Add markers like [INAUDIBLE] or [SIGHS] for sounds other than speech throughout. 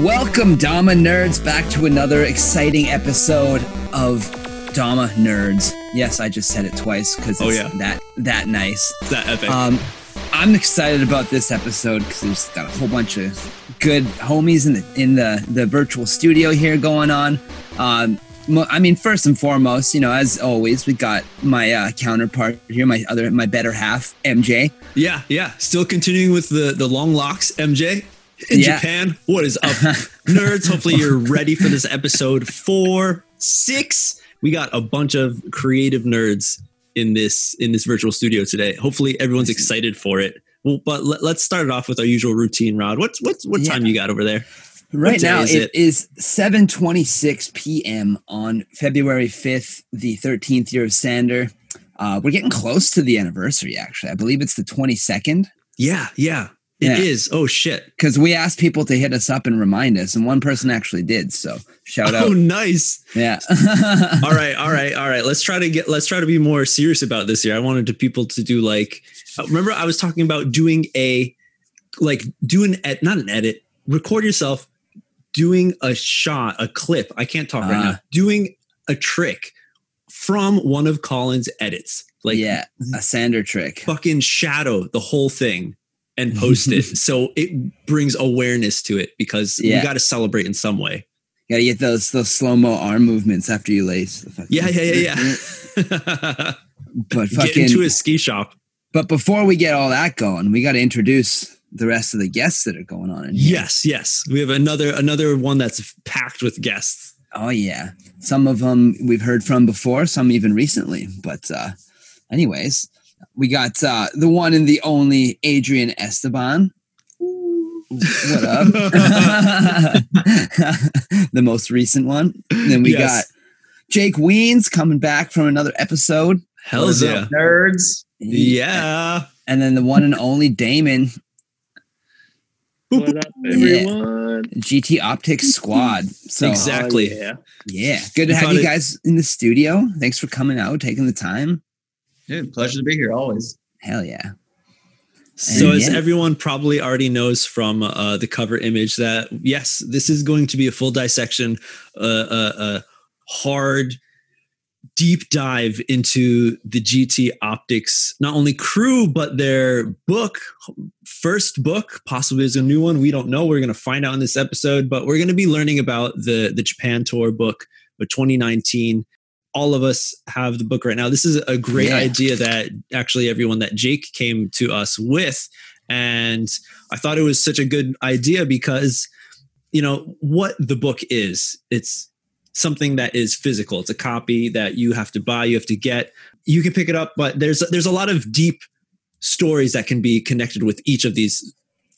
Welcome, Dama Nerds, back to another exciting episode of Dama Nerds. Yes, I just said it twice because Oh, it's yeah. that that nice. That epic. Um, I'm excited about this episode because there's got a whole bunch of good homies in the in the the virtual studio here going on. Um, I mean, first and foremost, you know, as always, we got my uh, counterpart here, my other, my better half, MJ. yeah, yeah. Still continuing with the the long locks, MJ. In Yeah. Japan, what is up, [LAUGHS] nerds? Hopefully, you're ready for this episode four, six. We got a bunch of creative nerds in this in this virtual studio today. Hopefully, everyone's excited for it. Well, but let, us start it off with our usual routine, Rod. What's what's what Yeah. time you got over there? Right now is it it? is 7:26 p.m. on February 5th, the 13th year of Sander. Uh, we're getting close to the anniversary. Actually, I believe it's the 22nd Yeah, yeah, it is. Yeah. Oh shit! because we asked people to hit us up and remind us, and one person actually did. So shout out. Oh, nice. yeah. [LAUGHS] all right all right all right let's try to get let's try to be more serious about this here i wanted to people to do like uh, remember i was talking about doing a like do an ed, not an edit record yourself doing a shot a clip i can't talk right now Ah. doing a trick from one of colin's edits like yeah, a Sander trick. fucking shadow the whole thing and [LAUGHS] post it so it brings awareness to it because Yeah. we got to celebrate in some way Got to get those those slow mo arm movements after you lace. Yeah yeah yeah [LAUGHS] yeah But get fucking. into a ski shop but before we get all that going, we got to introduce the rest of the guests that are going on. In here. Yes, yes. We have another another one that's packed with guests. Oh yeah, some of them we've heard from before, some even recently. But uh, anyways, we got uh, the one and the only Adrian Esteban. What up? [LAUGHS] the most recent one. And then we Yes. got Jake Weens coming back from another episode. Hells What is yeah. up, nerds. Yeah. And then the one and only Damon, What up, Yeah. everyone? GT Optics Squad. So Exactly. Oh, yeah. yeah, good to We have caught you it- guys in the studio. Thanks for coming out, taking the time. Dude, pleasure to be here always. Hell yeah. So And as yeah. everyone probably already knows from uh, the cover image that yes, this is going to be a full dissection, uh, uh, uh, hard, deep dive into the GT Optics not only crew but their book, first book. Possibly is a new one. We don't know. We're going to find out in this episode, but we're going to be learning about the the Japan tour book of 2019. All of us have the book right now. This is a great Yeah. idea that actually everyone that Jake came to us with. And I thought it was such a good idea because, you know, what the book is, it's something that is physical. It's a copy that you have to buy, you have to get. You can pick it up, but there's there's a lot of deep stories that can be connected with each of these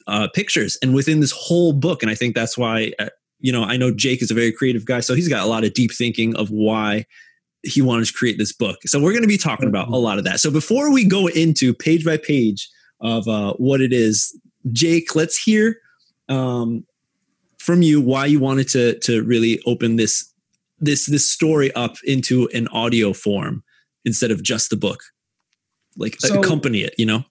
uh, pictures and within this whole book. And I think that's why, uh, you know, I know Jake is a very creative guy, so he's got a lot of deep thinking of why he wanted to create this book. So we're going to be talking about a lot of that. So before we go into page by page of uh, what it is, Jake, let's hear um, from you why you wanted to to really open this this this story up into an audio form instead of just the book, like So- accompany it. You know?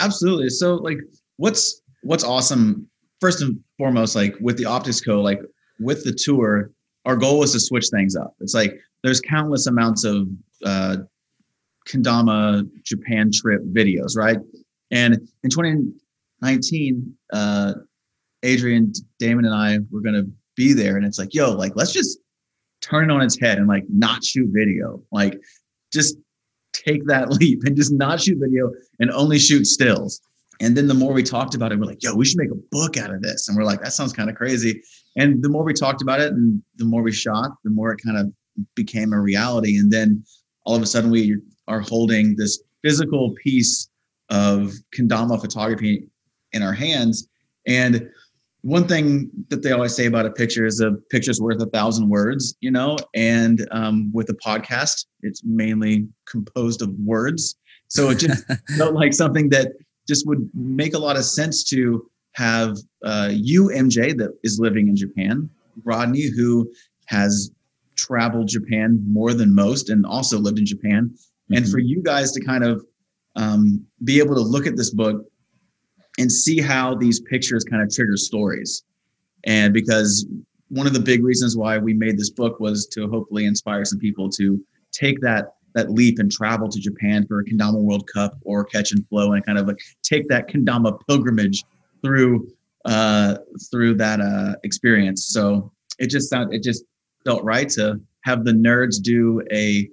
Absolutely. So, like, what's what's awesome? First and foremost, like with the Optics Co, like with the tour, our goal was to switch things up. It's like there's countless amounts of uh, Kendama Japan trip videos, right? And in 2019, uh, Adrian, Damon, and I were going to be there, and it's like, yo, like let's just turn it on its head and like not shoot video, like just take that [LAUGHS] leap and just not shoot video and only shoot stills. And then the more we talked about it, we're like, yo, we should make a book out of this. And we're like, that sounds kind of crazy. And the more we talked about it and the more we shot, the more it kind of became a reality. And then all of a sudden we are holding this physical piece of kendama photography in our hands. And one thing that they always say about a picture is a picture's worth a thousand words, you know, and um, with a podcast, it's mainly composed of words. So it just [LAUGHS] felt like something that just would make a lot of sense to have uh, you, MJ, that is living in Japan, Rodney, who has traveled Japan more than most and also lived in Japan, and for you guys to kind of um, be able to look at this book and see how these pictures kind of trigger stories. and because one of the big reasons why we made this book was to hopefully inspire some people to take that that leap and travel to Japan for a Kendama World Cup or Catch and Flow and kind of like take that Kendama pilgrimage through uh, through that uh, experience. So it just sound it just felt right to have the nerds do a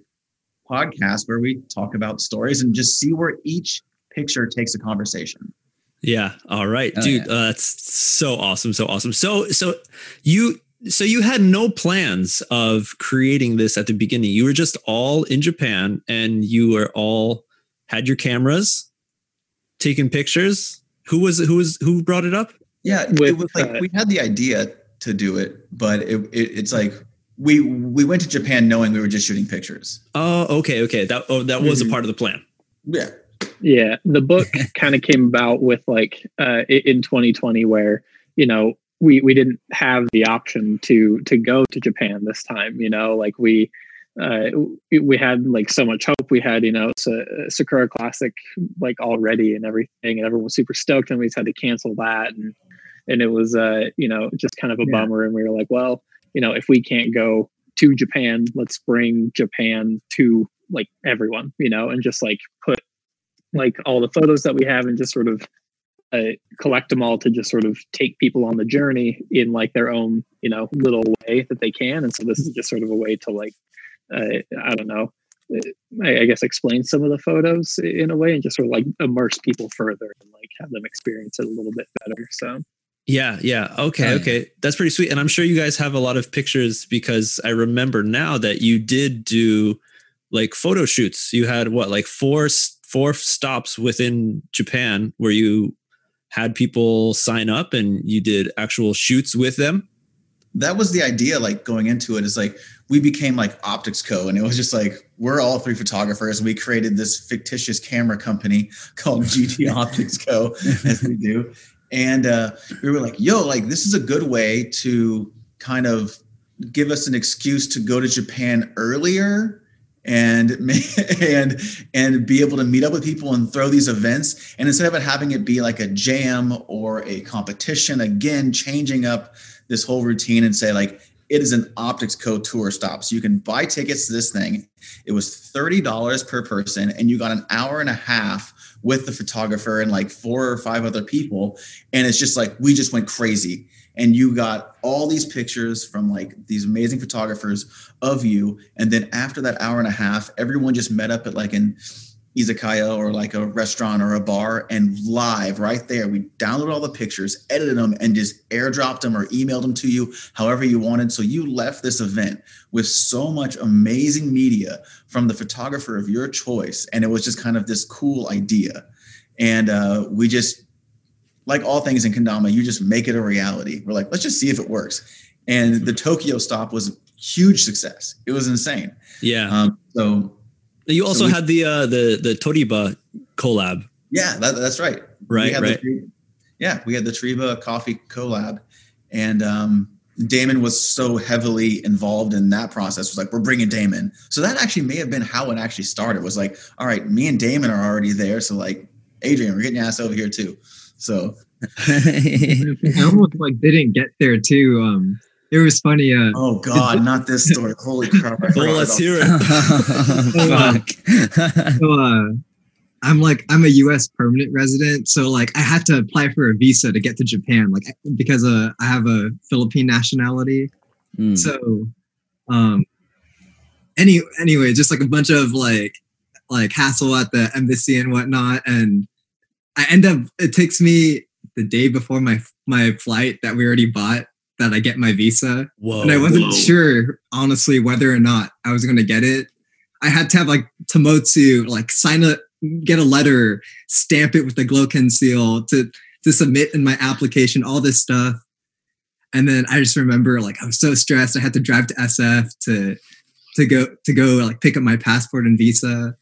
podcast where we talk about stories and just see where each picture takes a conversation. Yeah. All right, oh, dude. Yeah. Uh, that's so awesome. So awesome. So so you so you had no plans of creating this at the beginning. You were just all in Japan, and you were all had your cameras, taking pictures. Who was who was who brought it up? Yeah, With, it was like uh, we had the idea to do it, but it, it it's like we we went to Japan knowing we were just shooting pictures. Oh, okay, okay. That oh, that was mm-hmm. a part of the plan. Yeah. Yeah, the book [LAUGHS] kind of came about with like uh, in 2020, where you know we we didn't have the option to to go to Japan this time. You know, like we uh, we had like so much hope. We had you know Sakura Classic like already and everything, and everyone was super stoked, and we just had to cancel that, and and it was uh you know just kind of a yeah. bummer. And we were like, well, you know, if we can't go to Japan, let's bring Japan to like everyone, you know, and just like put like all the photos that we have and just sort of uh, collect them all to just sort of take people on the journey in like their own you know little way that they can. And so this is just sort of a way to like uh, i don't know uh, I, I, guess explain some of the photos in a way and just sort of like immerse people further and like have them experience it a little bit better so yeah yeah okay um, okay that's pretty sweet and i'm sure you guys have a lot of pictures because i remember now that you did do like photo shoots you had what like four four stops within Japan where you had people sign up and you did actual shoots with them? That was the idea, like going into it, is like we became like Optics Co. And it was just like we're all three photographers and we created this fictitious camera company [LAUGHS] called GT [LAUGHS] Optics Co. as we do. And uh, we were like, yo, like this is a good way to kind of give us an excuse to go to Japan earlier and [LAUGHS] and and be able to meet up with people and throw these events. And instead of it having it be like a jam or a competition again changing up this whole routine and say like it is an optics co tour stop. So you can buy tickets to this thing. It was $30 per person and you got an hour and a half with the photographer and like four or five other people and it's just like we just went crazy. And you got all these pictures from like these amazing photographers of you and then after that hour and a half everyone just met up at like an izakaya or like a restaurant or a bar and live right there. We downloaded all the pictures edited them and just airdropped them or emailed them to you however you wanted. So you left this event with so much amazing media from the photographer of your choice and it was just kind of this cool idea. And uh, we just like all things in kendama you just make it a reality. We're like let's just see if it works. And the tokyo stop was a huge success. It was insane. Yeah. Um, so you also so we, had the uh the the toriba collab yeah that, that's right right right the, yeah we had the Toriba coffee collab and um Damon was so heavily involved in that process. Was like, we're bringing Damon. So that actually may have been how it actually started. Was like, all right, me and Damon are already there. So like, Adrian, we're getting ass over here too. So [LAUGHS] I almost like didn't get there too. Um, it was funny. Uh, oh [LAUGHS] God, not this story! Holy crap! well, let's hear it. [LAUGHS] so, uh, so, uh, I'm like I'm a U.S. permanent resident, so like I had to apply for a visa to get to Japan, like because uh, I have a Philippine nationality. Mm. So, um, any anyway, just like a bunch of like like hassle at the embassy and whatnot, and I end up. It takes me the day before my my flight that we already bought that I get my visa, whoa, and I wasn't whoa. sure honestly whether or not I was going to get it. I had to have like Tomotsu like sign a get a letter, stamp it with the Gloken seal to to submit in my application, all this stuff. And then I just remember like I was so stressed. I had to drive to SF to to go to go like pick up my passport and visa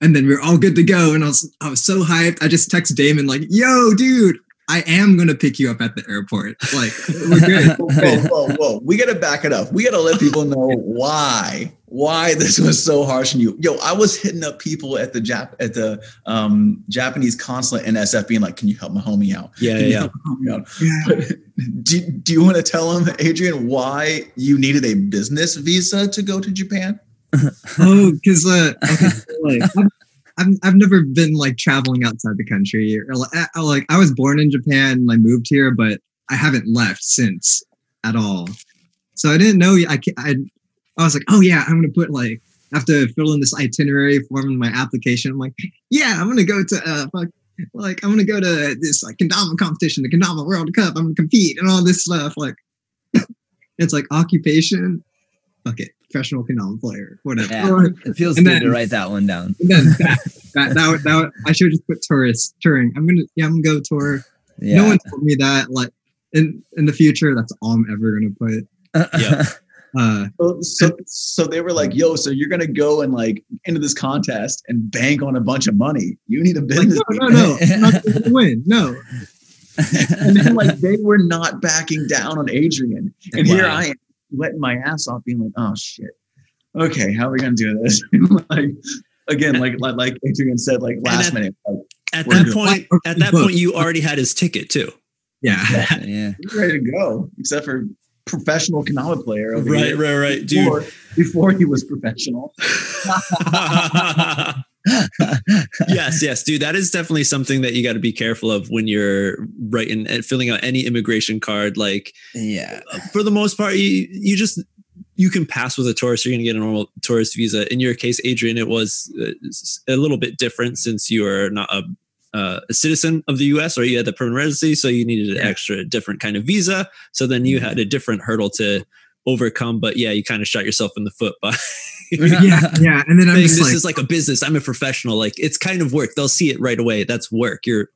and then we are all good to go. And I was I was so hyped. I just texted Damon like, "Yo, dude, I am gonna pick you up at the airport. Like we're good. [LAUGHS] whoa, whoa, whoa. We gotta back it up. We gotta let people know why. Why this was so harsh on you. Yo, I was hitting up people at the Jap at the um, Japanese consulate in SF being like, Can you help my homie out? Yeah, Can you yeah. help my homie out? Yeah. But do, do you want to tell him, Adrian, why you needed a business visa to go to Japan? [LAUGHS] Oh, because uh, okay, like I've, I've I've never been like traveling outside the country. Or, like, I, was born in Japan, and I moved here, but I haven't left since at all. So I didn't know. I I I was like, oh yeah, I'm gonna put like I have to fill in this itinerary form in my application. I'm like, yeah, I'm gonna go to uh, like I'm gonna go to this like kendama competition, the kendama World Cup. I'm gonna compete and all this stuff. Like, [LAUGHS] it's like occupation. Fuck it, professional kendama player, whatever. Yeah, it feels good then- to write that one down. Then that, that, that, would- that, I should just put tourist touring. I'm gonna yeah, I'm gonna go tour. Yeah. No one told me that. Like in in the future, that's all I'm ever gonna put. [LAUGHS] Yeah. Uh, So, so, so they were like, "Yo, so you're gonna go and like into this contest and bank on a bunch of money? You need a like business." no, no, no, [LAUGHS] not gonna win. No, [LAUGHS] and then like they were not backing down on Adrian, and here I am letting my ass off, being like, "Oh shit, okay, how are we gonna do this?" [LAUGHS] like again, like like like Adrian said, like last at- minute, like, At that good. point, Or- at that point, you already had his ticket too. yeah, yeah. [LAUGHS] we're ready to go, except for professional kendama player over Right, here. right, right, dude. Before, before he was professional. [LAUGHS] [LAUGHS] yes, yes, dude. That is definitely something that you got to be careful of when you're writing and filling out any immigration card. Like, yeah. for the most part, you you just you can pass with a tourist. You're going to get a normal tourist visa. In your case, Adrian, it was uh, a little bit different since you are not a uh, a citizen of the U.S. or you had the permanent residency, so you needed an extra different kind of visa. So then you had a different hurdle to overcome. But yeah, you kind of shot yourself in the foot by [LAUGHS] yeah, yeah. And then I'm saying just this like, is like a business. I'm a professional. Like it's kind of work. They'll see it right away. That's work. You're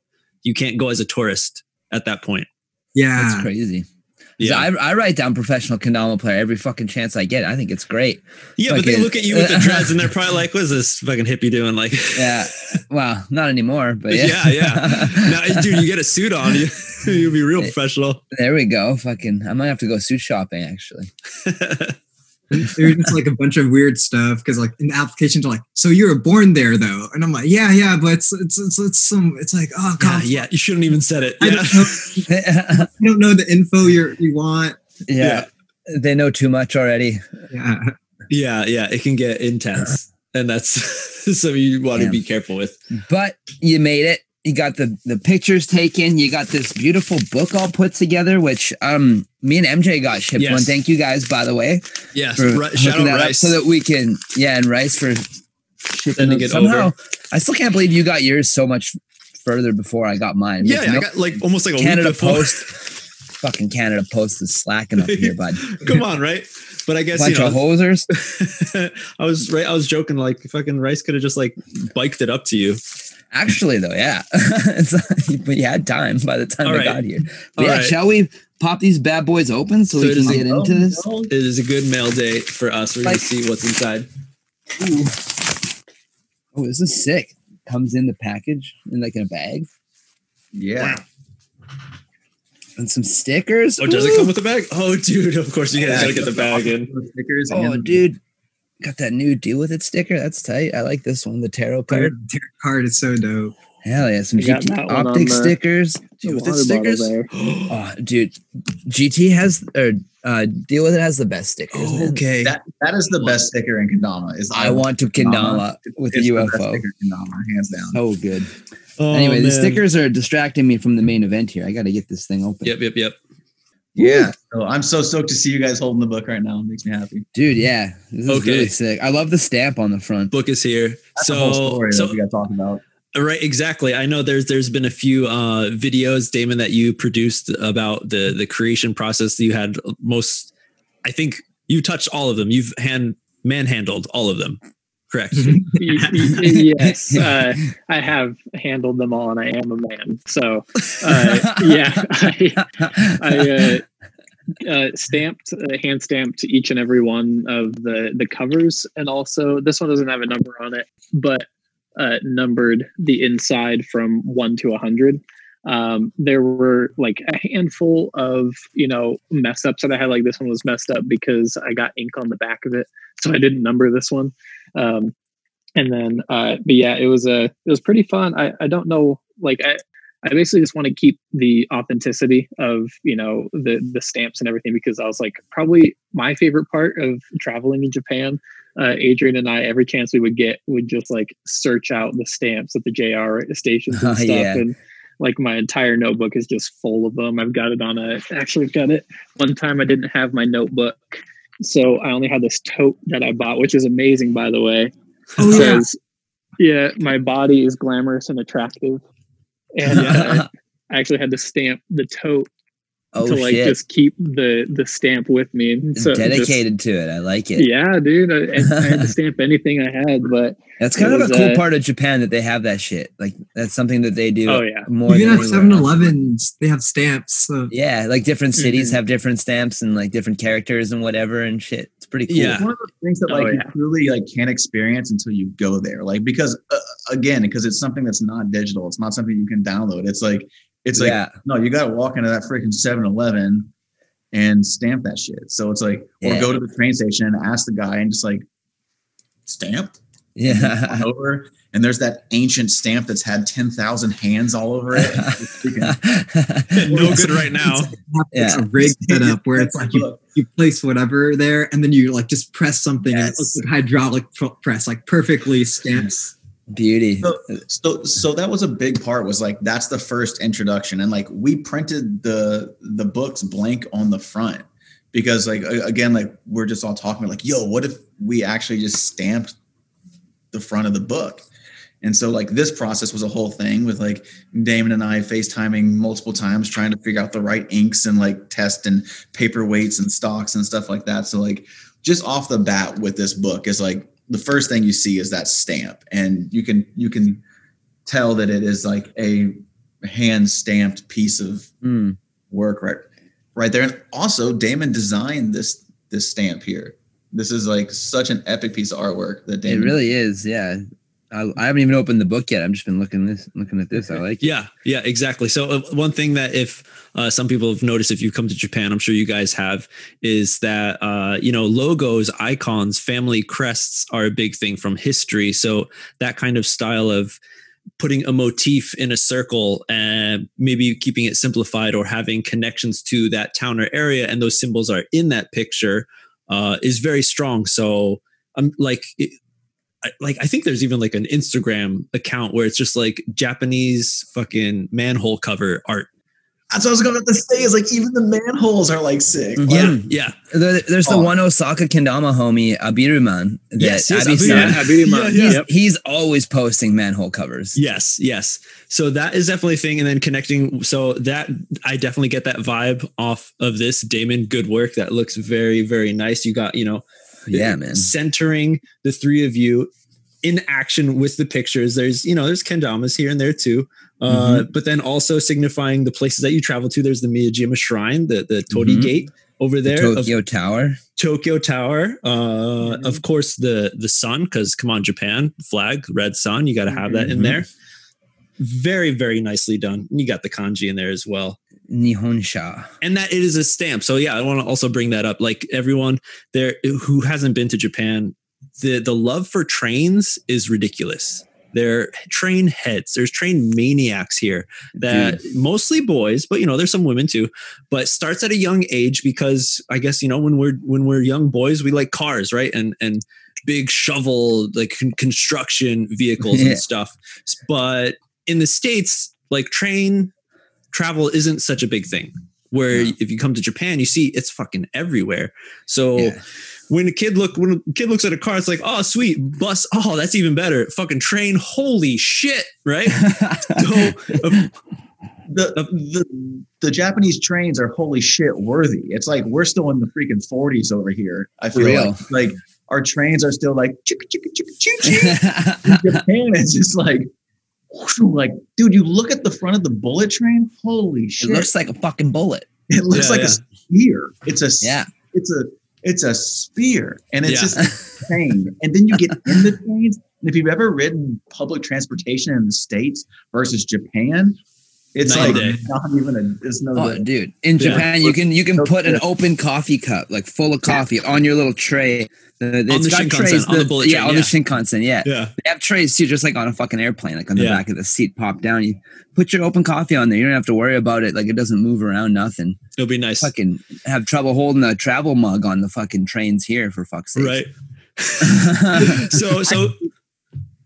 you can't go as a tourist at that point. yeah, That's crazy. Yeah, I, I write down professional kendama player every fucking chance I get. I think it's great. yeah, but they look at you with the [LAUGHS] dreads and they're probably like, "What is this fucking hippie doing?" Like, [LAUGHS] Yeah. Well, not anymore, but yeah. yeah, yeah. Now, dude, you get a suit on, you you'll be real professional. there we go. Fucking, I might have to go suit shopping actually. [LAUGHS] there's just like a bunch of weird stuff because like in the applications are like, so you were born there though, and I'm like, yeah, yeah, but it's it's it's, it's some it's like oh god, yeah. You shouldn't even said it. I don't know, I don't know the info you you want. yeah. They know too much already. Yeah, yeah, yeah. It can get intense, and that's [LAUGHS] something you want to be careful with. But you made it. You got the the pictures taken. You got this beautiful book all put together, which um me and MJ got shipped Yes. one. Thank you guys, by the way, Yes, for Ri- shout out that Rice. so that we can yeah, and Rice for shipping it somehow. over. I still can't believe you got yours so much further before I got mine. yeah, With I got like almost like a Canada week before. Post. [LAUGHS] Fucking Canada Post is slacking up here, bud. [LAUGHS] Come on, right? But I guess Bunch you know, of hosers. [LAUGHS] I was right. I was joking. Like fucking Rice could have just like biked it up to you. Actually, though, yeah. [LAUGHS] It's- [LAUGHS] but you had time by the time All I right. got here. But All yeah, right. shall we pop these bad boys open so, So we can get like, into this? It is a good mail day for us. We're gonna see what's inside. Oh, this is sick. Comes in the package in like in a bag Yeah. and some stickers. Oh, does it come with a bag? Oh, dude, of course you guys Yeah. gotta get the bag in. Stickers Oh, and- dude, got that new deal with it sticker. That's tight. I like this one. The tarot card, The tarot card is so dope. Hell yeah, some You got GT that one on optic stickers. Deal with Water it stickers. [GASPS] Oh, dude, GT has or uh, deal with it has the best stickers. Oh, okay. That that is the best sticker in Kendama. Is I want to Kendama with a It's the best UFO. sticker Kendama, hands down. Oh, good. Oh, anyway, the stickers are distracting me from the main event here. I got to get this thing open. Yep, yep, yep. Yeah. So I'm so stoked to see you guys holding the book right now. It makes me happy. Dude, yeah, this is Okay. really sick. I love the stamp on the front. Book is here. That's so, whole story so we got to talk about. Right, exactly. I know there's there's been a few uh, videos, Damon, that you produced about the the creation process. You had most, I think you touched all of them. You've hand manhandled all of them, correct? [LAUGHS] Y- y- yes, uh, I have handled them all, and I am a man. So, uh, yeah, I, I uh, uh, stamped, uh, hand stamped each and every one of the the covers, and also this one doesn't have a number on it, but uh, numbered the inside from one to a hundred. Um, there were like a handful of you know mess ups that I had. Like this one was messed up because I got ink on the back of it, so I didn't number this one. Um, and then, uh, but yeah, it was a it was pretty fun. I I don't know like I. I basically just want to keep the authenticity of you know the the stamps and everything because I was like probably my favorite part of traveling in Japan uh, Adrian and I, every chance we would get, would just like search out the stamps at the JR stations and [LAUGHS] Oh, stuff. yeah. And like my entire notebook is just full of them. I've got it on a, actually I've got it. One time I didn't have my notebook. So I only had this tote that I bought, which is amazing, by the way. Oh, It yeah. says, yeah, my body is glamorous and attractive. And [LAUGHS] uh, I actually had to stamp the tote oh to like shit! just keep the the stamp with me. And so just- Dedicated to it. I like it. yeah, dude. I, and I had to [LAUGHS] stamp anything I had, but That's kind It of a cool uh, part of Japan that they have that shit. Like that's something that they do. Oh, yeah. more Even than at anywhere 7 else. Elevens, they have stamps. So Yeah, like different cities Mhm. have different stamps and like different characters and whatever and shit. It's pretty cool. Yeah. It's one of those things that Oh, like you yeah. truly like can't experience until you go there. Like because uh, again, because it's something that's not digital. It's not something you can download. It's like it's like yeah. no, you got to walk into that freaking 7-Eleven and stamp that shit. So it's like or Yeah. go to the train station and ask the guy and just like stamp Yeah. on over. And there's that ancient stamp that's had ten thousand hands all over it. [LAUGHS] [LAUGHS] No good right now. it's [LAUGHS] Yeah. a rig set up where it's like you, you place whatever there and then you like just press something and it Yes. looks like hydraulic pr- press, like perfectly stamps. Beauty. So, so so that was a big part was like that's the first introduction. And like we printed the the books blank on the front because like again like we're just all talking like yo what if we actually just stamped the front of the book? And so like this process was a whole thing with like Damon and I FaceTiming multiple times trying to figure out the right inks and like test and paper weights and stocks and stuff like that. So like just off the bat with this book is like the first thing you see is that stamp and you can you can tell that it is like a hand stamped piece of Mm. work right right there and also damon designed this this stamp here this is like such an epic piece of artwork that Damon. It really is. Yeah. I, I haven't even opened the book yet. I've just been looking this, looking at this. I like it. Yeah, yeah, exactly. So uh, one thing that if uh, some people have noticed, if you come to Japan, I'm sure you guys have, is that uh, you know logos, icons, family crests are a big thing from history. So that kind of style of putting a motif in a circle and maybe keeping it simplified or having connections to that town or area, and those symbols are in that picture, uh, is very strong. So I'm like. It, I, like I think there's even like an Instagram account where it's just like Japanese fucking manhole cover art. that's what i was going to say is like even the manholes are like sick Mhm. Yeah, yeah, There- There's the Oh. one Osaka Kendama homie, Abiruman. That Yes, yes, Abby Abiruman. yeah, Abirima, Yeah, yeah. He's, Yep. he's always posting manhole covers. yes, yes. So that is definitely a thing. And then connecting. So that I definitely get that vibe off of this. Damon, good work. That looks very, very nice. You got, you know, Yeah, man. centering the three of you in action with the pictures. There's, you know, there's kendamas here and there too. Uh, Mm-hmm. but then also signifying the places that you travel to. There's the Miyajima Shrine, the the Torii Mhm. Gate over The there. of- Tokyo Tower. Tokyo Tower. Uh, Mm-hmm. Of course, the the sun, because come on, Japan flag, red sun. You got to have that in Mhm. there. Very, very nicely done. And you got the kanji in there as well, Nihonsha. and that it is a stamp. So yeah, I want to also bring that up. Like everyone there who hasn't been to Japan, the the love for trains is ridiculous. They're train heads. There's train maniacs here that mostly boys, but you know, there's some women too. But starts at a young age because I guess you know when we're when we're young boys, we like cars, right? And and big shovel like con- construction vehicles [LAUGHS] Yeah. and stuff. But in the states, like train travel isn't such a big thing. Where No. if you come to Japan, you see it's fucking everywhere. So Yeah. when a kid look when a kid looks at a car, it's like, oh sweet, bus, oh that's even better. Fucking train, holy shit, right? [LAUGHS] So, uh, the, the the Japanese trains are holy shit worthy. It's like we're still in the freaking 40s over here. I feel Real. like like our trains are still like chicka chicka chicka choo choo. [LAUGHS] In Japan, it's just like like dude, you look at the front of the bullet train. Holy shit! it looks like a fucking bullet. It looks Yeah, like yeah. a spear. It's a Yeah. It's a it's a spear, and it's Yeah. just insane. And then you get [LAUGHS] in the trains, and if you've ever ridden public transportation in the states versus Japan, It's Night like day. not even a. It's no. Oh, good. dude! In Yeah. Japan, you can you can So put an open coffee cup, like full of coffee, on your little tray. Uh, it's the got Shinkansen, trays. on the bullet yeah, train, on yeah. the Shinkansen. Yeah, Yeah. they have trays too, just like on a fucking airplane, like on the Yeah. back of the seat, pop down. You put your open coffee on there. You don't have to worry about it. Like it doesn't move around. Nothing. It'll be nice. Fucking have trouble holding a travel mug on the fucking trains here for fuck's sake. Right. [LAUGHS] [LAUGHS] so so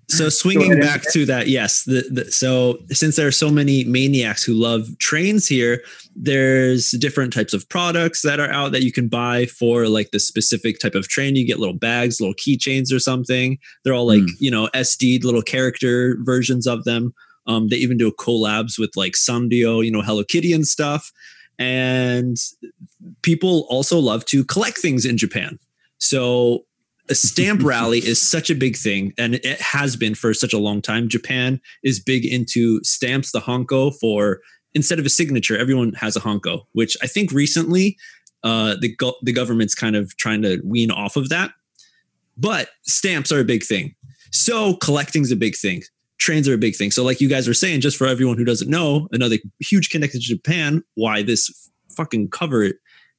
so swinging back to that yes the, the, so since there are so many maniacs who love trains here there's different types of products that are out that you can buy for like the specific type of train you get little bags little keychains or something they're all like Mm. you know sd little character versions of them um, they even do collabs with like Sanrio, you know, Hello Kitty and stuff. And people also love to collect things in Japan. So a stamp rally is such a big thing, and it has been for such a long time. Japan is big into stamps, the hanko for instead of a signature, everyone has a hanko, which I think recently uh, the go- the government's kind of trying to wean off of that. But stamps are a big thing, so collecting's a big thing. Trains are a big thing. So, like you guys were saying, just for everyone who doesn't know, another huge connected to Japan. Why this fucking cover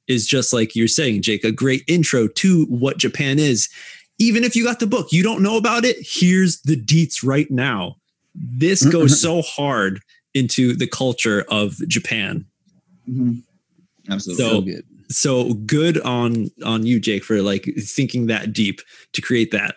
is just like you're saying, Jake, a great intro to what Japan is. Even if you got the book, you don't know about it, here's the deets right now. This goes so hard into the culture of Japan. Mhm. Absolutely. So- So good. So good on on you, Jake, for like thinking that deep to create that.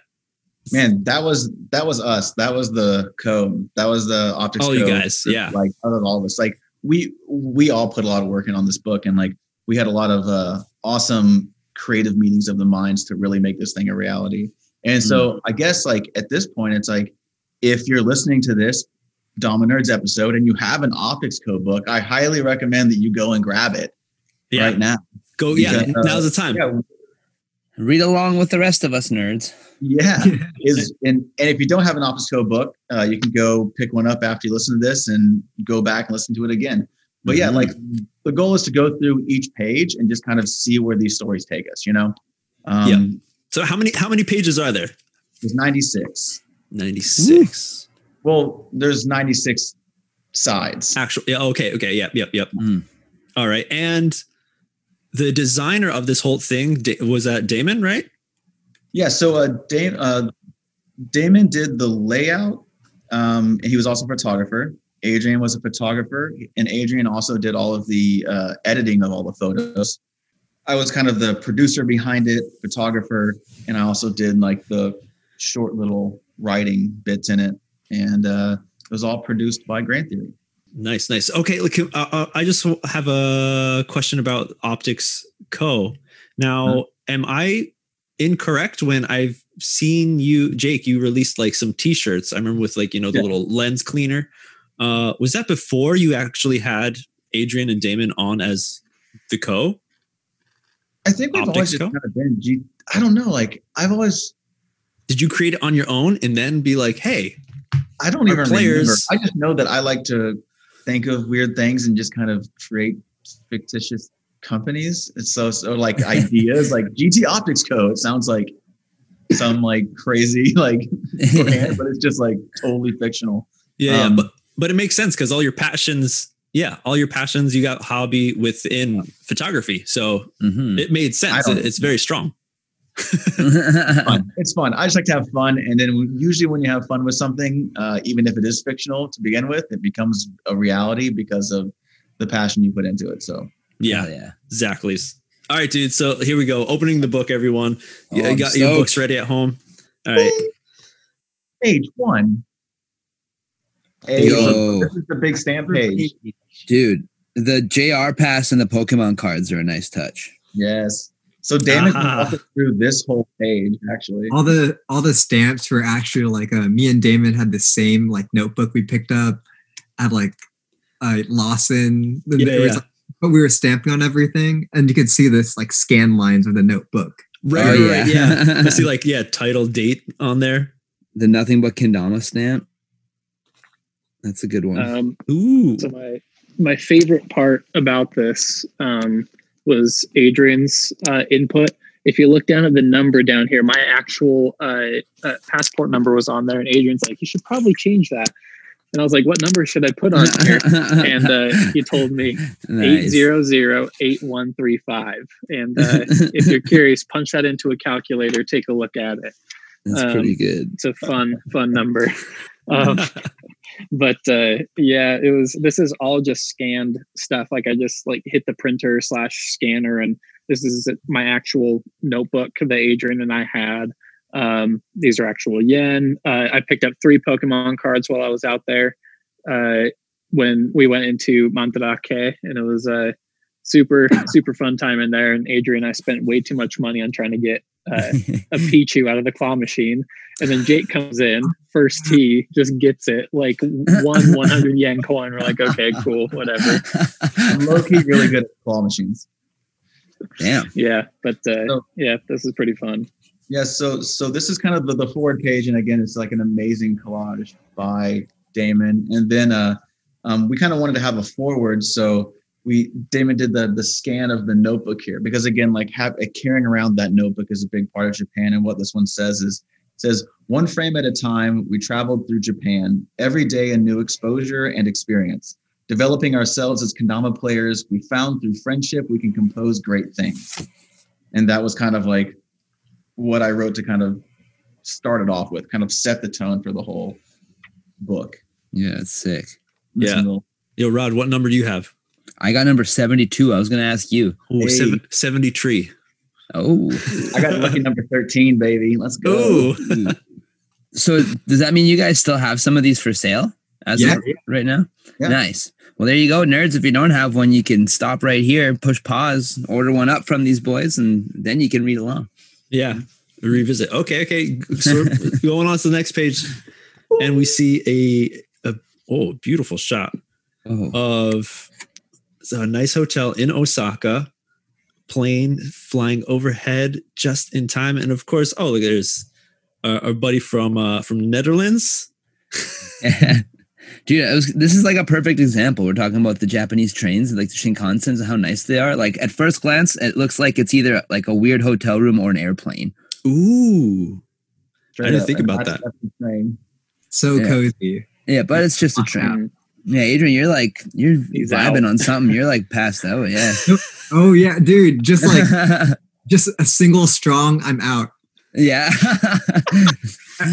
man that was that was us that was the code that was the optics All you guys, yeah. like out of all of us like we we all put a lot of work in on this book and like we had a lot of uh awesome creative meetings of the minds to really make this thing a reality and so i guess like at this point it's like if you're listening to this Dama Nerds episode and you have an optics code book i highly recommend that you go and grab it Yeah. right now Go yeah, Because, uh, now's the time. yeah Read along with the rest of us nerds. Yeah, [LAUGHS] is and and if you don't have an Optics Co book, uh, you can go pick one up after you listen to this and go back and listen to it again. But yeah, like the goal is to go through each page and just kind of see where these stories take us. You know, um, Yeah. So how many how many pages are there? There's 96. 96. Well, there's 96 sides. Actual yeah, okay, okay, yep, yep, yep. Mm. All right. And the designer of this whole thing was that Damon, right? Yeah. So uh, Dam- uh, Damon did the layout. Um, he was also a photographer. Adrian was a photographer, and Adrian also did all of the uh, editing of all the photos. I was kind of the producer behind it, photographer, and I also did like the short little writing bits in it. And uh, it was all produced by Grant Theory. Nice, nice. Okay, look, uh, uh, I just have a question about Optics Co. Now, Huh. am I incorrect when I've seen you, Jake? You released like some T-shirts. I remember with like you know the Yeah. little lens cleaner. Uh, was that before you actually had Adrian and Damon on as the Co? I think we've Optics always Co? kind of been G. I don't know. Like I've always, Did you create it on your own and then be like, hey, I don't even players- remember. I just know that I like to think of weird things and just kind of create fictitious companies. It's so so like [LAUGHS] ideas like GT Optics Co. It sounds like some like crazy [LAUGHS] like [LAUGHS] brand, but it's just like totally fictional. yeah, yeah, Um, but but it makes sense because all your passions, yeah, all your passions, you got hobby within photography, so Mhm. it made sense. It- it's very strong. [LAUGHS] [LAUGHS] Fun. It's fun. I just like to have fun, and then usually when you have fun with something, uh, even if it is fictional to begin with, it becomes a reality because of the passion you put into it. So Yeah, Hell yeah. exactly. All right, dude. So here we go. Opening the book, everyone. Oh, you I'm got your stoked. books ready at home. All right. page one. Hey, Yo. this is the big stamp page. Dude, the JR pass and the Pokemon cards are a nice touch. Yes. So Damon can walk us through this whole page, actually. all the all the stamps were actually like uh, me and Damon had the same like notebook we picked up. I had like uh, Lawson, the- Yeah, it was, like, but we were stamping on everything, and you could see this like scan lines of the notebook. Right, Oh, right, yeah. right, yeah. I see [LAUGHS] like yeah, title date on there. the nothing but Kendama stamp. That's a good one. Um, Ooh. so my my favorite part about this um, was Adrian's uh, input. If you look down at the number down here, my actual uh, uh, passport number was on there, and Adrian's like, "You should probably change that." And I was like, what number should I put on here? [LAUGHS] and uh, he told me eight zero zero eight one three five. And uh, if you're curious, punch that into a calculator. Take a look at it. That's um, pretty good. It's a fun, fun number. Um, [LAUGHS] but uh, yeah, it was. This is all just scanned stuff. Like I just like hit the printer slash scanner, and this is my actual notebook that Adrian and I had. Um, these are actual yen. Uh, I picked up three Pokemon cards while I was out there uh, when we went into Mandarake, and it was a super [LAUGHS] super fun time in there. And Adrian and I spent way too much money on trying to get uh, a Pichu out of the claw machine, and then Jake comes in first tee, just gets it like one [LAUGHS] 100 yen coin. We're like, okay, cool, whatever. [LAUGHS] Low key, really good at claw machines. Damn. Yeah, but uh, so, yeah, this is pretty fun. Yeah, so so this is kind of the, the forward page, and again, it's like an amazing collage by Damon. And then uh, um, we kind of wanted to have a forward, so we Damon did the the scan of the notebook here because again, like have, uh, carrying around that notebook is a big part of Japan. And what this one says is says one frame at a time. We traveled through Japan every day, a new exposure and experience. Developing ourselves as kendama players, we found through friendship we can compose great things. And that was kind of like what I wrote to kind of start it off with, kind of set the tone for the whole book. Yeah, it's sick. Yeah. Yo, Rod, what number do you have? I got number 72. I was going to ask you. Oh, hey. seven, 73. Oh. I got lucky number 13, baby. Let's go. so does that mean you guys still have some of these for sale as yeah. of right now? Yeah. Nice. Well, there you go, nerds. If you don't have one, you can stop right here, push pause, order one up from these boys, and then you can read along. Yeah. Revisit. Okay. Okay. So [LAUGHS] going on to the next page, and we see a, a oh beautiful shot oh. of a nice hotel in Osaka, plane flying overhead just in time, and of course, oh look, there's our, our buddy from uh, from Netherlands. [LAUGHS] Dude, was, this is like a perfect example. We're talking about the Japanese trains, like the Shinkansens, and how nice they are. Like at first glance, it looks like it's either like a weird hotel room or an airplane. Ooh, Straight I didn't up, think about that. So yeah. cozy. Yeah, but it's just a train. Yeah, Adrian, you're like you're He's vibing out. on something. You're like [LAUGHS] passed out. Yeah. [LAUGHS] oh yeah, dude. Just like [LAUGHS] just a single strong. I'm out. Yeah.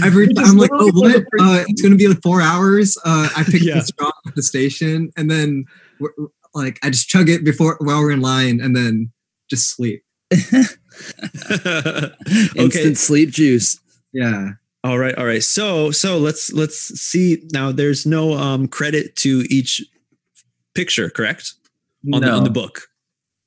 Every time I'm like, oh, what? Uh, it's gonna be like four hours. Uh, I picked yeah. the strong at the station, and then like I just chug it before while we're in line, and then just sleep. okay. Instant sleep juice. Yeah. All right, all right. So so let's let's see now. There's no um credit to each picture, correct? On no. the on the book.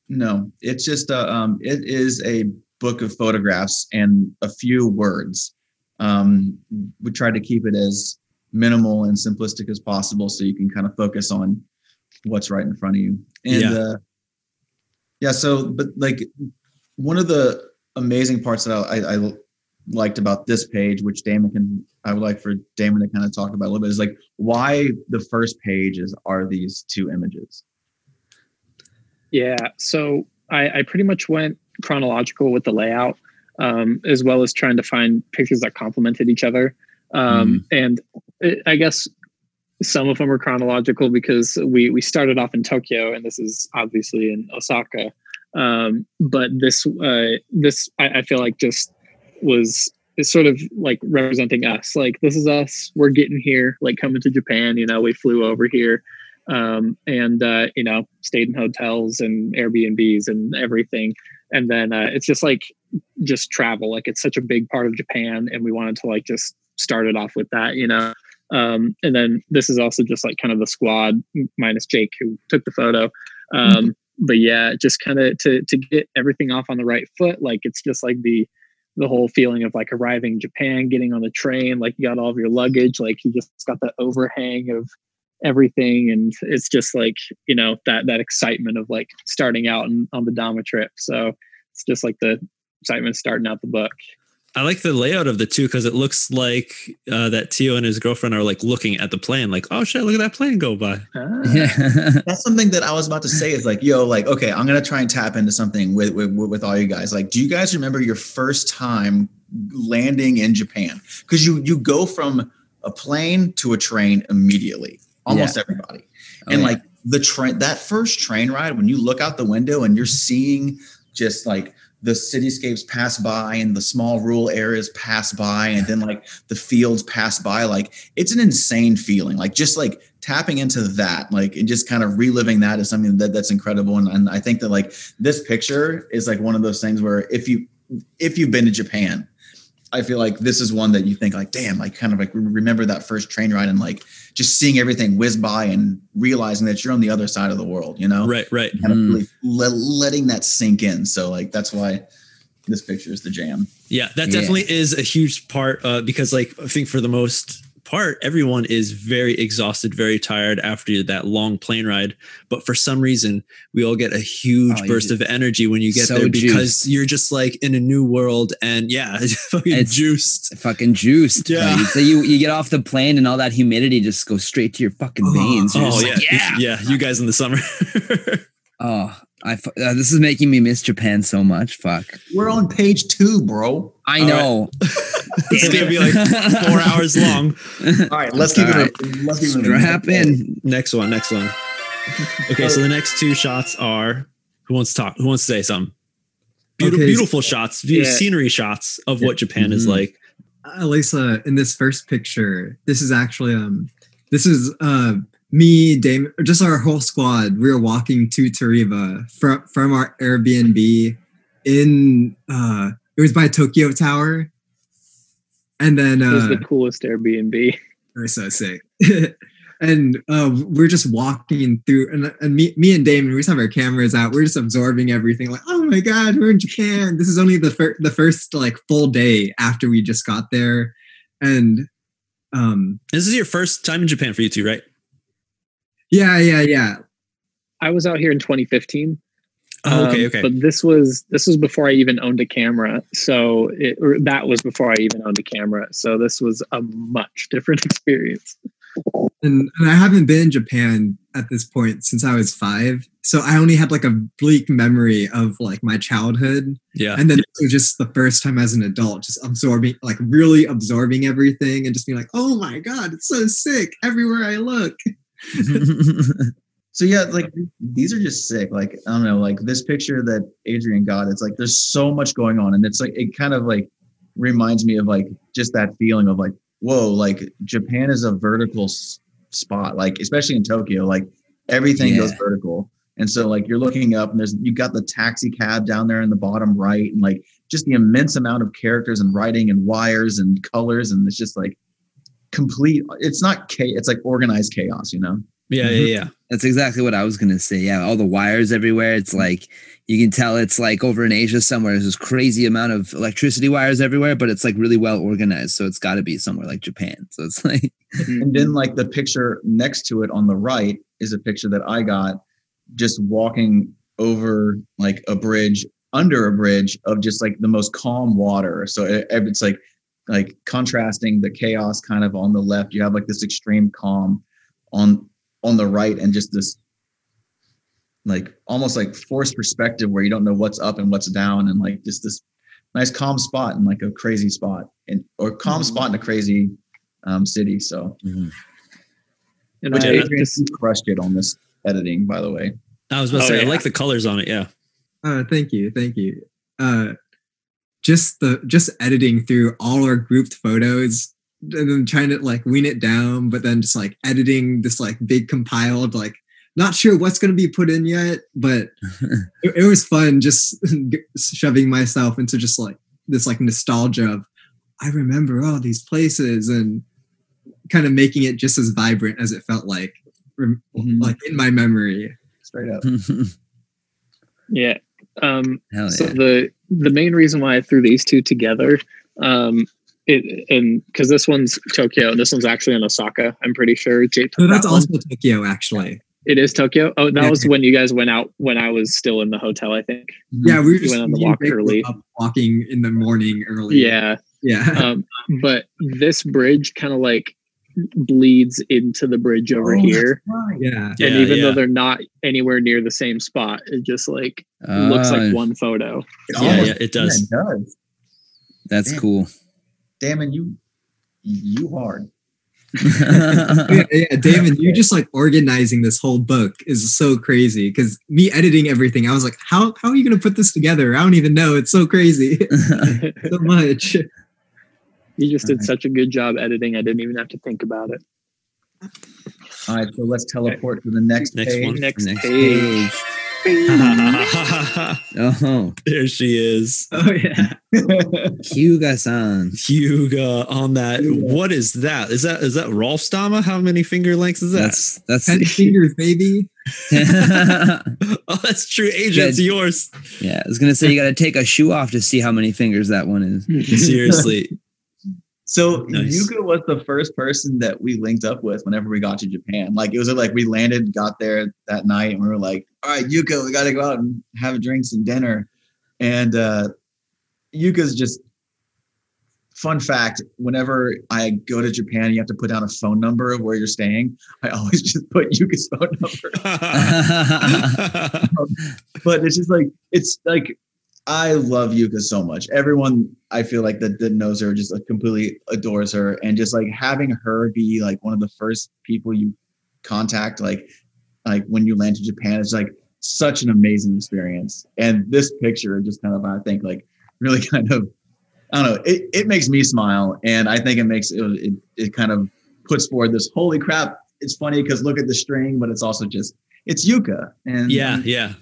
No, it's just a um it is a book of photographs and a few words. Um, we tried to keep it as minimal and simplistic as possible so you can kind of focus on what's right in front of you. And yeah, uh, yeah so but like one of the amazing parts that I, I liked about this page, which Damon can, I would like for Damon to kind of talk about a little bit, is like why the first pages are these two images. Yeah, so I, I pretty much went chronological with the layout, um, as well as trying to find pictures that complemented each other. Um, mm. And it, I guess some of them are chronological because we we started off in Tokyo, and this is obviously in Osaka. Um, but this uh, this I, I feel like just was is sort of like representing us. Like this is us. We're getting here. Like coming to Japan. You know, we flew over here, um, and uh, you know, stayed in hotels and Airbnbs and everything. And then uh, it's just like just travel. Like it's such a big part of Japan, and we wanted to like just start it off with that. You know. Um, and then this is also just like kind of the squad minus Jake who took the photo. Um, mm-hmm. But yeah, just kind of to to get everything off on the right foot. Like it's just like the the whole feeling of like arriving in Japan, getting on the train, like you got all of your luggage, like you just got the overhang of everything, and it's just like you know that that excitement of like starting out and on the Dama trip. So it's just like the excitement starting out the book. I like the layout of the two because it looks like uh, that Tio and his girlfriend are like looking at the plane, like, oh shit, look at that plane go by. Ah. Yeah. [LAUGHS] That's something that I was about to say is like, yo, like, okay, I'm gonna try and tap into something with, with with all you guys. Like, do you guys remember your first time landing in Japan? Because you you go from a plane to a train immediately. Almost everybody. Oh, and yeah. like the train that first train ride when you look out the window and you're seeing just like the cityscapes pass by and the small rural areas pass by and then like the fields pass by like it's an insane feeling. Like just like tapping into that like and just kind of reliving that is something that that's incredible. And, and i think that like this picture is like one of those things where if you if you've been to japan i feel like this is one that you think like damn like kind of like remember that first train ride and like just seeing everything whiz by and realizing that you're on the other side of the world you know Right, right. kind of Mm. really le- letting that sink in. So like that's why this picture is the jam. Yeah, that Yeah. definitely is a huge part uh, because, like, I think for the most part, everyone is very exhausted, very tired after that long plane ride. But for some reason, we all get a huge Oh, burst of energy when you get so there because juiced. you're just like in a new world and yeah, [LAUGHS] fucking It's- juiced. fucking juiced. Yeah. Yeah. So you you get off the plane and all that humidity just goes straight to your fucking Oh. veins. You're Oh yeah, like, yeah. yeah, you guys in the summer. [LAUGHS] Oh, I uh, this is making me miss Japan so much. Fuck. We're on page two, bro. I All know. [LAUGHS] it's gonna be like four [LAUGHS] hours long. All right, let's keep All it. Let's keep it. Strap in. Next one, next one. Okay, so the next two shots are who wants to talk? Who wants to say something? Beautiful, Okay, beautiful shots, view, Yeah. scenery shots of what Japan is Mhm. like. uh, Lisa, in this first picture, this is actually um, this is uh me, Damon, just our whole squad. We were walking to Tariba from from our Airbnb in uh, it was by Tokyo Tower, and then It was uh, the coolest Airbnb. We're so sick. and uh, we're just walking through, and, and me, me and Damon, we just have our cameras out. We're just absorbing everything. Like, oh my god, we're in Japan. This is only the fir- the first like full day after we just got there, and um, This is your first time in Japan for you two, right? yeah, yeah, yeah. I was out here in 2015. Oh, okay, Um. But this was this was before I even owned a camera. So it, or that was before I even owned a camera. So this was a much different [LAUGHS] experience. And, and I haven't been in Japan at this point since I was five, so I only had like a bleak memory of like my childhood. yeah. And then it was just the first time as an adult, just absorbing, like really absorbing everything and just being like, oh my God, it's so sick everywhere I look. [LAUGHS] [LAUGHS] So yeah, like these are just sick. Like I don't know, like this picture that Adrian got. It's like there's so much going on, and it's like it kind of like reminds me of like just that feeling of like whoa, like Japan is a vertical s- spot. Like especially in Tokyo, like everything goes vertical. And so like you're looking up and there's you got the taxi cab down there in the bottom right and like just the immense amount of characters and writing and wires and colors and it's just like complete it's not cha- it's like organized chaos, you know. Yeah, mm-hmm. yeah, yeah. That's exactly what I was gonna say. Yeah, all the wires everywhere. It's mm-hmm. like you can tell it's like over in Asia somewhere. There's this crazy amount of electricity wires everywhere, but it's like really well organized. So it's got to be somewhere like Japan. So it's [LAUGHS] like, mm-hmm. And then like the picture next to it on the right is a picture that I got just walking over like a bridge under a bridge of just like the most calm water. So it, it's like like contrasting the chaos kind of on the left. You have like this extreme calm on on the right and just this like almost like forced perspective where you don't know what's up and what's down and like just this nice calm spot and like a crazy spot and or calm spot in a crazy um, city. So And which I Adrian just you crushed it on this editing, by the way. I was about to Oh, say, I like the colors on it. Yeah. Uh, thank you, thank you. Uh, just the just editing through all our grouped photos and then trying to like wean it down, but then just like editing this like big compiled like not sure what's going to be put in yet, but [LAUGHS] it, it was fun just shoving myself into just like this like nostalgia of I remember all these places and kind of making it just as vibrant as it felt like rem- Mhm. like in my memory. Straight up. [LAUGHS] yeah. Um, hell so the the main reason why I threw these two together, um, it and because this one's Tokyo and this one's actually in Osaka. I'm pretty sure. Jay took So that's that one. also Tokyo actually. It is Tokyo. Oh, that Yeah. was when you guys went out when I was still in the hotel. I think. Yeah, we were just went on the walk early. up walking in the morning early. Yeah. yeah. [LAUGHS] um, but this bridge kind of like bleeds into the bridge over Oh, here. Right. yeah. Yeah, and even yeah. though they're not anywhere near the same spot, it just like looks Uh, like one photo. It Yeah, yeah, it does. Yeah, it does. That's Damn. cool. Damn it, you you hard. [LAUGHS] yeah, yeah, David, you just like organizing this whole book is so crazy. Because me editing everything, I was like, how how are you gonna put this together? I don't even know. It's so crazy, [LAUGHS] [LAUGHS] so much. You just did Alright. such a good job editing. I didn't even have to think about it. All right, so let's teleport to the next, Next page. one. Next, Next page. Oh, there she is. Oh yeah. [LAUGHS] Yuka-san. Yuka on that. What is that? Is that is that Rolf Stama? How many finger lengths is that? That's that's Ten [LAUGHS] fingers, baby. [LAUGHS] oh, that's true. Asia, it's yours. yeah. I was gonna say you got to take a shoe off to see how many fingers that one is. Seriously. So Nice. Yuka was the first person that we linked up with whenever we got to Japan. Like it was like we landed, got there that night, and we were like, "All right, Yuka, we got to go out and have a drinks and dinner." And uh, Yuka's just fun fact. Whenever I go to Japan, you have to put down a phone number of where you're staying. I always [LAUGHS] just put Yuka's phone number. [LAUGHS] [LAUGHS] but it's just like it's like I love Yuka so much. Everyone I feel like that, that knows her just like completely adores her, and just like having her be like one of the first people you contact, like like when you land to Japan, is like such an amazing experience. And this picture just kind of I think like really [LAUGHS] kind of I don't know it, it makes me smile, and I think it makes it it, it kind of puts forward this holy crap. It's funny because look at the string, but it's also just it's Yuka, and yeah, yeah.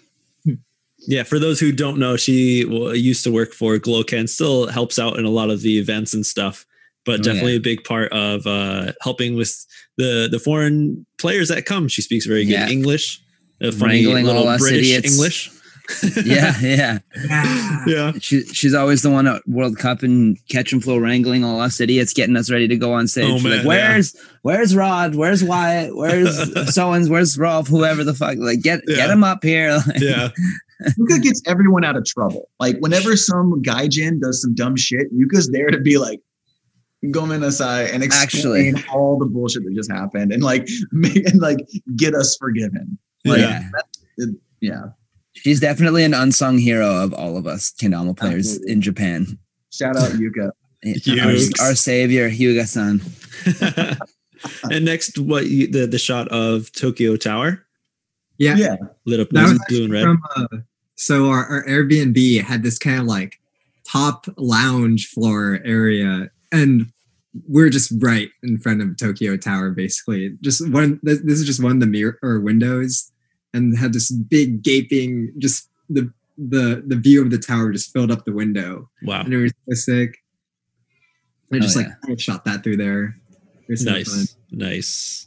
Yeah, for those who don't know, she used to work for Gloken, still helps out in a lot of the events and stuff, but Oh, definitely yeah. a big part of uh, helping with the the foreign players that come. She speaks very good Yeah. English, a funny Wrangling little us British idiots. English. [LAUGHS] yeah, yeah. Yeah. [LAUGHS] yeah. She, she's always the one at World Cup and catch and flow wrangling all us idiots, getting us ready to go on stage. Oh, man, like, where's where's Rod? Where's Wyatt? Where's [LAUGHS] Someone's? Where's Rolf? Whoever the fuck? Like, get Yeah. get him up here. Yeah. Yuka [LAUGHS] gets everyone out of trouble. Like whenever some gaijin does some dumb shit, Yuka's there to be like, Gomen nasai and explain Actually. all the bullshit that just happened and like [LAUGHS] make and like get us forgiven. Like, Yeah. that- yeah. She's definitely an unsung hero of all of us kendama players Absolutely. in Japan. Shout out Yuka. [LAUGHS] Our, our savior, Yuka-san. and next, what you, the the shot of Tokyo Tower Yeah. Yeah. lit up That blue, blue and red. From, uh, so our, our Airbnb had this kind of like top lounge floor area, and we're just right in front of Tokyo Tower, basically. Just one. This, this is just one of the mirror or windows, and had this big gaping. Just the the the view of the tower just filled up the window, Wow, and it was so sick. I Oh, just yeah. like shot that through there. It was so fun. nice, nice.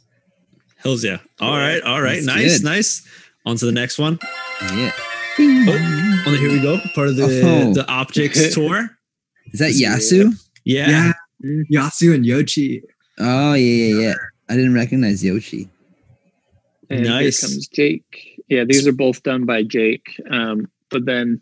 Hells yeah! All right, all right, That's nice, good. nice. On to the next one. Yeah. Oh, oh, here we go. Part of the Oh. the optics [LAUGHS] tour. Is that Yasu? Yeah. Yeah, Yasu and Yoshi. Oh yeah, yeah, yeah. I didn't recognize Yoshi. And Nice. here comes Jake. Yeah, these are both done by Jake. Um, but then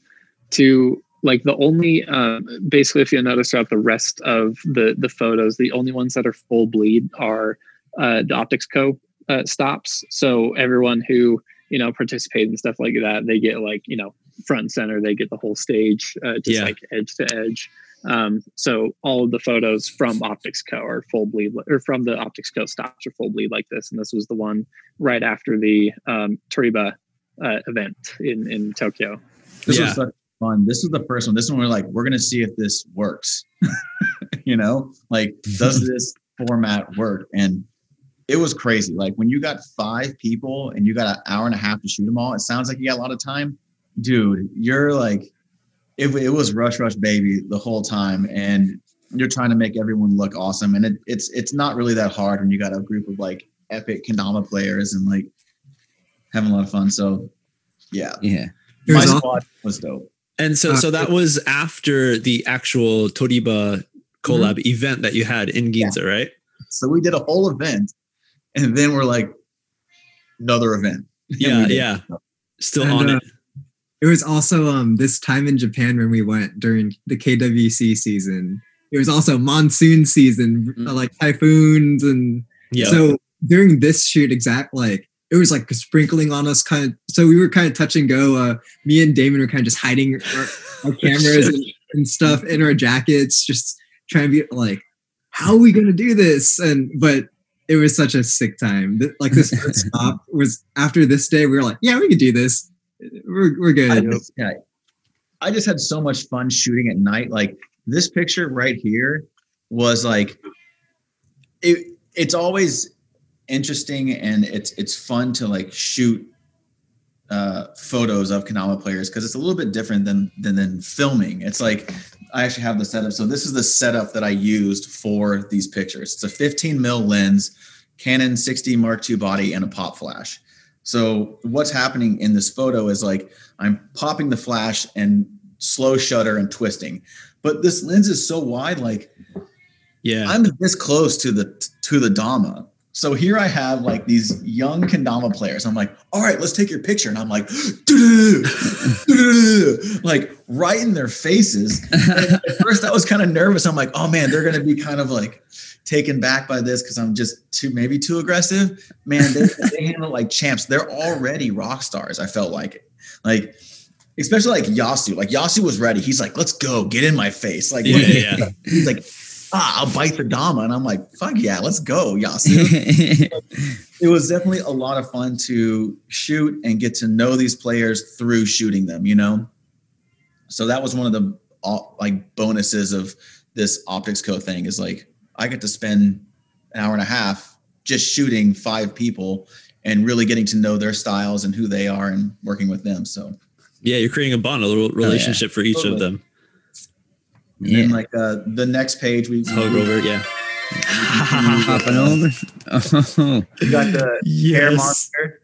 to like the only um, basically if you notice throughout the rest of the the photos, the only ones that are full bleed are uh, the Optics Co. Uh, stops. So everyone who you know participate and stuff like that, they get like you know front and center. They get the whole stage, uh, just Yeah. like edge to edge. Um, so all of the photos from Optics Co. are full bleed, or from the Optics Co. stops are full bleed like this. And this was the one right after the um, Toriba uh, event in in Tokyo. This Yeah. was such fun. This was the first one. This one we're like, we're gonna see if this works. [LAUGHS] you know, like does [LAUGHS] this format work? And it was crazy. Like when you got five people and you got an hour and a half to shoot them all, it sounds like you got a lot of time. Dude, you're like, it, it was rush rush baby the whole time, and you're trying to make everyone look awesome. And it, it's it's not really that hard when you got a group of like epic kendama players and like having a lot of fun. So yeah, Yeah. It my was squad was dope. And so, Uh, so that was after the actual Toriba collab event that you had in Ginza, right? So we did a whole event, and then we're like, another event. Yeah, yeah. Still And, on uh, it. It was also um this time in Japan when we went during the KWC season. It was also monsoon season, Mm. uh, like typhoons, and Yeah. so during this shoot, exact like it was like sprinkling on us, kind of. So we were kind of touch and go. Uh, me and Damon were kind of just hiding our, our [LAUGHS] cameras and, and stuff in our jackets, just trying to be like, how are we gonna do this? And but it was such a sick time. Like this first [LAUGHS] stop was after this day, we were like, yeah, we can do this. We're we're I good. just, yeah, I just had so much fun shooting at night. Like this picture right here was like it. It's always interesting and it's it's fun to like shoot uh, photos of kendama players because it's a little bit different than than than filming. It's like I actually have the setup. So this is the setup that I used for these pictures. It's a 15 mil lens, Canon 6D Mark II body, and a pop flash. So what's happening in this photo is like I'm popping the flash and slow shutter and twisting. But this lens is so wide, like Yeah. I'm this close to the to the Dama. So here I have like these young Kendama players. I'm like, all right, let's take your picture. And I'm like, like right in their faces. And at first I was kind of nervous. I'm like, oh man, they're gonna be kind of like taken back by this because I'm just too maybe too aggressive. Man, they, they handle like champs. They're already rock stars. I felt like it. Like especially like Yasu. Like Yasu was ready. He's like, let's go, get in my face. Like yeah, yeah. he's like, ah, I'll bite the Dama. And I'm like, fuck yeah, let's go, Yasu. [LAUGHS] it was definitely a lot of fun to shoot and get to know these players through shooting them, you know? So that was one of the uh, like bonuses of this optics co thing is like I get to spend an hour and a half just shooting five people and really getting to know their styles and who they are and working with them. So yeah, you're creating a bond, a little relationship for each of them. And yeah. then like uh, the next page we Hug over, yeah. Hopping over. Oh, we got the hair monster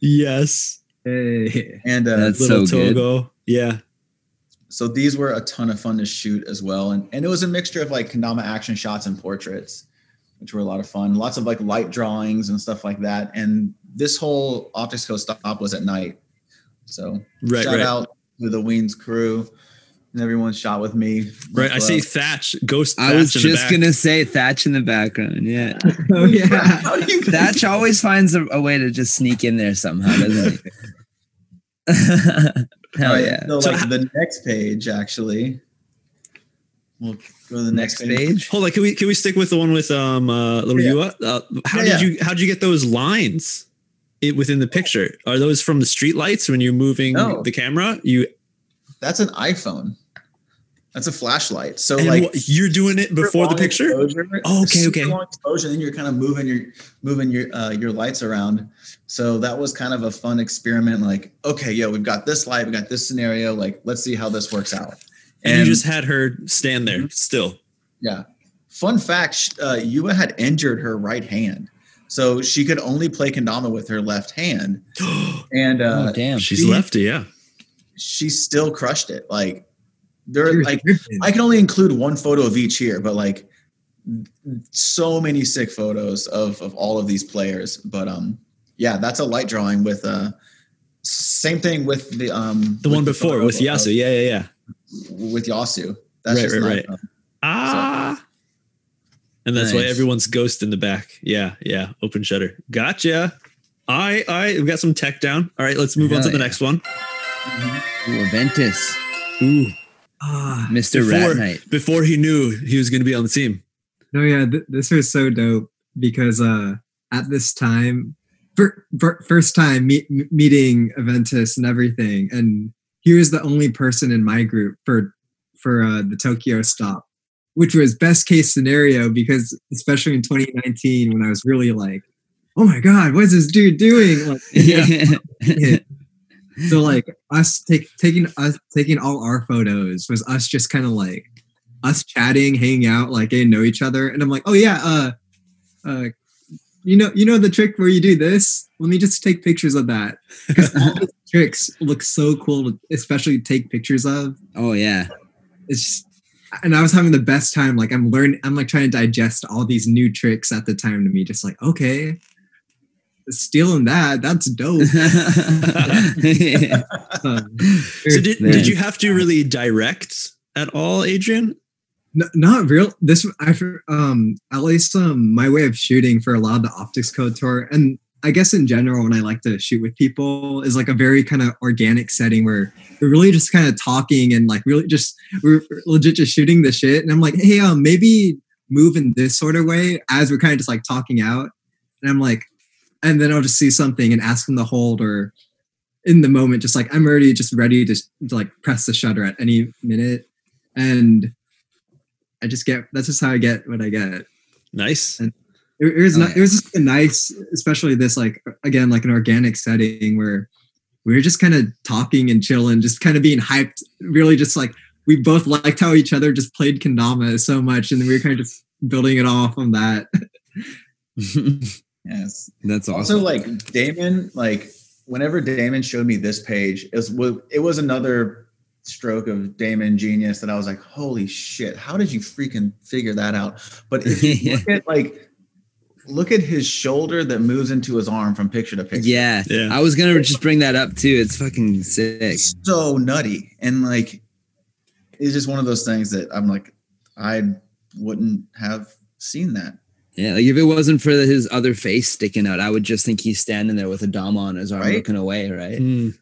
Yes. Hey. and uh, That's Little so good. Togo. Yeah. so these were a ton of fun to shoot as well and, and it was a mixture of like kendama action shots and portraits which were a lot of fun lots of like light drawings and stuff like that and this whole optics co stop was at night so Right, shout right. out to the Weens crew and everyone shot with me Right. I Much see. Thatch, Ghost I was Thatch in the just back. gonna say Thatch in the background. Yeah, [LAUGHS] Oh yeah. [LAUGHS] How do you Thatch always finds a, a way to just sneak in there somehow, doesn't he? [LAUGHS] Hell Alright, yeah! so So like ho- the next page actually we'll go to the next, Next page. page. Hold on, can we can we stick with the one with um uh little Yeah. Yua? Uh, how Yeah, did you how did you get those lines it, within the picture? Are those from the street lights when you're moving No. the camera? You that's an iphone that's a flashlight so and like you're doing it before the picture? exposure, Oh, okay, super okay. long exposure, then you're kind of moving your moving your uh, your lights around. So that was kind of a fun experiment. Like, okay, yo, we've got this light, we got this scenario. Like, let's see how this works out. And, you just had her stand there still. yeah. Fun fact: sh- uh, Yua had injured her right hand, so she could only play kendama with her left hand, [GASPS] and uh, oh damn! She's she- lefty, yeah. She still crushed it. Like, there, like. I can only include one photo of each here, but like so many sick photos of of all of these players. But um, yeah, that's a light drawing with uh, same thing with the um The one before with of- Yasu. Yeah, yeah, yeah. with Yasu. That's Right, just right, right. um, Ah. And that's why everyone's ghost in the back. Yeah, yeah. Open shutter. Gotcha. All right, all right. We got some tech down. All right, let's move on Hell to the yeah. next one. Ooh, Aventus, Ooh. Ah, Mister Before- Rat Knight. Before he knew he was going to be on the team. no, yeah, th- this was so dope because uh, at this time, fir- fir- first time meet- meeting Aventis and everything, and he was the only person in my group for for uh, the Tokyo stop, which was best case scenario because especially in 2019 when I was really like, oh my god, what is this dude doing? Like, [LAUGHS] yeah. [LAUGHS] so like us take, taking us taking all our photos was us just kind of like us chatting hanging out like getting to know each other. And i'm like oh yeah uh uh you know you know the trick where you do this? Let me just take pictures of that. Because all [LAUGHS] the tricks look so cool to especially take pictures of. Oh yeah. it's just and i was having the best time. Like i'm learning i'm like trying to digest all these new tricks at the time to me just like okay stealing that that's dope [LAUGHS] [LAUGHS] Um, So did, did you have to really direct at all, Adrian? N- not real. This I um at least um my way of shooting for a lot of the optics co tour and I guess in general when I like to shoot with people is like a very kind of organic setting where we're really just kind of talking and like really just we're legit just shooting the shit and I'm like hey um maybe move in this sort of way as we're kind of just like talking out and I'm like, and then I'll just see something and ask them to hold or in the moment, just like I'm already just ready to, to like press the shutter at any minute. And I just get that's just how I get what I get. Nice. And it, it was Oh, not, yeah. it was just a nice, especially this like again like an organic setting where we were just kind of talking and chilling, just kind of being hyped. Really, just like we both liked how each other just played kendama so much, and we were kind of just building it off on that. [LAUGHS] Yes. That's Also, awesome. like Damon, like whenever Damon showed me this page, it was it was another stroke of Damon genius that I was like, holy shit, how did you freaking figure that out? But if you [LAUGHS] look at like look at his shoulder that moves into his arm from picture to picture. yeah. Yeah. I was gonna just bring that up too. It's fucking sick. So nutty. And like it's just one of those things that I'm like, I wouldn't have seen that. Yeah, like if it wasn't for his other face sticking out, I would just think he's standing there with a dom on his arm Right? looking away, right? Mm.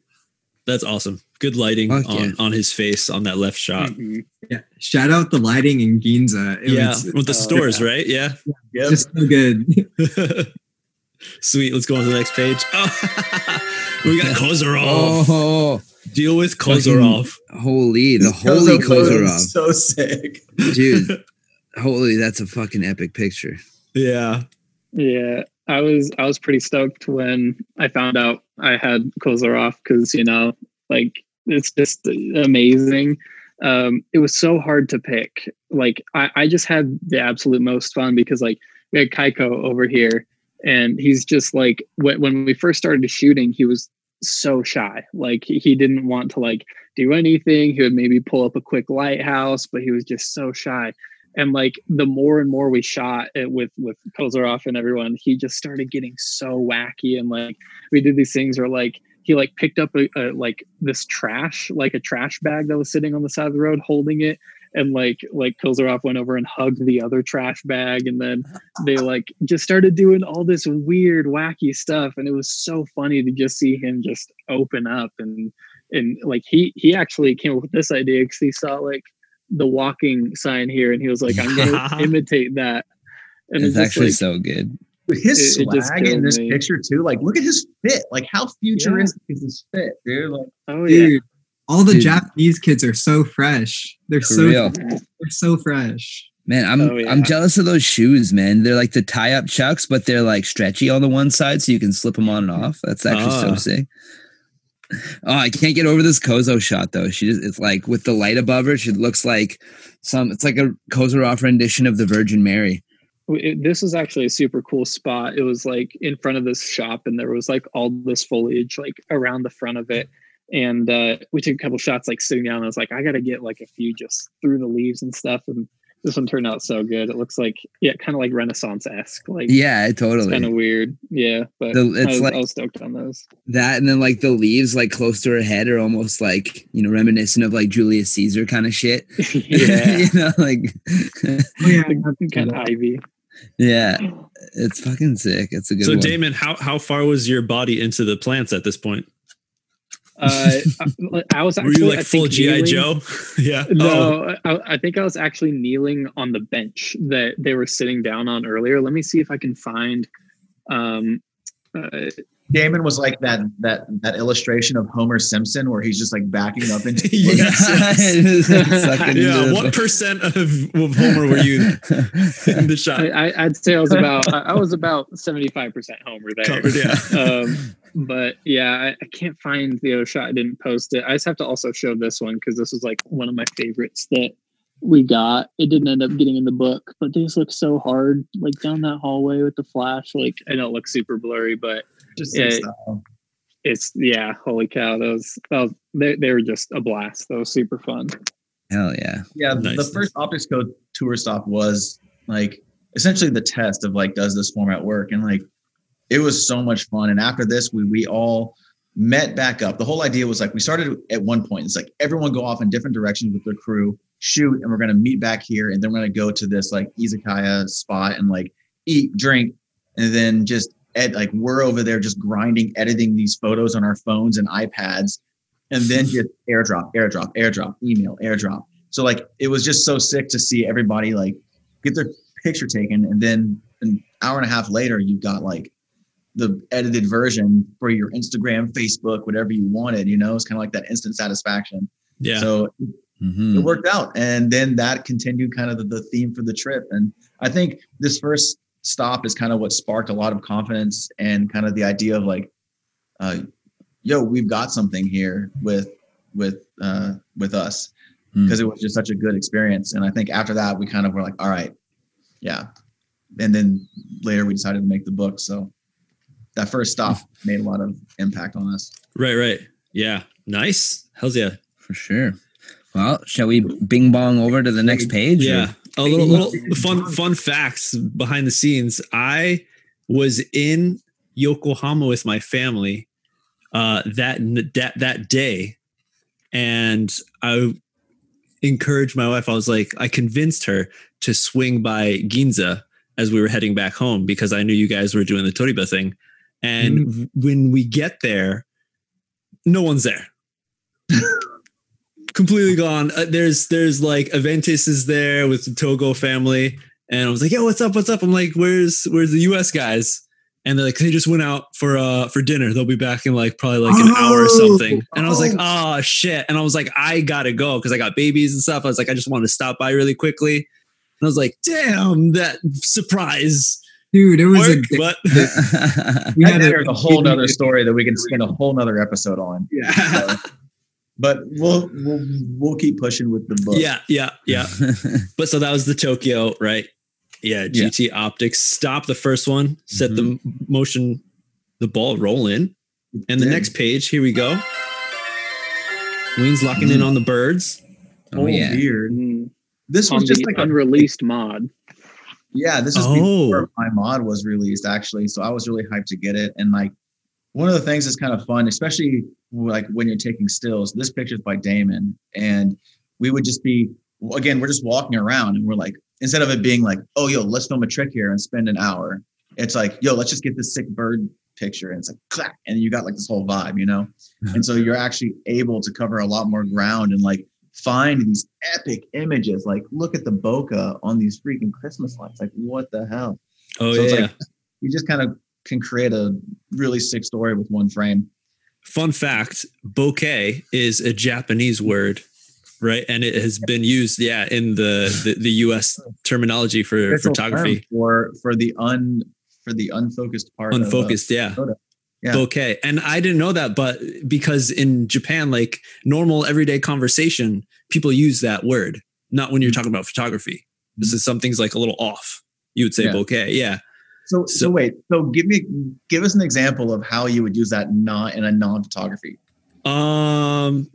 That's awesome. Good lighting Fuck on, yeah. on his face on that left shot. Mhm. Yeah, shout out the lighting in Ginza. It Yeah, was with the oh, stores, right? Yeah. Yep. just so good. [LAUGHS] Sweet. Let's go on to the next page. Oh, [LAUGHS] we got [LAUGHS] Kozarov. Oh, Deal with Kozarov. holy, the holy Kozarov. So sick. Dude, holy, that's a fucking epic picture. Yeah. Yeah, I was I was pretty stoked when I found out I had Kozarov because you know, like it's just amazing. Um, it was so hard to pick. Like I, I just had the absolute most fun because like we had Kaiko over here, and he's just like when when we first started shooting, he was so shy. Like he, he didn't want to like do anything. He would maybe pull up a quick lighthouse, but he was just so shy and like the more and more we shot it with with Kozarov and everyone, he just started getting so wacky. And like we did these things where like he like picked up a, a like this trash like a trash bag that was sitting on the side of the road holding it. And like like Kozarov went over and hugged the other trash bag. And then they [LAUGHS] like just started doing all this weird wacky stuff. And it was so funny to just see him just open up. And and like he he actually came up with this idea because he saw like the walking sign here and he was like i'm gonna [LAUGHS] imitate that and it's just, actually like, so good. His It- it swag in this me. picture too. Like, look at his fit. Like, how futuristic is his fit, dude? Like, oh yeah all the Dude. Japanese kids are so fresh. They're For so real. they're so fresh. Man, I'm Oh, yeah. I'm jealous of those shoes, man. They're like the tie up chucks, but they're like stretchy on the one side, so you can slip them on and [LAUGHS] off. That's actually so Ah. sick. Oh, I can't get over this Kozo shot though. She just, it's like with the light above her, she looks like some. It's like a Kozarov rendition of the Virgin Mary. it, this was actually a super cool spot it was like in front of this shop and there was like all this foliage like around the front of it and uh we took a couple shots like sitting down i was like i gotta get like a few just through the leaves and stuff and this one turned out so good it looks like yeah kind of like renaissance-esque like Yeah, totally. kind of weird yeah but The- I, it's was, like- I was stoked on those that and then like the leaves like close to her head are almost like you know reminiscent of like Julius Caesar kind of shit. [LAUGHS] [LAUGHS] yeah you know, like [LAUGHS] Oh yeah, kind of ivy yeah, it's fucking sick. It's a good So one. Damon, how how far was your body into the plants at this point? Uh I, I was Were actually you I like full GI kneeling- Joe? [LAUGHS] yeah. Oh. No, I, I think I was actually kneeling on the bench that they were sitting down on earlier. Let me see if I can find. Um, uh, Damon was like that that that illustration of Homer Simpson where he's just like backing up into. [LAUGHS] Yes, [LAUGHS] Sucking yeah. into What percent of, of Homer were you in the shot? I, I, I'd say I was about I, I was about seventy five percent Homer there. Covered, yeah. um, but yeah, I, I can't find the other shot. I didn't post it. I just have to also show this one because this was like one of my favorites that we got. It didn't end up getting in the book, but these look so hard, like down that hallway with the flash. Like I know it looks super blurry, but just Yeah. style. it's yeah, holy cow, those that they they were just a blast. That was super fun. Hell yeah. Yeah, Nice. the first Optics Co tour stop was like essentially the test of like, does this format work? And like, it was so much fun. And after this, we we all met back up. The whole idea was like we started at one point. It's like everyone go off in different directions with their crew, shoot, and we're gonna meet back here, and then we're gonna go to this like izakaya spot and like eat, drink, and then just ed like we're over there just grinding, editing these photos on our phones and iPads, and then [LAUGHS] just airdrop, airdrop, airdrop, email, airdrop. So like it was just so sick to see everybody like get their picture taken and then an hour and a half later, you've got like the edited version for your Instagram, Facebook, whatever you wanted. You know, it's kind of like that instant satisfaction. Yeah. So Mhm. it worked out, and then that continued kind of the, the theme for the trip. And I think this first stop is kind of what sparked a lot of confidence and kind of the idea of like, uh, yo, we've got something here with with uh, with us Hmm. because it was just such a good experience. And I think after that, we kind of were like, all right, yeah. And then later we decided to make the book. So that first stop made a lot of impact on us. Right, right. Yeah. Nice. Hell's yeah. For sure. Well, shall we bing bong over to the next page? or- Yeah. A little, little fun fun facts behind the scenes. I was in Yokohama with my family uh, that that that day, and I encouraged my wife. I was like, I convinced her to swing by Ginza as we were heading back home because I knew you guys were doing the Toriba thing. And v- when we get there, no one's there. [LAUGHS] Completely gone. Uh, there's there's like Aventis is there with the Togo family, and I was like, "Yo, what's up? What's up?" I'm like, "Where's where's the U.S. guys?" And they're like, "They just went out for uh for dinner. They'll be back in like probably like an hour or something." And I was like, "Oh shit!" And I was like, "I gotta go because I got babies and stuff." I was like, "I just wanted to stop by really quickly." And I was like, "Damn, that surprise Dude, it was worked!" a But [LAUGHS] we That had there's a whole nother story that we can spend a whole nother episode on. Yeah. So, but we'll we'll we'll keep pushing with the book. yeah, yeah, yeah. [LAUGHS] But so that was the Tokyo, right? Yeah, Yeah. GT Optics. Stop the first one, set the mm-hmm. motion, the ball rolling. And the Did. next page, here we go. Wings locking in mm. on the birds. oh yeah. weird. Mm, This on was just the like a unreleased mod. Yeah, this is Oh. before my mod was released actually, so I was really hyped to get it. And like one of the things that's kind of fun, especially like when you're taking stills. This picture's by Damon, and we would just be again, we're just walking around, and we're like, instead of it being like, oh yo, let's film a trick here and spend an hour, it's like, yo, let's just get this sick bird picture, and it's like clack, and you got like this whole vibe, you know. [LAUGHS] and so you're actually able to cover a lot more ground and like find these epic images. Like, look at the bokeh on these freaking Christmas lights. Like, what the hell? Oh So it's yeah. like- You just kind of can create a really sick story with one frame. Fun fact: bokeh is a Japanese word, right? And it has been used, yeah, in the the, the U.S. terminology for photography. for for the un for the unfocused part. Unfocused, yeah. photo. Yeah. bokeh and i didn't know that but because in japan like normal everyday conversation people use that word not when you're mm-hmm. talking about photography mm-hmm. this is something's like a little off you would say Yeah. bokeh yeah so, so So- wait. So give me give us an example of how you would use that not in a non photography. um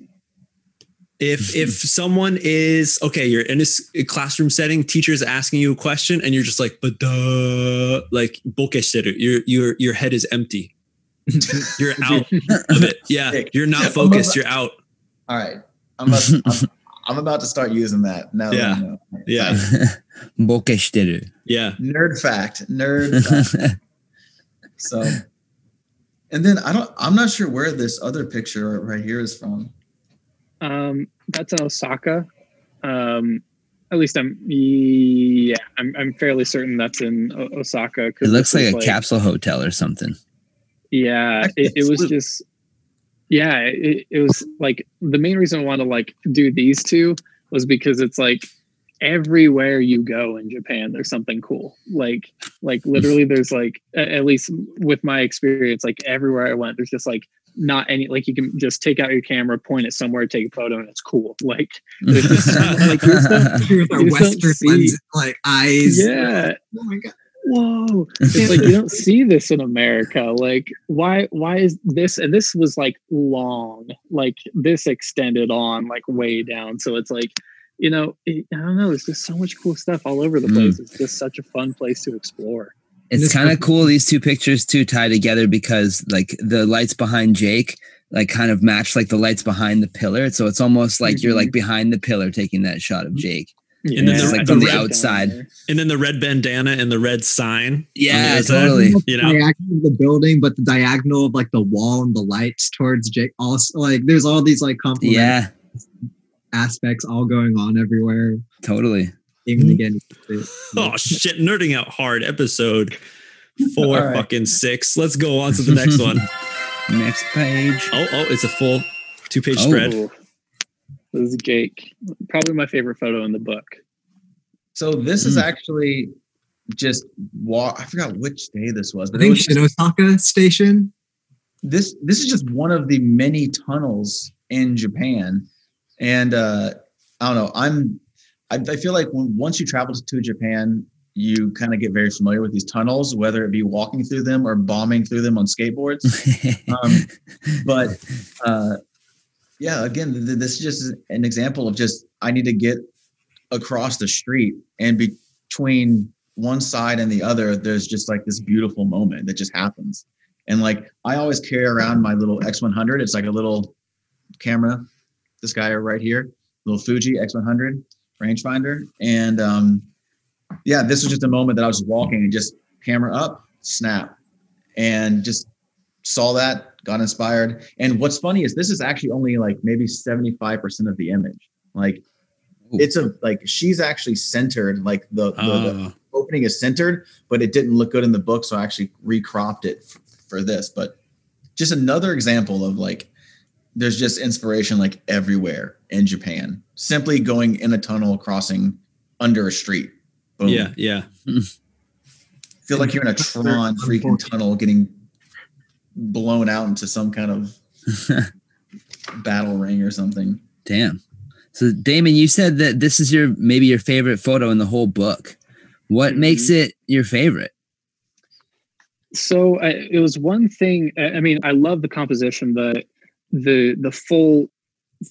if mm-hmm. if someone is okay you're in a, classroom setting teacher's asking you a question and you're just like but duh like bokeh shiteru. your your your head is empty [LAUGHS] you're [LAUGHS] out of it yeah you're not focused you're out All right. I'm about, [LAUGHS] I'm, I'm about to start using that now. that Yeah. I know. yeah Bokeh shiteru. yeah Nerd fact. Nerd fact. So, and then I don't. I'm not sure where this other picture right here is from. Um, that's in Osaka. Um, at least I'm yeah, I'm I'm fairly certain that's in O- Osaka. It looks like is a capsule hotel or something. Yeah, it, it was just yeah, it, it was like the main reason I want to like do these two was because it's like everywhere you go in Japan, there's something cool. Like like literally, there's like at least with my experience, like everywhere I went, there's just like not any like you can just take out your camera, point it somewhere, take a photo, and it's cool. [LAUGHS] Like there's just like you just don't- [LAUGHS] with our You just don't Western like eyes. yeah. Oh my god. Whoa [LAUGHS] it's like you don't see this in america like why why is this and this was like long like this extended on like way down so it's like you know i don't know there's just so much cool stuff all over the Mm. place it's just such a fun place to explore It's kind of cool these two pictures too tie together because like the lights behind Jake like kind of match like the lights behind the pillar. So it's almost like you're Mhm. like behind the pillar taking that shot of Jake. And then the- I like can from the write outside. And then the red bandana and the red sign. Yeah, other side, uh, totally. You know, diagonal of the building, but the diagonal of like the wall and the lights towards Jake. Also, like there's all these like complementary Yeah, aspects all going on everywhere. totally. Even hmm. again. [LAUGHS] Oh shit! Nerding out hard. Episode four, All right. fucking six. Let's go on to the next [LAUGHS] one. Next page. Oh, oh, it's a full two-page Oh. spread. Ooh. This is Jake. Probably my favorite photo in the book. So this is Mm. actually just walk. I forgot which day this was, I but it think was just- Shin-Osaka Station. this this is just one of the many tunnels in Japan, and uh, I don't know. I'm I, I feel like when once you travel to Japan, you kind of get very familiar with these tunnels, whether it be walking through them or bombing through them on skateboards. [LAUGHS] um, but uh, yeah, again, th- th- this is just an example of just I need to get across the street, and between one side and the other, there's just like this beautiful moment that just happens. And like I always carry around my little X100. It's like a little camera. This guy right here, little Fuji X100 rangefinder, and um, yeah, this was just a moment that I was walking and just camera up, snap, and just saw that, got inspired. And what's funny is this is actually only like maybe 75% of the image. Like Ooh. it's a like she's actually centered, like the, the, the Ah, opening is centered, but it didn't look good in the book, so I actually recropped it f- for this. But just another example of like there's just inspiration like everywhere in Japan. Simply going in a tunnel, crossing under a street. Boom. yeah, yeah. [LAUGHS] Feel like you're in a Tron freaking tunnel getting blown out into some kind of [LAUGHS] battle ring or something. Damn. So Damon, you said that this is your maybe your favorite photo in the whole book. What Mhm. makes it your favorite? So I, it was one thing. I I mean, I love the composition, but the the full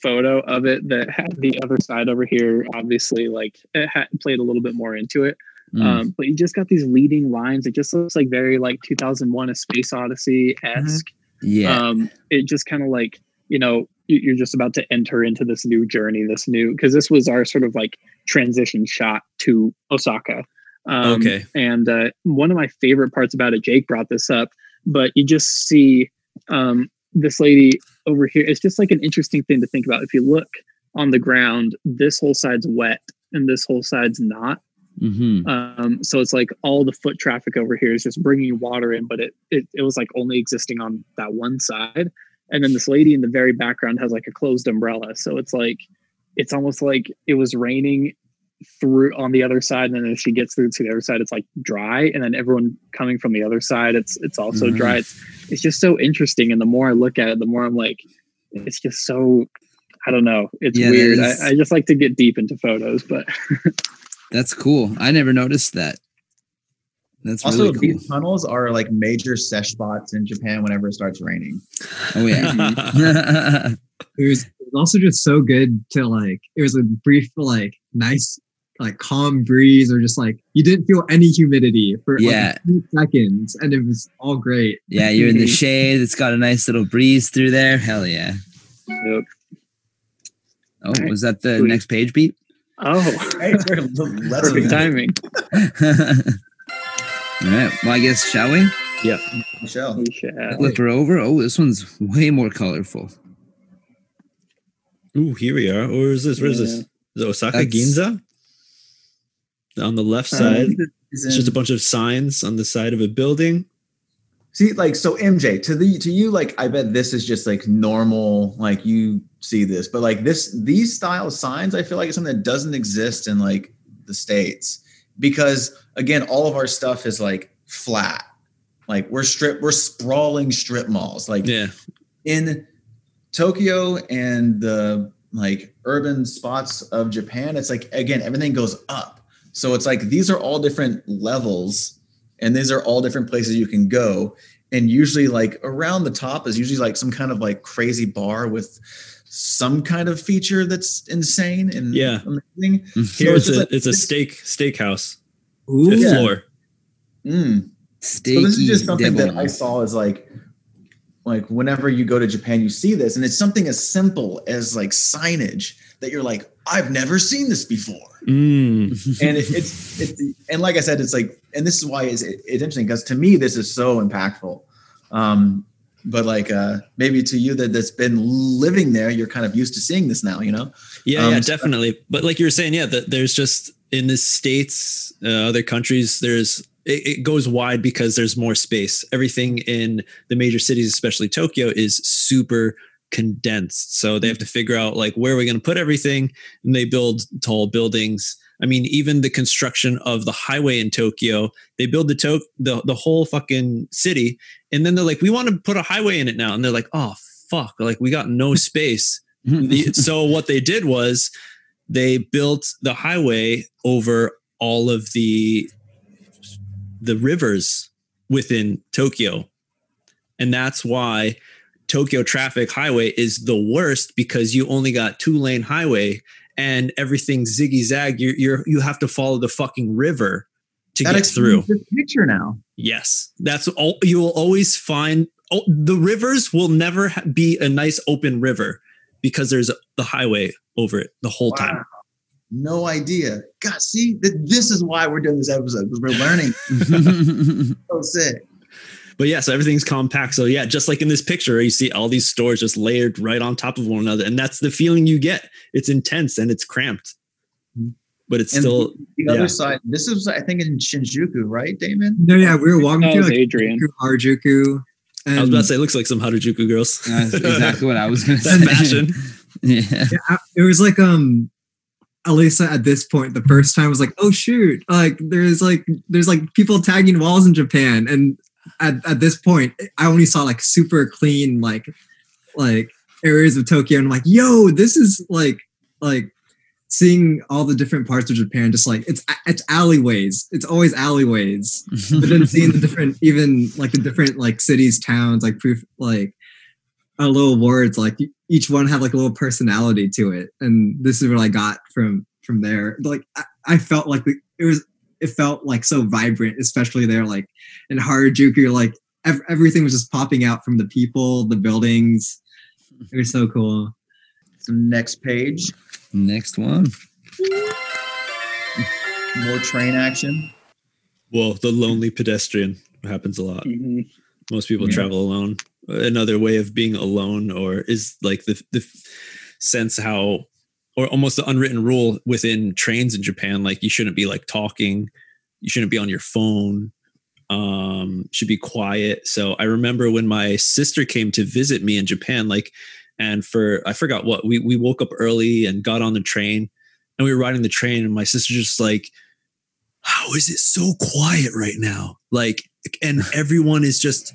photo of it that had the other side over here. Obviously, like it had played a little bit more into it. Mm. Um, but you just got these leading lines. It just looks like very like 2001: A Space Odyssey esque. yeah. um it just kind of like you know you- you're just about to enter into this new journey this new because this was our sort of like transition shot to osaka um, Okay. and uh, one of my favorite parts about it jake brought this up but you just see um this lady over here it's just like an interesting thing to think about if you look on the ground this whole side's wet and this whole side's not hmm um, so it's like all the foot traffic over here is just bringing water in, but it, it it was like only existing on that one side. And then this lady in the very background has like a closed umbrella. So it's like it's almost like it was raining through on the other side, and then as she gets through to the other side, it's like dry, and then everyone coming from the other side, it's it's also Mhm. dry. It's it's just so interesting. And the more I look at it, the more I'm like, it's just so I don't know. It's Yeah, weird. I, I just like to get deep into photos, but [LAUGHS] That's cool. I never noticed that. That's Also, really cool. these tunnels are like major sesh spots in Japan whenever it starts raining. Oh yeah. [LAUGHS] [LAUGHS] It was, it was also just so good to like. It was a brief, like nice, like calm breeze, or just like you didn't feel any humidity for Yeah. like a few seconds, and it was all great. yeah, you're in the shade. It's got a nice little breeze through there. Hell yeah. Yep. Oh, Alright. was that the Sweet. next page beat? Oh, Hey, [LAUGHS] perfect than timing. [LAUGHS] All right. Well, I guess shall we Michelle. We shall. flip her over? Oh, this one's way more colorful. Ooh, here we are. Or is this? Where is this? Is it Osaka That's- Ginza? On the left Um, side, Is it's just a bunch of signs on the side of a building. See, like, so MJ, to the to you, like, I bet this is just like normal, like you see this, but like this, these style of signs, I feel like it's something that doesn't exist in like the states because again, all of our stuff is like flat, like we're strip, we're sprawling strip malls, like Yeah. in Tokyo and the like urban spots of Japan, it's like again, everything goes up. So it's like these are all different levels and these are all different places you can go. And usually like around the top is usually like some kind of like crazy bar with some kind of feature that's insane and Yeah. amazing. Here it's it's, just a like- it's a steak steakhouse. Ooh, Fifth Yeah. floor. Mm. Steaky So this is just something that. I saw as like like whenever you go to Japan, you see this, and it's something as simple as like signage that you're like, I've never seen this before. Mm. And it, it's it's and like I said, it's like, and this is why it's, it's interesting because to me this is so impactful. Um, but like uh maybe to you that that's been living there, you're kind of used to seeing this now, you know? Yeah, Um, yeah, so- definitely. But like you were saying, yeah, that there's just in the states, uh, other countries, there's it, it goes wide because there's more space. Everything in the major cities, especially Tokyo, is super condensed. So they have mm. to figure out like where are we going to put everything, and they build tall buildings. I mean, even the construction of the highway in Tokyo, they build the to- the the whole fucking city, and then they're like, we want to put a highway in it now, and they're like, oh fuck, like we got no [LAUGHS] space. Mm-hmm. So what they did was they built the highway over all of the the rivers within Tokyo. And that's why Tokyo traffic highway is the worst because you only got two lane highway and everything ziggy zag. You you're you have to follow the fucking river to that get through. explains this picture now. Yes, that's all. You will always find oh, the rivers will never ha- be a nice open river because there's the highway over it the whole time. No idea. God, see, th- this is why we're doing this episode because we're learning [LAUGHS] so sick. But yeah, so everything's compact. So yeah, just like in this picture, you see all these stores just layered right on top of one another, and that's the feeling you get. It's intense and it's cramped, but it's And still the yeah. other side, this is, I think, in Shinjuku, right, Damon? No, yeah, we were walking That through was like Adrian. Harajuku. And I was about to say, it looks like some Harajuku girls. That's exactly what I was going [LAUGHS] to That say. fashion. [LAUGHS] Yeah. yeah, it was like um at least at this point the first time was like oh shoot like there's like there's like people tagging walls in japan and at, at this point i only saw like super clean like like areas of tokyo. And i'm like yo this is like like seeing all the different parts of japan just like it's it's alleyways. It's always alleyways. [LAUGHS] But then seeing the different even like the different like cities towns like proof like uh, little words like each one had like a little personality to it. And this is what i got from from there. Like i, I felt like the, it was it felt like so vibrant especially there like in harajuku like ev- everything was just popping out from the people the buildings it was so cool So next page, Next one. [LAUGHS] more train action. Well, the lonely pedestrian happens a lot. Mhm. Most people Yeah. travel alone. Another way of being alone, or is like the the sense how, or almost the unwritten rule within trains in Japan, like you shouldn't be like talking, you shouldn't be on your phone, um, should be quiet. So I remember when my sister came to visit me in Japan, like, and for I forgot what we we woke up early and got on the train, and we were riding the train, and my sister just like how is it so quiet right now? Like, and everyone is just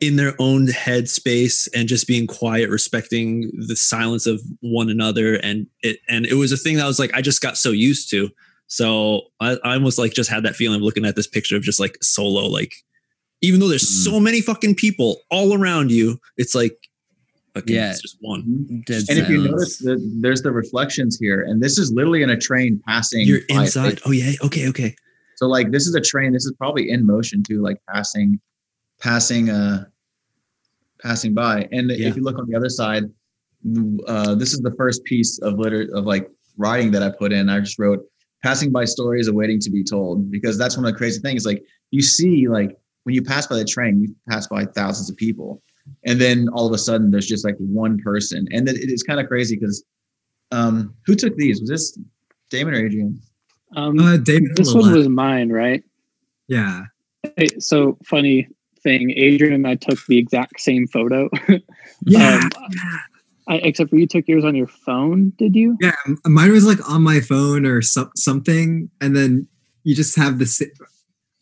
in their own headspace and just being quiet, respecting the silence of one another. And it, and it was a thing that I was like, I just got so used to. So I, I almost like just had that feeling of looking at this picture of just like solo, like, even though there's Mm. so many fucking people all around you, it's like, okay, Yeah. it's just one. Dead And if you notice, the, there's the reflections here, and this is literally in a train passing. You're by- inside. Oh yeah. Okay. Okay. So like this is a train. This is probably in motion too, like passing, passing, uh, passing by. And Yeah. if you look on the other side, uh, this is the first piece of liter of like writing that I put in. I just wrote passing by stories awaiting to be told because that's one of the crazy things. Like you see, like when you pass by the train, you pass by thousands of people, and then all of a sudden there's just like one person, and then it is kind of crazy because um, who took these? Was this Damon or Adrian? Um, uh david this one was mine, right? yeah Hey, So funny thing, Adrian and I took the exact same photo. [LAUGHS] yeah Um, I, except for you took yours on your phone, did you? Yeah, mine was like on my phone or so- something, and then you just have this.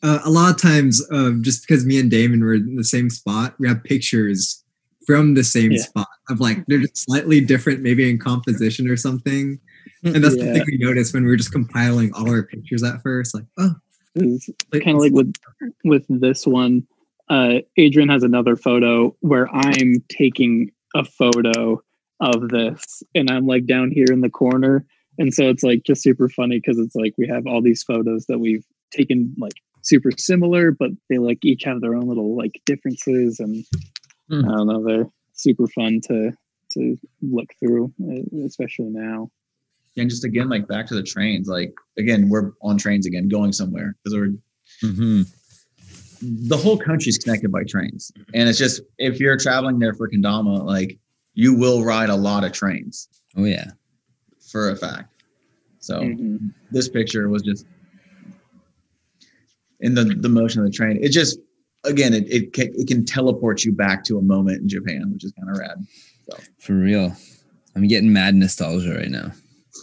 Uh, a lot of times, uh, just because me and Damon were in the same spot, we have pictures from the same Yeah. spot of like they're just slightly different, maybe in composition or something. And that's the thing we noticed when we were just compiling all our pictures at first. Like, oh, like, kind of like with with this one. Uh, Adrian has another photo where I'm taking a photo of this, and I'm like down here in the corner, and so it's like just super funny because it's like we have all these photos that we've taken like super similar, but they like each have their own little like differences, and Hmm. I don't know, they're super fun to to look through, uh, especially now. and just again like back to the trains like again we're on trains again going somewhere because we're Mhm. The whole country is connected by trains and it's just if you're traveling there for kendama like you will ride a lot of trains Oh yeah. for a fact So Mhm. this picture was just in the the motion of the train. It just again it it can, it can teleport you back to a moment in Japan, which is kind of rad. For real. I'm getting mad nostalgia right now. [LAUGHS]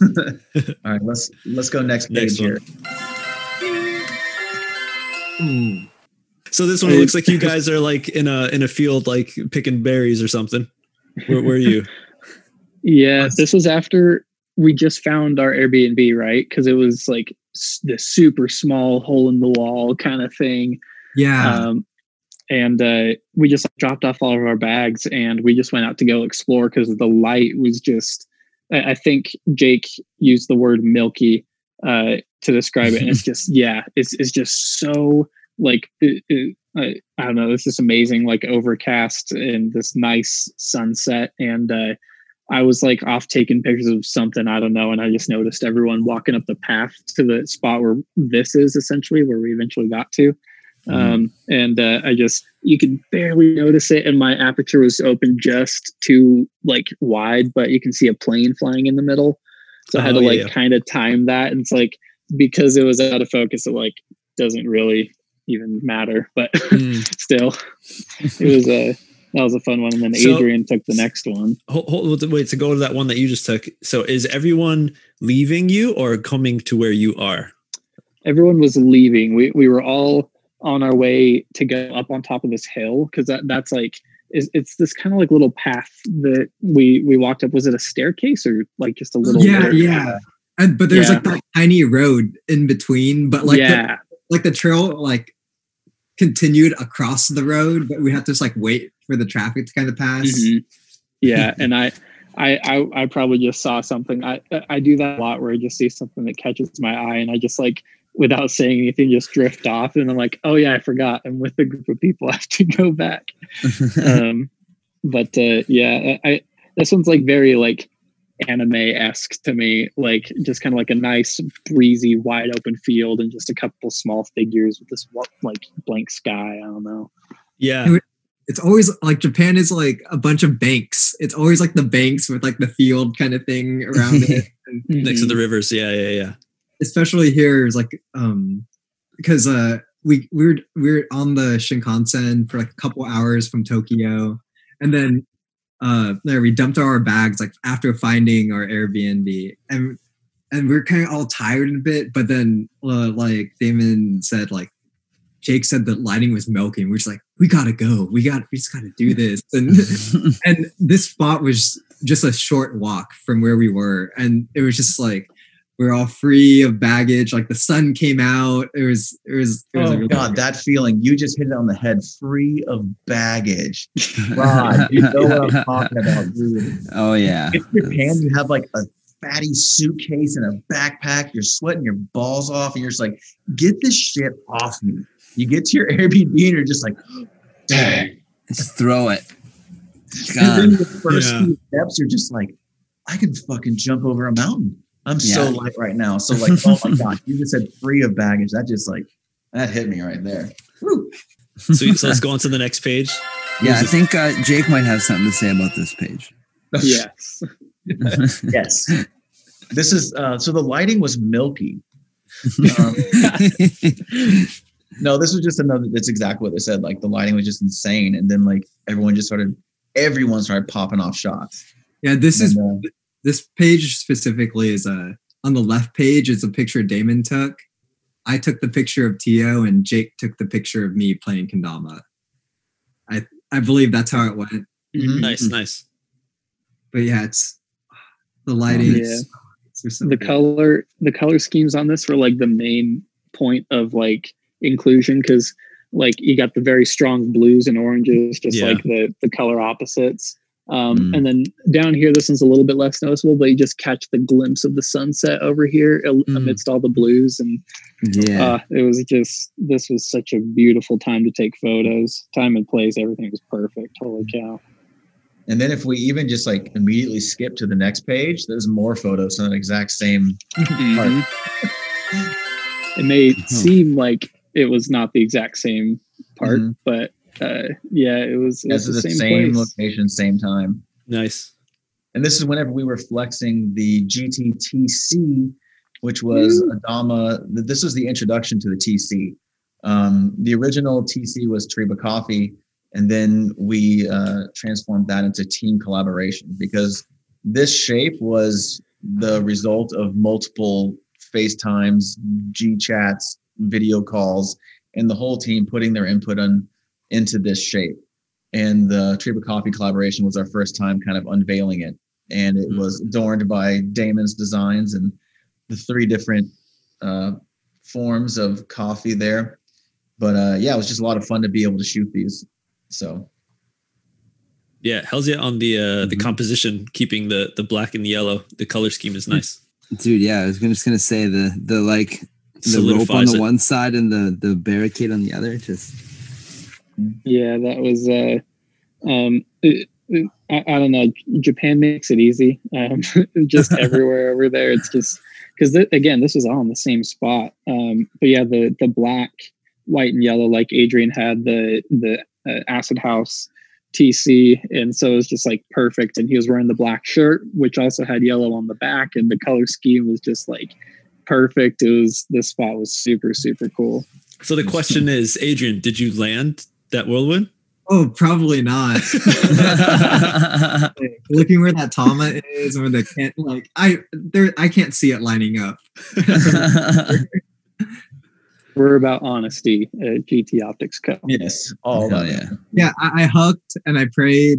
All right, let's let's go next Next page here. Ooh. So this one looks like you guys are like in a in a field like picking berries or something. Where were you? [LAUGHS] Yeah, this was after we just found our Airbnb, right? Because it was like s- this super small hole in the wall kind of thing. Yeah. Um, and uh, we just dropped off all of our bags and we just went out to go explore because the light was just, I, I think Jake used the word milky uh, to describe it. And it's [LAUGHS] just, yeah, it's, it's just so like, it, it, I, I don't know, it's just amazing, like overcast and this nice sunset. And uh, I was like off taking pictures of something, I don't know. And I just noticed everyone walking up the path to the spot where this is essentially where we eventually got to um, and uh, I just you could barely notice it, and my aperture was open just too like wide, but you can see a plane flying in the middle, so I had Oh, to like yeah. kind of time that, and it's like because it was out of focus, it like doesn't really even matter, but Hmm. [LAUGHS] still, it was a that was a fun one, and then So- Adrian took the next one. Hold, hold, wait to go to that one that you just took. So is everyone leaving you or coming to where you are? everyone was leaving. We we were all on our way to go up on top of this hill because that that's like is it's this kind of like little path that we we walked up. Was it a staircase or like just a little? yeah, yeah. And but there's Yeah. like that tiny road in between, but like the, yeah, like the trail like continued across the road, but we have to just like wait for the traffic to kind of pass. mhm. yeah. And I, I I I probably just saw something. I I do that a lot where I just see something that catches my eye and I just like without saying anything just drift off and I'm like oh yeah I forgot I'm with a group of people [LAUGHS] I have to go back. [LAUGHS] um, but uh, yeah, I, I this one's like very like anime esque to me, like just kind of like a nice breezy, wide open field and just a couple small figures with this like blank sky. I don't know. Yeah. It's always like Japan is like a bunch of banks. It's always like the banks with like the field kind of thing around it. [LAUGHS] And Next to the rivers. Yeah, yeah, yeah. especially here is like um because uh we we were we were on the Shinkansen for like a couple hours from Tokyo and then uh there we dumped all our bags like after finding our Airbnb. And and we are kind of all tired a bit but then uh, like Damon said like Jake said the lighting was milking. We're just like we gotta go. We got we just gotta do this. [LAUGHS] And and this spot was just a short walk from where we were. And it was just like we are all free of baggage like the sun came out it was it was it was Oh really- God, that feeling you just hit it on the head. Free of baggage. [LAUGHS] God, you know what I'm [LAUGHS] talking about, dude. oh yeah. In Japan, you have like a fatty suitcase and a backpack. You're sweating your balls off, and you're just like, "Get this shit off me." You get to your Airbnb, and you're just like, [GASPS] "Dang." Just throw it. And then the first Yeah. few steps, you're just like, I can fucking jump over a mountain. I'm so light right now. So like, oh my god, [LAUGHS] you just said free of baggage. That just like that hit me right there. Woo. So, so let's go on to the next page. Yeah, I think uh, Jake might have something to say about this page. [LAUGHS] Yes. [LAUGHS] yes. This is uh, so the lighting was milky. Um, no, this was just another. That's exactly what they said. Like the lighting was just insane, and then like everyone just started. Everyone started popping off shots. yeah this is And, uh, this page specifically is a on the left page is a picture Damon took I took the picture of Tio and Jake took the picture of me playing kendama I I believe that's how it went mhm. Nice, nice. but yeah it's the lighting Yeah. so- so the color the color schemes on this were like the main point of like inclusion because like you got the very strong blues and oranges just Yeah. like the the color opposites um Mm. and then down here this one's a little bit less noticeable but you just catch the glimpse of the sunset over here Mm. amidst all the blues and yeah. uh it was just this was such a beautiful time to take photos time and place everything was perfect holy cow And then if we even just like immediately skip to the next page, there's more photos on the exact same Mhm. it may seem like it was not the exact same part, Mhm. but uh, yeah, it was, it This was is the the same, same place. location, same time. Nice. And this is whenever we were flexing the GTTC which was Adama. This was the introduction to the TC. Um, the original TC was Tariba Coffee, and then we uh, transformed that into team collaboration because this shape was the result of multiple FaceTimes, G chats, video calls, and the whole team putting their input on into this shape. And the Tariba Coffee collaboration was our first time kind of unveiling it. And it mm-hmm. was adorned by Damon's designs and the three different uh, forms of coffee there. But uh, yeah, it was just a lot of fun to be able to shoot these. So yeah, hell's yeah on the uh mm-hmm. the composition, keeping the the black and the yellow. The color scheme is nice. Dude, yeah, I was just gonna say the the like the rope on the it. one side and the the barricade on the other. Just yeah, that was uh um it, it, I, I, don't know. Japan makes it easy. Um, [LAUGHS] just [LAUGHS] everywhere over there. It's just because th- again, this was all in the same spot. Um, but yeah, the the black, white, and yellow, like Adrian had the the uh, acid house TC, and so it was just like perfect. And he was wearing the black shirt, which also had yellow on the back, and the color scheme was just like perfect. It was this spot was super super cool. So the question is, Adrian, did you land that whirlwind? Oh, probably not. [LAUGHS] Looking where that Tama is, where the can't like I there I can't see it lining up. [LAUGHS] We're about honesty at GT Optics Co. Yes. Oh yeah. Yeah, I, I hugged and I prayed.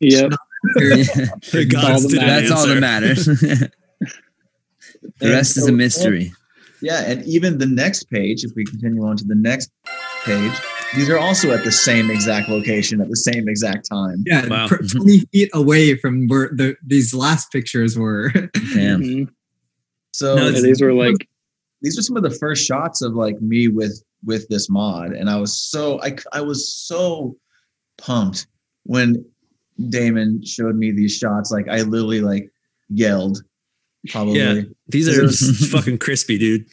Yep. [LAUGHS] God's that's all that matters. the rest so, is a mystery. Yeah, and even the next page, if we continue on to the next page, these are also at the same exact location at the same exact time. Yeah, wow. 20 feet away from where the, these last pictures were. [LAUGHS] Damn. Mm-hmm. So no, these were like these are some of the first shots of like me with with this mod and i was so i, I was so pumped when damon showed me these shots like i literally like yelled probably yeah these are [LAUGHS] fucking crispy dude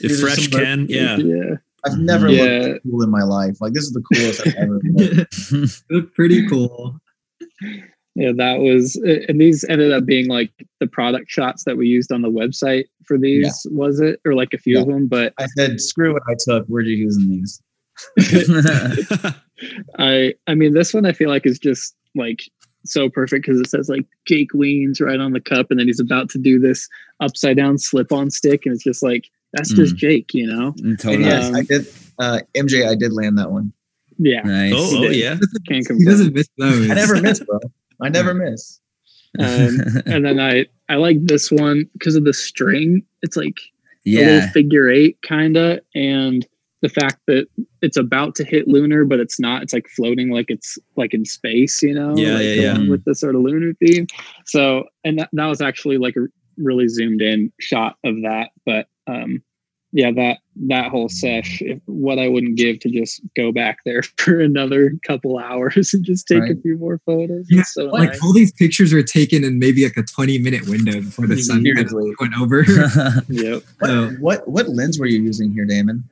if fresh can yeah yeah i've never yeah. looked cool in my life like this is the coolest i've ever [LAUGHS] [LAUGHS] looked pretty cool yeah that was and these ended up being like the product shots that we used on the website for these yeah. was it or like a few yeah. of them but i said screw what i took we're just using these [LAUGHS] i i mean this one i feel like is just like so perfect because it says like jake weens right on the cup and then he's about to do this upside down slip on stick and it's just like that's mm. just jake you know mm, totally. yes um, i did uh mj i did land that one yeah nice. oh, oh yeah Can't he doesn't miss those i never miss bro I never miss. Um, and then I I like this one because of the string. It's like yeah. a little figure eight kind of, and the fact that it's about to hit lunar, but it's not. It's like floating, like it's like in space. You know, yeah, like yeah, yeah. With the sort of lunar theme. So, and that, that was actually like a really zoomed in shot of that, but um, yeah, that that whole sesh, if, what I wouldn't give to just go back there [LAUGHS] for another couple hours and just take right. a few more photos. Yeah, so like nice. all these pictures were taken in maybe like a 20 minute window before the sun went over. [LAUGHS] [LAUGHS] yep. What, so, what what lens were you using here, Damon?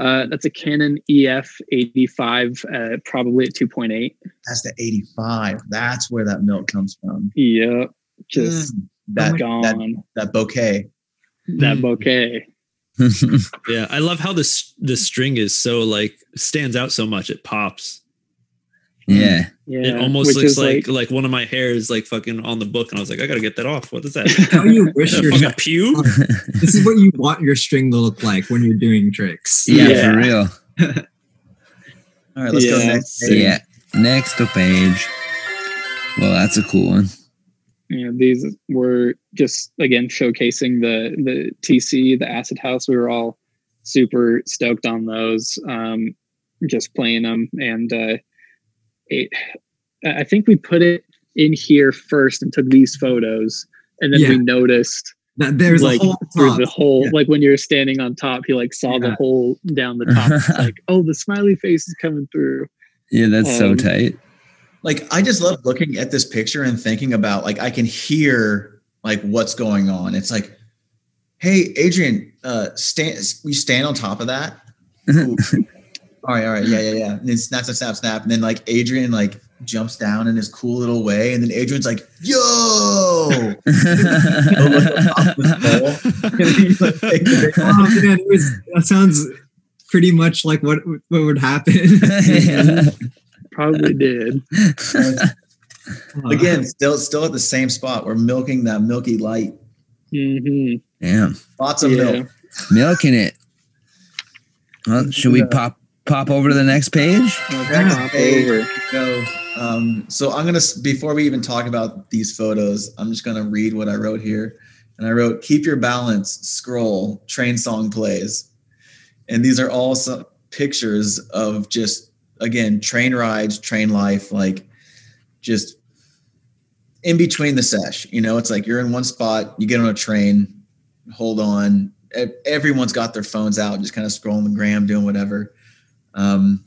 Uh, that's a Canon EF 85, uh, probably at 2.8. That's the 85. That's where that milk comes from. Yep. Just mm, that, gone. That, that bokeh. That mm. bokeh. [LAUGHS] yeah, I love how this the string is so like stands out so much. It pops. Yeah. Yeah. It almost Which looks like, like, like one of my hairs like fucking on the book, and I was like, I gotta get that off. What is that? How you wish your fucking pew? this is what you want your string to look like when you're doing tricks. Yeah, yeah. for real. [LAUGHS] All right, let's yeah. go next. Page. Yeah, next page. Well, that's a cool one you know these were just again showcasing the the tc the acid house. We were all super stoked on those um just playing them. And uh it, i think we put it in here first and took these photos. And then yeah. we noticed that there's like through the whole yeah. like when you're standing on top he like saw yeah. the hole down the top. Like [LAUGHS] oh the smiley face is coming through. Yeah that's um, so tight like I just love looking at this picture and thinking about like I can hear like what's going on. It's like, hey Adrian, uh stand we stand on top of that. [LAUGHS] all right, all right, yeah, yeah, yeah. And then snap, snap, snap, snap. And then like Adrian like jumps down in his cool little way. And then Adrian's like, yo, whoa. Go look up the pole, [LAUGHS] and then you, like, [LAUGHS] take the picture. oh man, was, that sounds pretty much like what what would happen. Yeah. Probably did. [LAUGHS] Again, still still at the same spot. We're milking that milky light. hmm Damn. Lots of Yeah. milk. Milking it. Well, should we pop pop over to the next page? Next Pop page, over. go. Um, so I'm gonna before we even talk about these photos, I'm just gonna read what I wrote here. And I wrote, "Keep your balance." Scroll. Train song plays, and these are all some pictures of just again train rides, train life, like just in between the sesh. You know, it's like you're in one spot, you get on a train, hold on. Everyone's got their phones out, just kind of scrolling the gram, doing whatever. Um,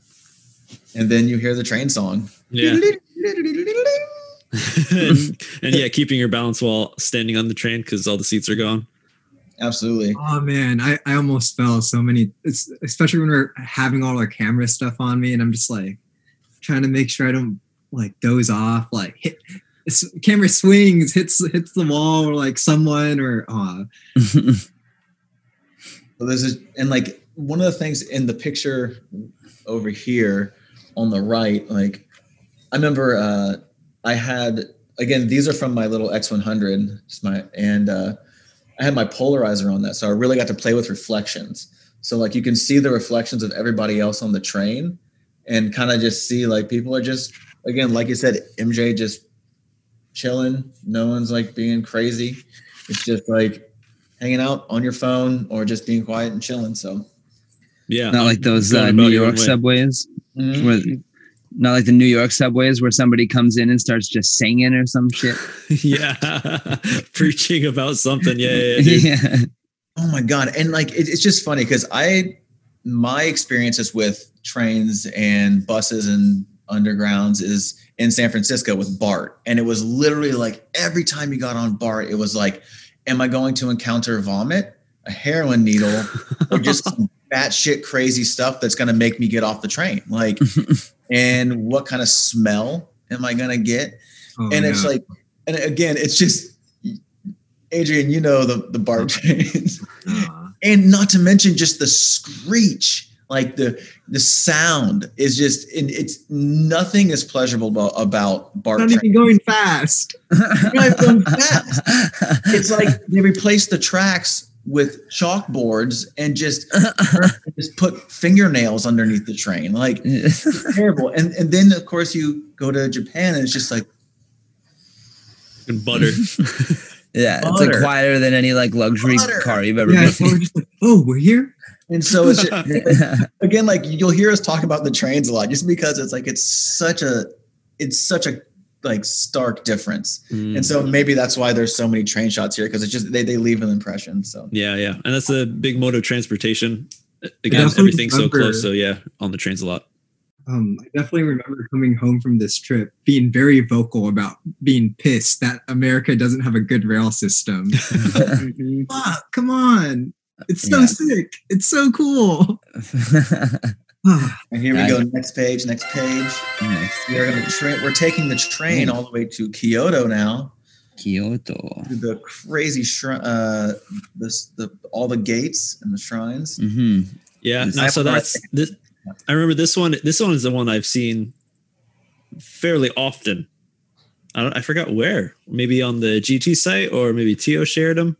and then you hear the train song. Yeah. and, [LAUGHS] [LAUGHS] and yeah, keeping your balance while standing on the train because all the seats are gone. Absolutely. Oh man, I, I almost fell so many. It's especially when we're having all our camera stuff on me, and I'm just like trying to make sure I don't like doze off. Like hit this camera swings, hits hits the wall or like someone or uh, [LAUGHS] So there's a, and like one of the things in the picture over here on the right, like I remember uh, I had again these are from my little X100, just my and uh, I had my polarizer on that, so I really got to play with reflections. So like you can see the reflections of everybody else on the train, and kind of just see like people are just again like you said, MJ just chilling. No one's like being crazy. It's just like hanging out on your phone or just being quiet and chilling. So Yeah. Not like those uh, New your York way. subways, where, not like the New York subways where somebody comes in and starts just singing or some shit. [LAUGHS] yeah. [LAUGHS] Preaching about something. Yeah. Yeah. yeah, [LAUGHS] yeah. Oh my god! And like it, it's just funny because I my experiences with trains and buses and undergrounds is in San Francisco with BART, and it was literally like every time you got on BART, it was like, "Am I going to encounter vomit, a heroin needle, or just some batshit crazy stuff that's going to make me get off the train?" Like, and what kind of smell am I to get? oh, and it's like and again it's just adrian you know the the BART trains Uh, and not to mention just the screech like the the sound is just and it's nothing is pleasurable about, about bar not trains. even going fast. [LAUGHS] not even going fast. [LAUGHS] it's like they replaced the tracks with chalkboards and just [LAUGHS] just put fingernails underneath the train like [LAUGHS] terrible and and then of course you go to japan and it's just like And butter. [LAUGHS] yeah, it's like quieter than any like luxury Butter. car you've ever Yeah, been. so we're just like, oh, we're here. and so it's just, again like you'll hear us talk about the trains a lot just because it's like it's such a it's such a like stark difference Mm. and so maybe that's why there's so many train shots here because it's just they, they leave an impression so Yeah, yeah, and that's a big mode of transportation. Again, definitely everything's so close. So yeah, on the trains a lot. Um, I definitely remember coming home from this trip being very vocal about being pissed that America doesn't have a good rail system. [LAUGHS] Fuck, come on. It's so Yeah. sick. It's so cool. [LAUGHS] [SIGHS] And here we go next page next page Next, we're gonna train we're taking the train all the way to kyoto now Kyoto. the crazy shrine uh this the all the gates and the shrines hmm Yeah, no, so that's this. I remember this one. This one is the one I've seen fairly often. I don't. I forgot where. Maybe on the GT site, or maybe Tio shared them.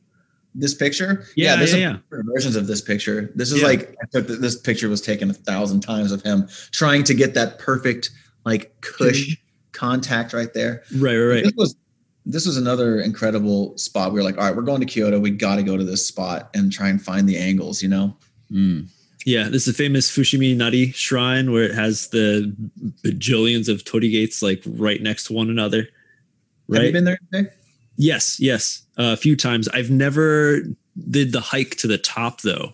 This picture Yeah, there's yeah, a- versions of this picture this is Yeah. like I took th- this picture was taken a thousand times of him trying to get that perfect like cush contact right there Right, right, right. this was this was another incredible spot we were like all right we're going to kyoto we got to go to this spot and try and find the angles you know Mm. Yeah, this is the famous Fushimi Inari shrine where it has the bajillions of torii gates like right next to one another. have you Right. been there today? yes, yes, a few times. I've never did the hike to the top though.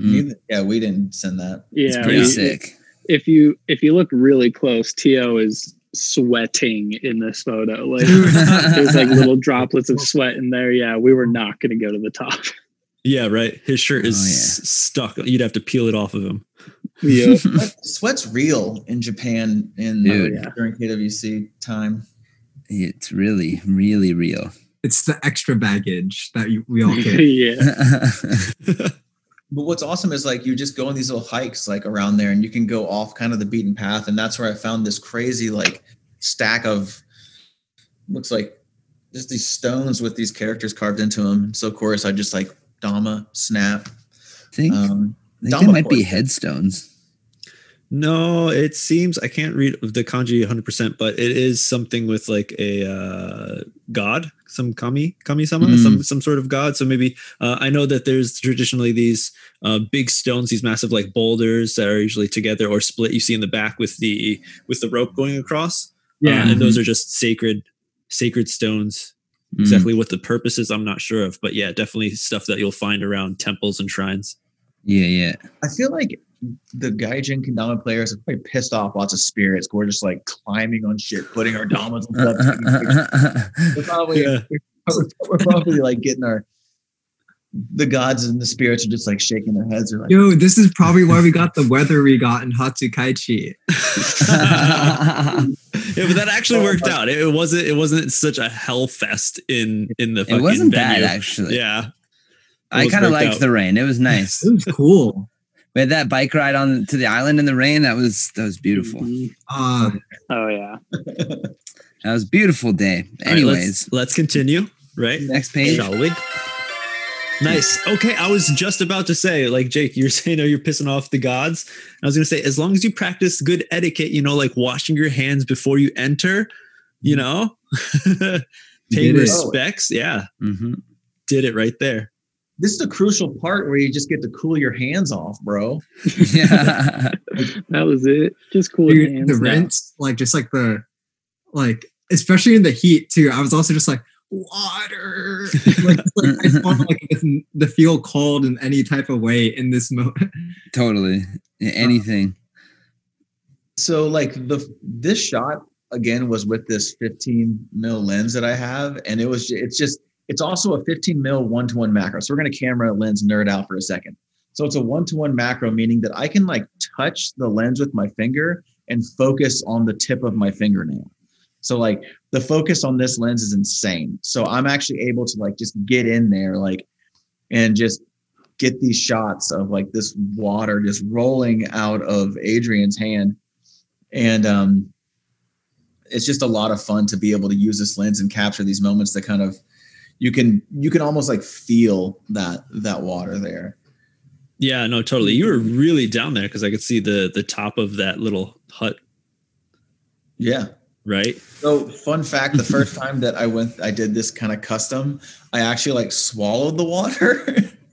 Mm. Yeah we didn't send that It's Yeah, pretty we- sick. if you if you look really close, Tio is sweating in this photo. [LAUGHS] Like there's like little droplets of sweat in there. Yeah, we were not going to go to the top. Yeah, right. His shirt is Oh, yeah. s- stuck. You'd have to peel it off of him. Yeah, [LAUGHS] Sweat- sweat's real in japan in Dude. uh, during kwc time It's really, really real. It's the extra baggage that you, we all [LAUGHS] carry. yeah. [LAUGHS] But what's awesome is like you just go on these little hikes like around there and you can go off kind of the beaten path. And that's where I found this crazy like stack of looks like just these stones with these characters carved into them. So of course I just like Dama, Snap. I think, Um, I think they might be headstones. No, it seems I can't read the kanji 100%, but it is something with like a uh, god, some kami, kami sama, Mm. some some sort of god. So maybe uh, I know that there's traditionally these uh, big stones, these massive like boulders that are usually together or split. You see in the back with the with the rope going across. Yeah. Uh, and those are just sacred sacred stones. Mm. Exactly what the purpose is, I'm not sure of, but yeah, definitely stuff that you'll find around temples and shrines. Yeah, yeah. I feel like the Gaijin Kendama players have probably pissed off lots of spirits. We're just like climbing on shit, putting our damas and stuff. taking pictures. We're probably, Yeah. we're probably like getting our the gods and the spirits are just like shaking their heads. They're like, Yo, this is probably why we got the weather we got in Hatsukaichi. [LAUGHS] yeah, but that actually oh, worked out. It, it wasn't. It wasn't such a hell fest in in the. it wasn't bad actually. Yeah, I kind of liked out. the rain. It was [LAUGHS] nice. It was cool. We had that bike ride on to the island in the rain. That was that was beautiful. Uh, Oh yeah. [LAUGHS] That was a beautiful day. All right, Anyways, let's, let's continue. Right, next page. shall we? Nice. Okay, I was just about to say, like Jake, you're [LAUGHS] saying, oh, you're pissing off the gods. I was gonna say, as long as you practice good etiquette, you know, like washing your hands before you enter, you know, [LAUGHS] paying did it. respects. Yeah, hmm did it right there. This is the crucial part where you just get to cool your hands off, bro. [LAUGHS] Yeah. That was it. Just cool dude, hands. the now. rinse, like just like the, like especially in the heat too. I was also just like water. like, like I just want like this, to feel cold in any type of way in this moment. [LAUGHS] totally. Yeah, uh, Anything. So like the this shot again was with this 15 mil lens that I have, and it was it's just it's also a 15 mil one to one macro. So we're gonna camera lens nerd out for a second. So it's a one to one macro, meaning that I can like touch the lens with my finger and focus on the tip of my fingernail. So like the focus on this lens is insane. So I'm actually able to like just get in there like and just get these shots of like this water just rolling out of Adrian's hand. And um it's just a lot of fun to be able to use this lens and capture these moments that kind of you can you can almost like feel that that water there. Yeah, no, totally. You were really down there because I could see the the top of that little hut, Yeah. right? So fun fact, the first [LAUGHS] time that I went I did this kind of custom, I actually like swallowed the water.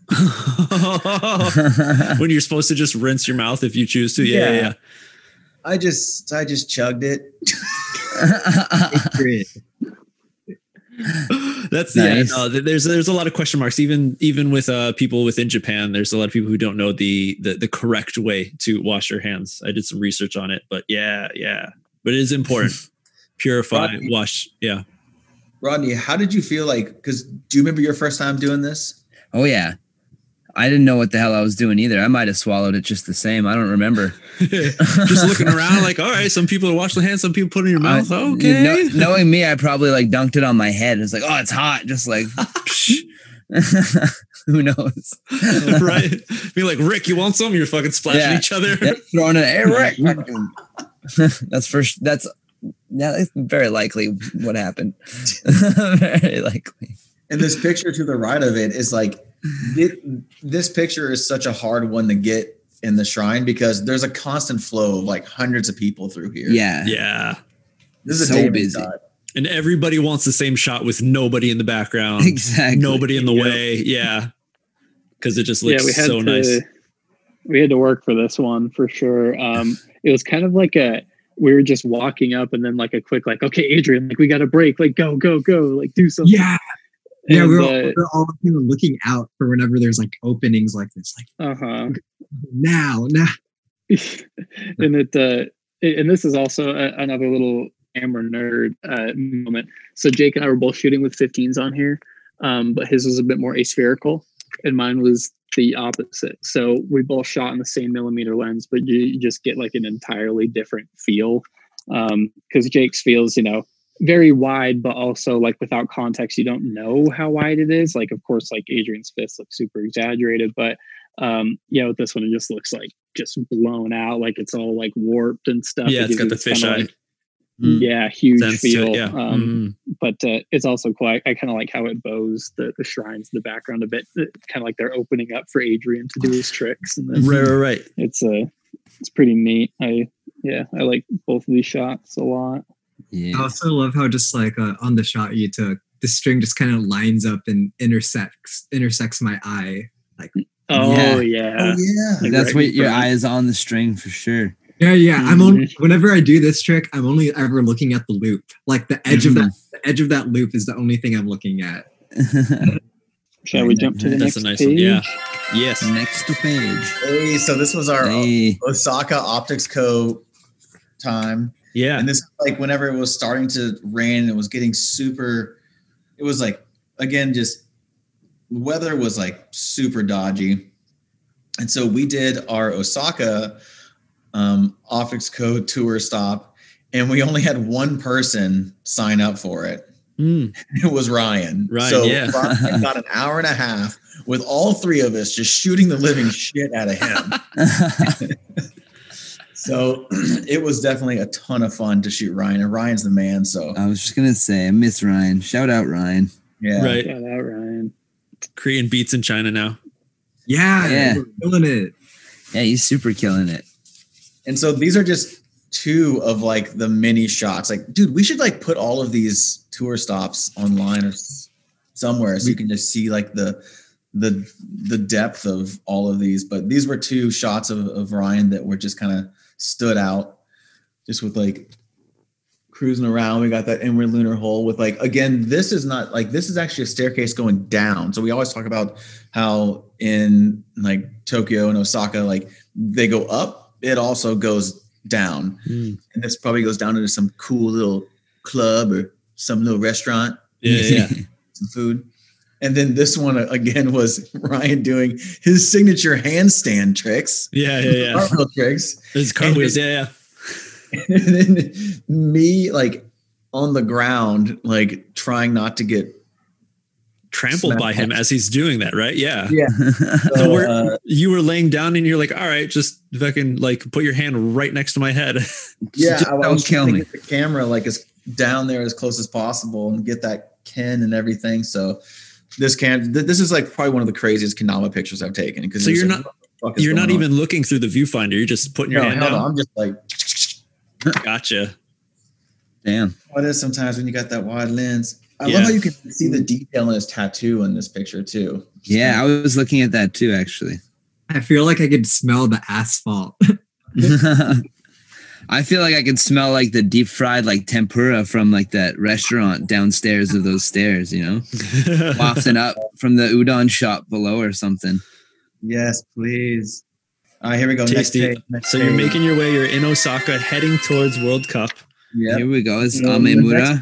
[LAUGHS] when you're supposed to just rinse your mouth if you choose to. Yeah, yeah. Yeah. I just I just chugged it. [LAUGHS] [LAUGHS] Great. yeah. That's Nice. yeah. No, there's there's a lot of question marks even even with uh people within Japan. There's a lot of people who don't know the the, the correct way to wash your hands. I did some research on it, but yeah, yeah. But it is important. [LAUGHS] Purify, Right. wash. Yeah. Rodney, how did you feel like cuz do you remember your first time doing this? oh yeah. I didn't know what the hell I was doing either. I might have swallowed it just the same. I don't remember. [LAUGHS] just looking around like, all right, some people wash their hands, some people put it in your mouth. I- okay. know- knowing me, I probably like dunked it on my head. It's like, oh, it's hot. Just like, [LAUGHS] [LAUGHS] who knows? right? Be like, Rick, you want some? You're fucking splashing Yeah. each other. Yeah, throwing it. Hey, Rick. that's first. That's yeah. That's very likely what happened. very likely. And this picture to the right of it is like thi- this picture is such a hard one to get in the shrine because there's a constant flow of like hundreds of people through here. Yeah. Yeah. This is So Damon busy. shot. And everybody wants the same shot with nobody in the background, Exactly. nobody in the Yeah. way. Yeah. Because it just looks yeah, we had so to, nice. We had to work for this one for sure. Um, it was kind of like a we were just walking up and then like a quick like, okay, Adrian, like we got a break, like go, go, go, like do something. Yeah. Yeah, And, we we're, all, uh, we we're all kind of looking out for whenever there's like openings like this. Like uh-huh. now, now. [LAUGHS] and it uh and this is also a, another little camera nerd uh moment so jake and i were both shooting with 15s on here um but his was a bit more aspherical and mine was the opposite so we both shot in the same millimeter lens but you, you just get like an entirely different feel um because jake's feels you know very wide, but also like without context, you don't know how wide it is. Like, of course, like Adrian's fist looks super exaggerated, but um, yeah, with this one, it just looks like just blown out, like it's all like warped and stuff. Yeah, It it's got the this fisheye. like, Mm. yeah, huge sense to it, feel. yeah. Um, Mhm. but uh, it's also cool. I, kind of like how it bows the, the shrines in the background a bit. Kind of like they're opening up for Adrian to do his tricks, and then Right, right, right. it's uh, it's pretty neat. I yeah, I like both of these shots a lot. Yeah. I also love how just like uh, on the shot you took, the string just kind of lines up and intersects intersects my eye. Like oh Yeah. yeah, yeah. Like That's right what your eye is on the string for sure. Yeah, yeah. I'm only whenever I do this trick, I'm only ever looking at the loop. Like the edge of that the edge of that loop is the only thing I'm looking at. [LAUGHS] Shall we jump to the That's next a nice page? one. Yeah. Yes. Next page. Hey, so this was our Hey. Osaka Optics Co. time. Yeah. And this like whenever it was starting to rain, it was getting super. It was like again, just weather was like super dodgy, and so we did our Osaka um, Optics Co. tour stop, and we only had one person sign up for it. Mm. [LAUGHS] It was Ryan. Ryan, so yeah. Ryan got an hour and a half with all three of us just shooting the living shit out of him. [LAUGHS] So [CLEARS THROAT] it was definitely a ton of fun to shoot Ryan, and Ryan's the man. So I was just gonna say, I miss Ryan. Shout out Ryan. yeah, Right. Shout out Ryan. Korean beats in China now. Yeah, Yeah. killing it. Yeah, he's super killing it. And so these are just two of like the mini shots. Like, dude, we should like put all of these tour stops online or somewhere so you can just see like the the the depth of all of these. But these were two shots of, of Ryan that were just kind of stood out, just with like cruising around. We got that inward lunar hole with like again, this is not like this is actually a staircase going down. So we always talk about how in like Tokyo and Osaka, like they go up, it also goes down. Mm. And this probably goes down into some cool little club or some little restaurant, Yeah, yeah. [LAUGHS] some food. And then this one uh, again was Ryan doing his signature handstand tricks, Yeah, yeah, yeah. cartwheel tricks. There's cartwheels. Yeah, yeah. [LAUGHS] and then me like on the ground, like trying not to get Trampled by him as he's doing that, right? Yeah. Yeah. [LAUGHS] So uh, You were laying down and you're like, all right, just fucking like put your hand right next to my head. [LAUGHS] yeah, I, I was kill me. get the camera like as down there as close as possible and get that kin and everything. So this can th- this is like probably one of the craziest Kendama pictures I've taken because So you're not- You're not even looking through the viewfinder. You're just putting your no, hand hell no, down. I'm just like [LAUGHS] Gotcha. Damn. what is sometimes when you got that wide lens. I Yeah. love how you can see the detail in his tattoo in this picture too. Yeah, I was looking at that too, actually. I feel like I could smell the asphalt. [LAUGHS] [LAUGHS] I feel like I can smell like the deep fried like tempura from like that restaurant downstairs of those stairs, you know, [LAUGHS] wafting up from the udon shop below or something. Yes, please. All right, here we go. Tasty. Next page, next so you're page. making your way. You're in Osaka, heading towards World Cup. yeah. Here we go. It's Um, the Amemura.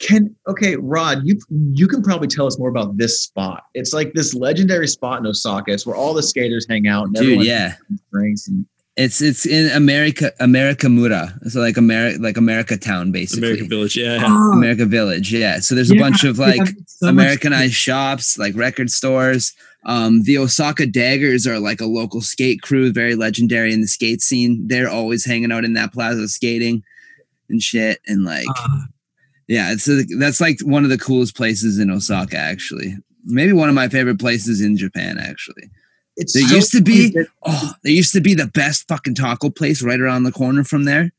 Can okay, Rod, you you can probably tell us more about this spot. It's like this legendary spot in Osaka. It's where all the skaters hang out. And Dude, yeah. drinks and It's it's in America America Mura. So like America like America town basically. American Village. Yeah. Oh, America Village, yeah. So there's a bunch of like so much- Americanized shops, like record stores. Um, the Osaka Daggers are like a local skate crew, very legendary in the skate scene. They're always hanging out in that plaza skating and shit. And like, Ah, yeah, it's a, that's like one of the coolest places in Osaka, actually. Maybe one of my favorite places in Japan, actually. It's There so used to be- funny that- Oh, there used to be the best fucking taco place right around the corner from there,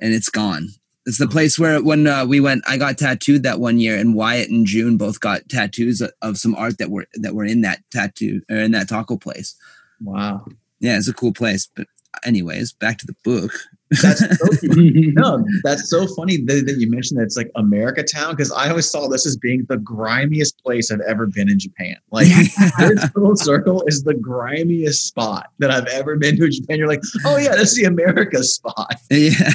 and it's gone. It's the place where when uh, we went, I got tattooed that one year, and Wyatt and June both got tattoos of- of some art that were that were in that tattoo or in that taco place. wow. Yeah, it's a cool place. But anyways, back to the book. That's so, [LAUGHS] no, that's so funny that, that you mentioned that it's like America Town because I always saw this as being the grimiest place I've ever been in Japan. Like this little circle is the grimiest spot that I've ever been to in Japan. You're like, oh yeah, that's the America spot. [LAUGHS] yeah,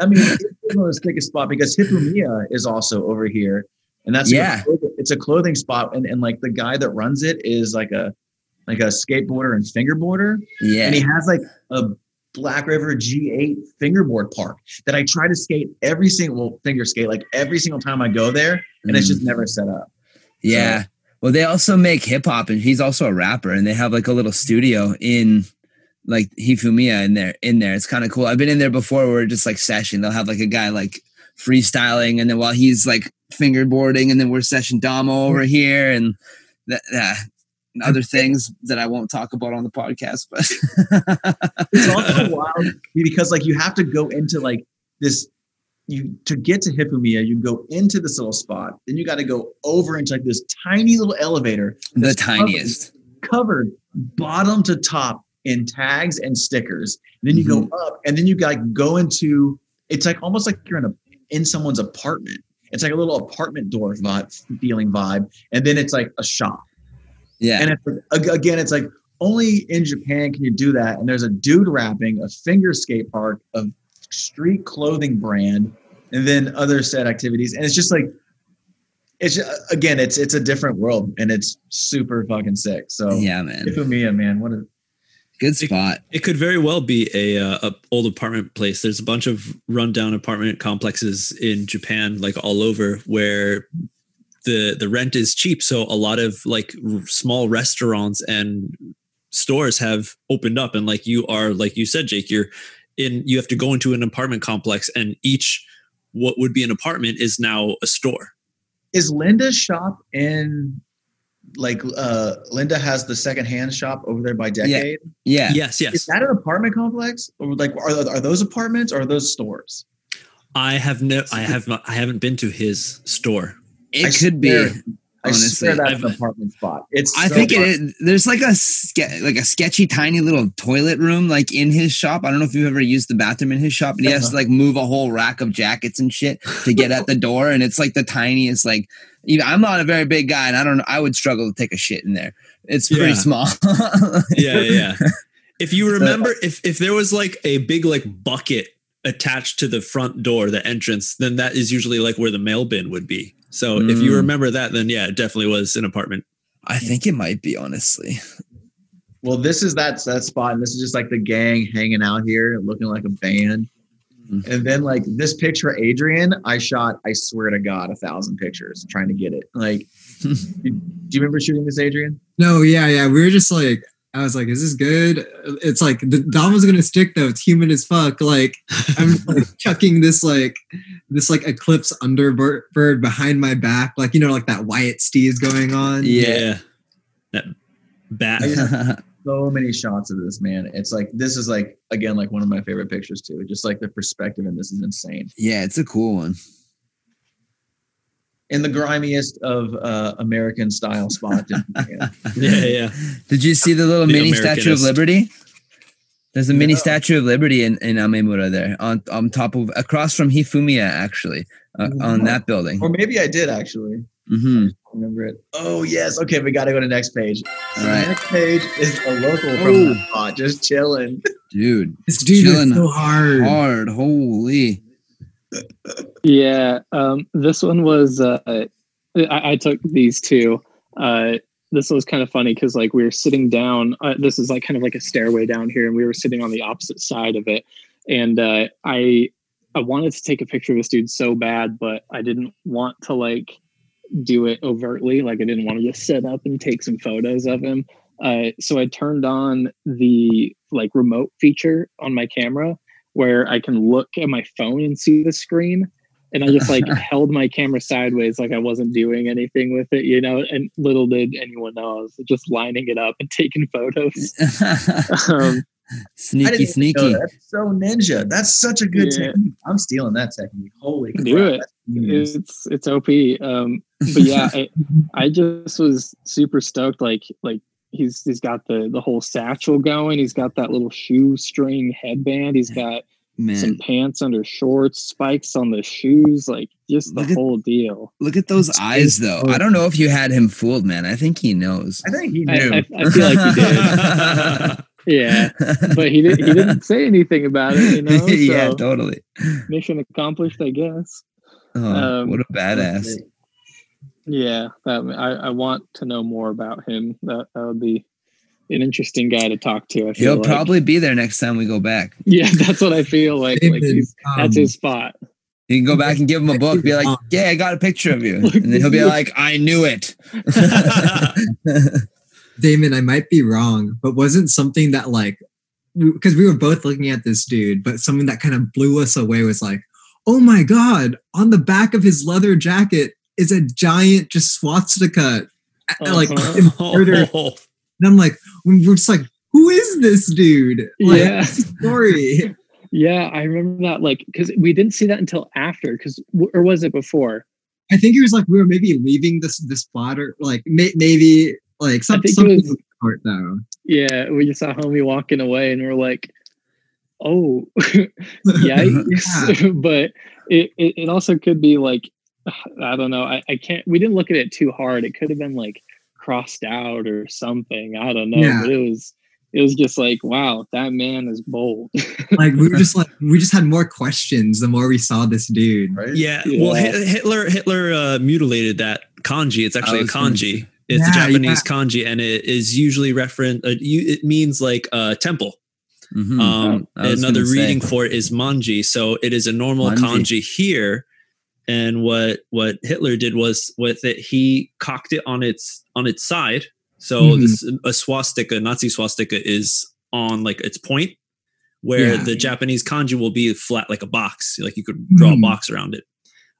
I mean, it's the thickest spot because Hippomiya is also over here, and that's like a Yeah. it's a clothing spot, and, and like the guy that runs it is like a like a skateboarder and fingerboarder, yeah. and he has like a Black River G8 fingerboard park that I try to skate every single finger skate like every single time I go there, and it's Mm. just never set up. Yeah. Well, they also make hip hop, and he's also a rapper, and they have like a little studio in like Hifumiya in there. In there, it's kind of cool. I've been in there before. Where we're just like session. They'll have like a guy like freestyling, and then while he's like fingerboarding, and then we're session damo over here, and that. Uh, and other things that I won't talk about on the podcast, but [LAUGHS] It's also wild because like you have to go into like this. You to get to Hippoomia, you go into this little spot, then you got to go over into like this tiny little elevator the tiniest. covered bottom to top in tags and stickers. then you Mm-hmm. go up, and then you got to go into. It's like almost like you're in a in someone's apartment. It's like a little apartment door vibe, feeling vibe, and then it's like a shop. Yeah. And it's again, it's like only in Japan can you do that. And there's a dude rapping, a finger skate park, a street clothing brand, and then other set activities. And it's just like, it's ju- again, it's it's a different world, and it's super fucking sick. So yeah, man. Hifumiya, man, what a Good spot. It could very well be a, uh, a old apartment place. There's a bunch of rundown apartment complexes in Japan, like all over, where the the rent is cheap. So a lot of like r- small restaurants and stores have opened up, and like you are, like you said, Jake, you're in. You have to go into an apartment complex, and each what would be an apartment is now a store. is Linda's shop in like uh Linda has the secondhand shop over there by Decade. Yeah. Yes, yes. Is that an apartment complex, or like are, are those apartments or are those stores? I have no. I have not. I haven't been to his store. It I could be. swear- I honestly. swear that's an I've- apartment spot. It's I so think it fun. There's like a ske- like a sketchy tiny little toilet room like in his shop. I don't know if you've ever used the bathroom in his shop, and he has to uh-huh. like move a whole rack of jackets and shit to get at the door, and it's like the tiniest like. Even, I'm not a very big guy, and I don't. know. I would struggle to take a shit in there. It's pretty Yeah. small. [LAUGHS] yeah, yeah. If you [LAUGHS] remember, if if there was like a big like bucket attached to the front door, the entrance, then that is usually like where the mail bin would be. So if you Mm. remember that, then yeah, it definitely was an apartment. I think it might be honestly. Well, this is that that spot, and this is just like the gang hanging out here, looking like a band. Mhm. And then like this picture, Adrian, I shot. I swear to God, a thousand pictures trying to get it. Like, do, [LAUGHS] do you remember shooting this, Adrian? No, yeah, yeah. We were just like, I was like, is this good? It's like the Dom was gonna stick though. It's human as fuck. Like I'm like, [LAUGHS] chucking this like this like eclipse underbird behind my back, like you know, like that Wyatt Steve's going on. Yeah. That bat. [LAUGHS] So many shots of this, man. It's like this is like again like one of my favorite pictures too. Just like the perspective in this is insane. yeah, it's a cool one. In the grimiest of uh, American style spots. [LAUGHS] in Japan. yeah, yeah. Did you see the little The mini Statue of Liberty? There's a mini No. Statue of Liberty in, in Amemura there, on on top of across from Hifumiya, actually, uh, on that building. or maybe I did actually. Mm-hmm. remember it. Oh yes. Okay, we got to go to next page. All The next page is a local from the spot, just chilling. Dude, This dude is Chilling so hard. hard, holy. [LAUGHS] Yeah, um, this one was. Uh, I, I took these two. Uh, this was kind of funny because like we were sitting down. Uh, this is like kind of like a stairway down here, and we were sitting on the opposite side of it. And uh, I I wanted to take a picture of this dude so bad, but I didn't want to like do it overtly. Like I didn't want to just sit up and take some photos of him. Uh, so I turned on the like remote feature on my camera where I can look at my phone and see the screen. And I just like [LAUGHS] held my camera sideways, like I wasn't doing anything with it, you know. And little did anyone know, I was just lining it up and taking photos. [LAUGHS] Um, I sneaky, know sneaky. That's so ninja. That's such a good Yeah. technique. I'm stealing that technique. Holy crap. Do it. it's it's op um but yeah I, I just was super stoked like like he's he's got the the whole satchel going he's got that little shoestring headband he's got some pants under shorts spikes on the shoes like just the at- whole deal look at those eyes, though. I don't know if you had him fooled, man. I think he knows. I think he knew. I, I feel like he did [LAUGHS] yeah but he didn't he didn't say anything about it you [LAUGHS] know yeah, totally. mission accomplished i guess Oh, Um, what a badass. Yeah, that, I, I want to know more about him. That that would be an interesting guy to talk to. I feel He'll like. probably be there next time we go back. Yeah, [LAUGHS] that's what I feel like. Like David, he's, that's um, his spot. You can go back and give him a book. Be like, Um, [LAUGHS] "Yeah, I got a picture of you," and then he'll be like, "I knew it." [LAUGHS] Damon, I might be wrong, but wasn't something that like because we were both looking at this dude, but something that kind of blew us away was like, oh my god, on the back of his leather jacket is a giant just swastika, like Uh-huh. embroidered. And I'm like, we're just like, who is this dude? Like, Yeah. story. [LAUGHS] Yeah, I remember that. Like, because we didn't see that until after. Because or was it before? I think it was like we were maybe leaving this this spot or like may, maybe like some, something was- short though. Yeah, we just saw homie walking away, and we're like, "Oh, [LAUGHS] [LAUGHS] yikes!" but it, it it also could be like, [SIGHS] I don't know. I, I can't. We didn't look at it too hard. It could have been like crossed out or something. I don't know. Yeah. But it was it was just like, wow, that man is bold. [LAUGHS] Like we were just like we just had more questions the more we saw this dude. right? Yeah, Yeah. well, Hi- Hitler Hitler uh, mutilated that kanji. It's actually a was gonna kanji. It's a Yeah, Japanese kanji, and it is usually referent. Uh, you, it means like uh, temple. Mhm. Um, I was another gonna say. reading for it is manji. So it is a normal Manji. kanji here. And what what Hitler did was with it, he cocked it on its on its side. So Mhm. this a swastika, Nazi swastika, is on like its point, where Yeah. the Japanese kanji will be flat like a box. Like you could draw a Mhm. box around it.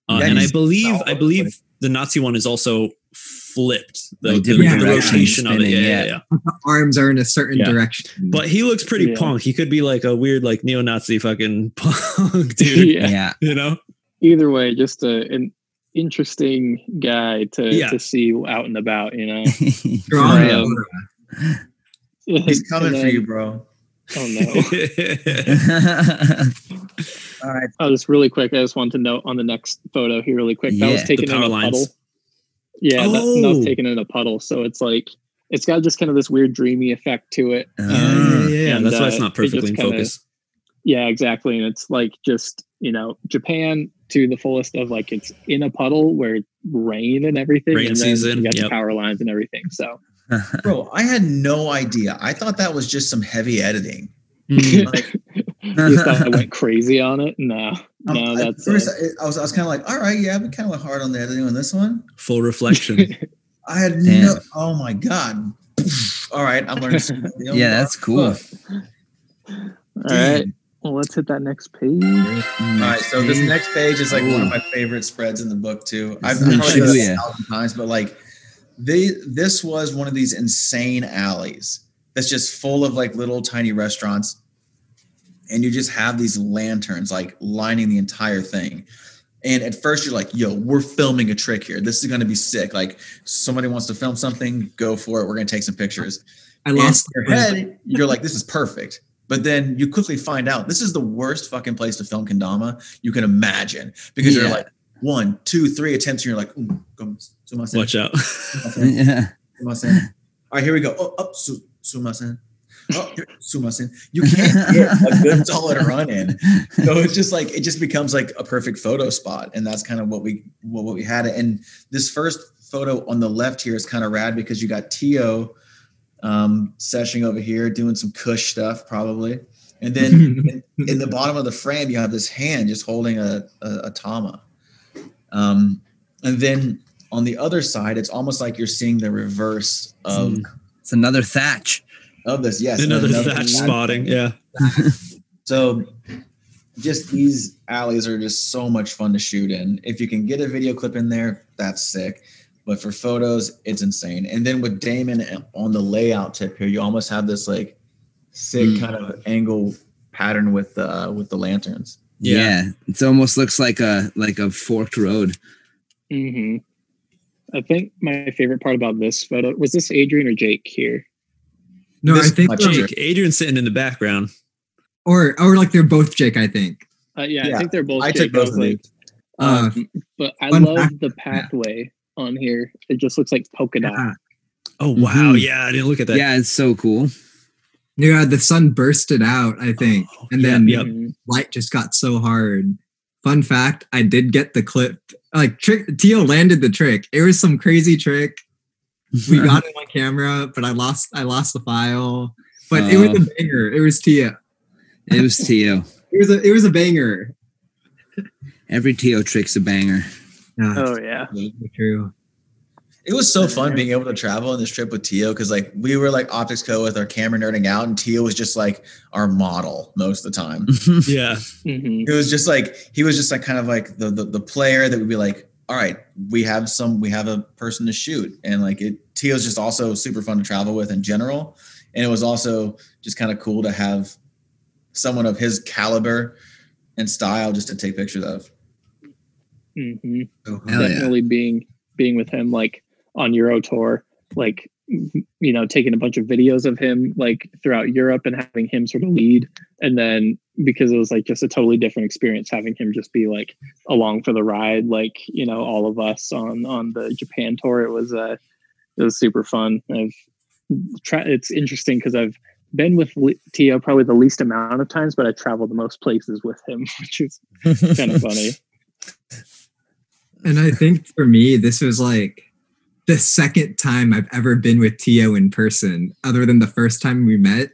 Uh, and I believe I believe place. the Nazi one is also flipped. The, Like the- different the directions, rotation of it. Yeah, yeah. yeah, yeah. The [LAUGHS] arms are in a certain Yeah. direction. But he looks pretty Yeah. punk. He could be like a weird, like neo-Nazi fucking [LAUGHS] punk dude. yeah. yeah. You know? Either way, just a, an interesting guy to Yeah. to see out and about. You know, [LAUGHS] Draw Right. it. He's coming And for you, bro. Oh no. [LAUGHS] All right. Oh, just really quick. I just wanted to note on the next photo here, really quick. That was taken in a lines. puddle. Yeah, that, that Oh. was taken in a puddle. So it's like it's got just kind of this weird dreamy effect to it. yeah, yeah, yeah. And, That's why it's uh, not it just perfectly in kinda- focus. Yeah, exactly. And it's like just you know Japan to the fullest of like it's in a puddle where it's rain and everything. Rain and then season, You got yep. the power lines and everything. So [LAUGHS] Bro, I had no idea. I thought that was just some heavy editing. Mm. Like, [LAUGHS] you thought I went crazy on it? No, um, no, at that's first uh, I, I was I was kind of like, all right, yeah, we kind of went hard on the editing on this one. Full reflection. [LAUGHS] I had Damn. no. Oh my god. all right, I'm learning. something. Yeah, that's cool. all right. Well, let's hit that next page. All right, so this next page is like one of my favorite spreads in the book too. I've, This is I've probably done this a thousand times, but like, they this was one of these insane alleys that's just full of like little tiny restaurants, and you just have these lanterns like lining the entire thing. And at first you're like, "Yo, we're filming a trick here. This is going to be sick. Like, somebody wants to film something, go for it. We're going to take some pictures." I And lost in your head, you're like, this is perfect. But then you quickly find out this is the worst fucking place to film kendama you can imagine because you're like one, two, three attempts, and you're like, sumasen, Watch out. sumasen, [LAUGHS] yeah. sumasen. All right, here we go. Oh, up, su, sumasen. Oh, here, sumasen. You can't get a good [LAUGHS] solid run in. So it's just like it just becomes like a perfect photo spot, and that's kind of what we what, what we had. And this first photo on the left here is kind of rad because you got Tio um, seshing over here doing some Kush stuff probably, and then in, [LAUGHS] in the bottom of the frame you have this hand just holding a a, a tama, um, and then on the other side it's almost like you're seeing the reverse of It's another Thatch. of this. Yes, Another another thatch thatch. spotting. Yeah. [LAUGHS] So just these alleys are just so much fun to shoot in. If you can get a video clip in there, that's sick. But for photos, it's insane. And then with Damon on the layout tip here, you almost have this like sick Mm. kind of angle pattern with uh with the lanterns. Yeah. Yeah. It almost looks like a like a forked road. hmm I think my favorite part about this photo was this Adrian or Jake here. no, I think Jake, Adrian's sitting in the background. or or like they're both Jake. I think. Uh, yeah, Yeah, I think they're both. I Jake. took both was of like, these. Uh, um, but I love fact- the pathway on here. It just looks like polka dot. Yeah. Oh wow. Mhm. Yeah, I didn't look at that. Yeah, it's so cool. Yeah, the sun bursted out, I think, Oh, and yeah, then yep. Mhm. light just got so hard. Fun fact: I did get the clip. Like trick, Tio landed the trick. It was some crazy trick. we [LAUGHS] got it on camera, but I lost I lost the file. But it was Oh. a banger. It was Tia. It was Tio. [LAUGHS] It was a it was a banger. Every Tio trick's a banger. Yeah, Oh yeah. it's true. It was so fun being able to travel on this trip with Tio because like we were like Optics Co with our camera nerding out, and Tio was just like our model most of the time. [LAUGHS] Yeah. hmm it was just like he was just like kind of like the, the the player that would be like, all right, we have some, we have a person to shoot, and like it. Tio's just also super fun to travel with in general, and it was also just kind of cool to have someone of his caliber and style just to take pictures of. Hmm So, Hell yeah. Definitely being being with him like on Euro tour, like you know, taking a bunch of videos of him like throughout Europe and having him sort of lead. And then because it was like just a totally different experience having him just be like along for the ride, like, you know, all of us on on the Japan tour. It was uh it was super fun. I've tried it's interesting because I've been with Tio probably the least amount of times, but I traveled the most places with him, [LAUGHS] which is kind of funny. [LAUGHS] And I think for me, this was like the second time I've ever been with Tio in person, other than the first time we met.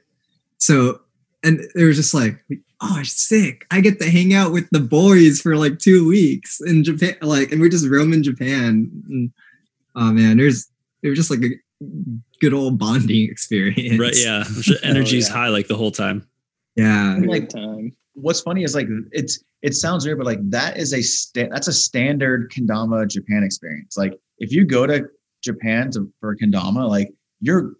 So, and it was just like, oh, sick. I get to hang out with the boys for like two weeks in Japan. Like, and we're just roaming Japan. And, oh man, there's, it was just like a good old bonding experience. Right. Yeah. [LAUGHS] Energy's oh, yeah. high like the whole time. Yeah. Like- Like time. What's funny is like it's it sounds weird, but like that is a sta- that's a standard kendama Japan experience. Like if you go to Japan to for kendama, like you're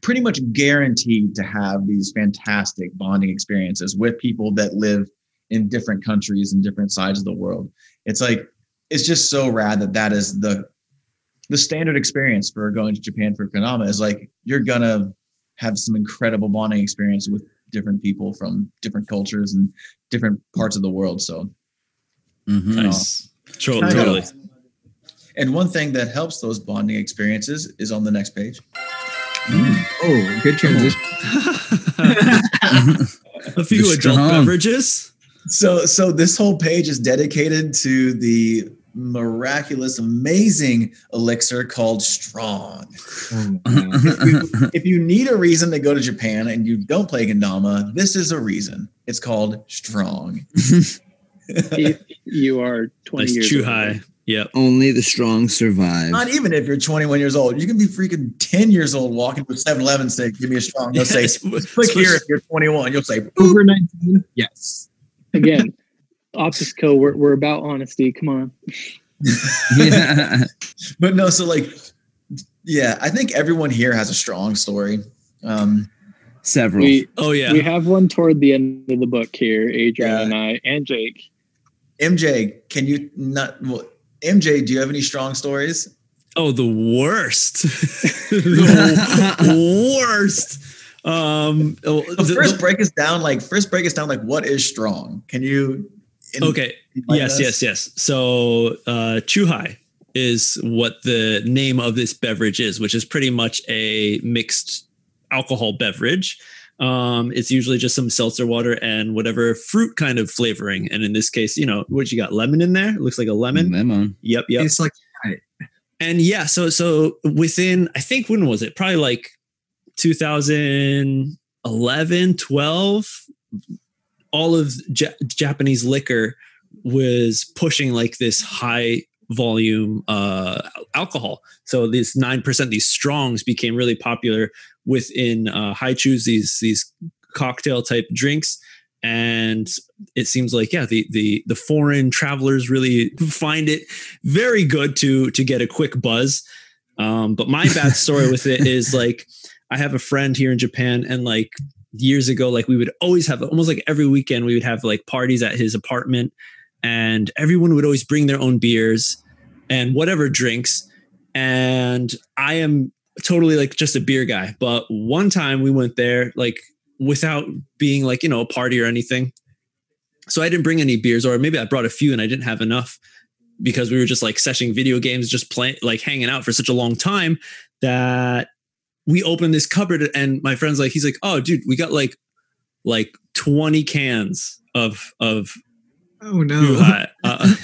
pretty much guaranteed to have these fantastic bonding experiences with people that live in different countries and different sides of the world. It's like it's just so rad that that is the the standard experience for going to Japan for kendama is like you're gonna have some incredible bonding experience with different people from different cultures and different parts of the world. So Mhm. Nice. Tro- Kind of. totally. And one thing that helps those bonding experiences is on the next page. Oh, good transition. [LAUGHS] A few You're adult beverages. So, so this whole page is dedicated to the miraculous, amazing elixir called Strong. Oh. [LAUGHS] If you, if you need a reason to go to Japan and you don't play kendama, this is a reason. It's called Strong. [LAUGHS] if you are 20 Nice years chew old. high. Yep. Only the strong survive. Not even if you're 21 years old. You can be freaking 10 years old walking to 7 Eleven say, Give me a strong. They'll say, [LAUGHS] Click here if you're 21. You'll say, Over 19? Yes. Again, Optics Co. We're, we're about honesty. Come on. yeah. [LAUGHS] [LAUGHS] but no, so like, yeah, I think everyone here has a strong story. Um, Several. We Oh yeah. we have one toward the end of the book here, Adrian Yeah. and I, and Jake. MJ, can you not? Well, MJ, do you have any strong stories? Oh, the worst. [LAUGHS] the worst. Um oh, So first, the- break us down. Like, first, break us down. Like, what is strong? Can you? In- okay. enlighten Yes, us? yes, yes. So uh Chuhai is what the name of this beverage is, which is pretty much a mixed alcohol beverage. Um, it's usually just some seltzer water and whatever fruit kind of flavoring. And in this case, you know, what you got? Lemon in there? It looks like a lemon. Lemon. Yep, yep. It's like and yeah so so within i think when was it probably like 2011 12 all of ja- japanese liquor was pushing like this high volume uh alcohol. So these 9% these strongs became really popular within uh high chews these these cocktail type drinks. And it seems like yeah the the the foreign travelers really find it very good to to get a quick buzz. Um but my bad story with it is [LAUGHS] like i have a friend here in japan and like years ago like we would always have almost like every weekend we would have like parties at his apartment and everyone would always bring their own beers and whatever drinks. And i am totally like just a beer guy but one time we went there like without being like you know a party or anything. So i didn't bring any beers or maybe i brought a few and i didn't have enough because we were just like seshing video games just playing like hanging out for such a long time that we opened this cupboard and my friend's like he's like oh dude we got like like 20 cans of of oh no. Chuhai. [LAUGHS] Uh,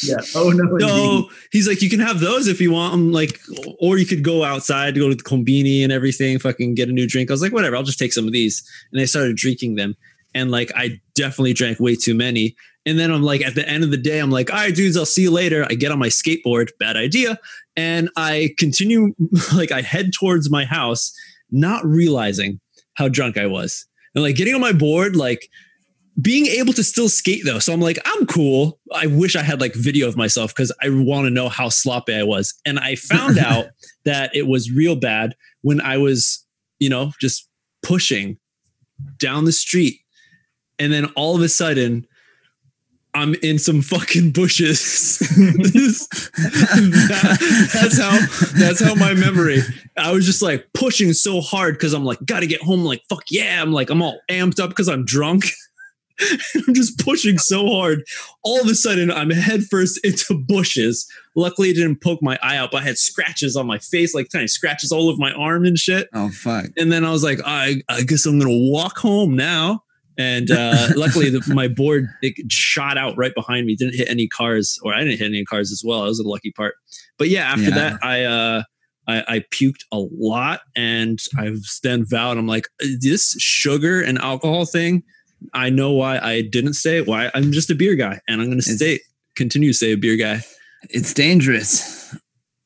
Yeah. Oh no. [LAUGHS] indeed. No, he's like, you can have those if you want. I'm like, or you could go outside, to go to the combini and everything, fucking get a new drink. I was like, whatever, I'll just take some of these. And I started drinking them. And like, I definitely drank way too many. And then I'm like, at the end of the day, I'm like, all right, dudes, I'll see you later. I get on my skateboard, bad idea. And I continue, [LAUGHS] like, I head towards my house, not realizing how drunk I was. And like getting on my board, like, being able to still skate though. So I'm like, I'm cool. I wish I had like video of myself because I want to know how sloppy I was. And I found [LAUGHS] out that it was real bad when I was, you know, just pushing down the street. And then all of a sudden, I'm in some fucking bushes. That- [LAUGHS] that's how that's how my memory. I was just like pushing so hard because I'm like, gotta get home. Like, fuck yeah. I'm like, I'm all amped up because I'm drunk. [LAUGHS] I'm just pushing so hard. All of a sudden, I'm headfirst into bushes. Luckily, it didn't poke my eye out, but I had scratches on my face, like tiny scratches all over my arm and shit. Oh fuck. And then I was like, I, I guess I'm gonna walk home now. And uh, [LAUGHS] luckily, the, my board it shot out right behind me. Didn't hit any cars, or I didn't hit any cars as well. That was a lucky part. But yeah, after Yeah. that, I, uh, I I puked a lot, and I've then vowed I'm like this sugar and alcohol thing. I know why I didn't stay. Why I'm just a beer guy, and I'm gonna It's- stay continue to stay a beer guy. It's dangerous.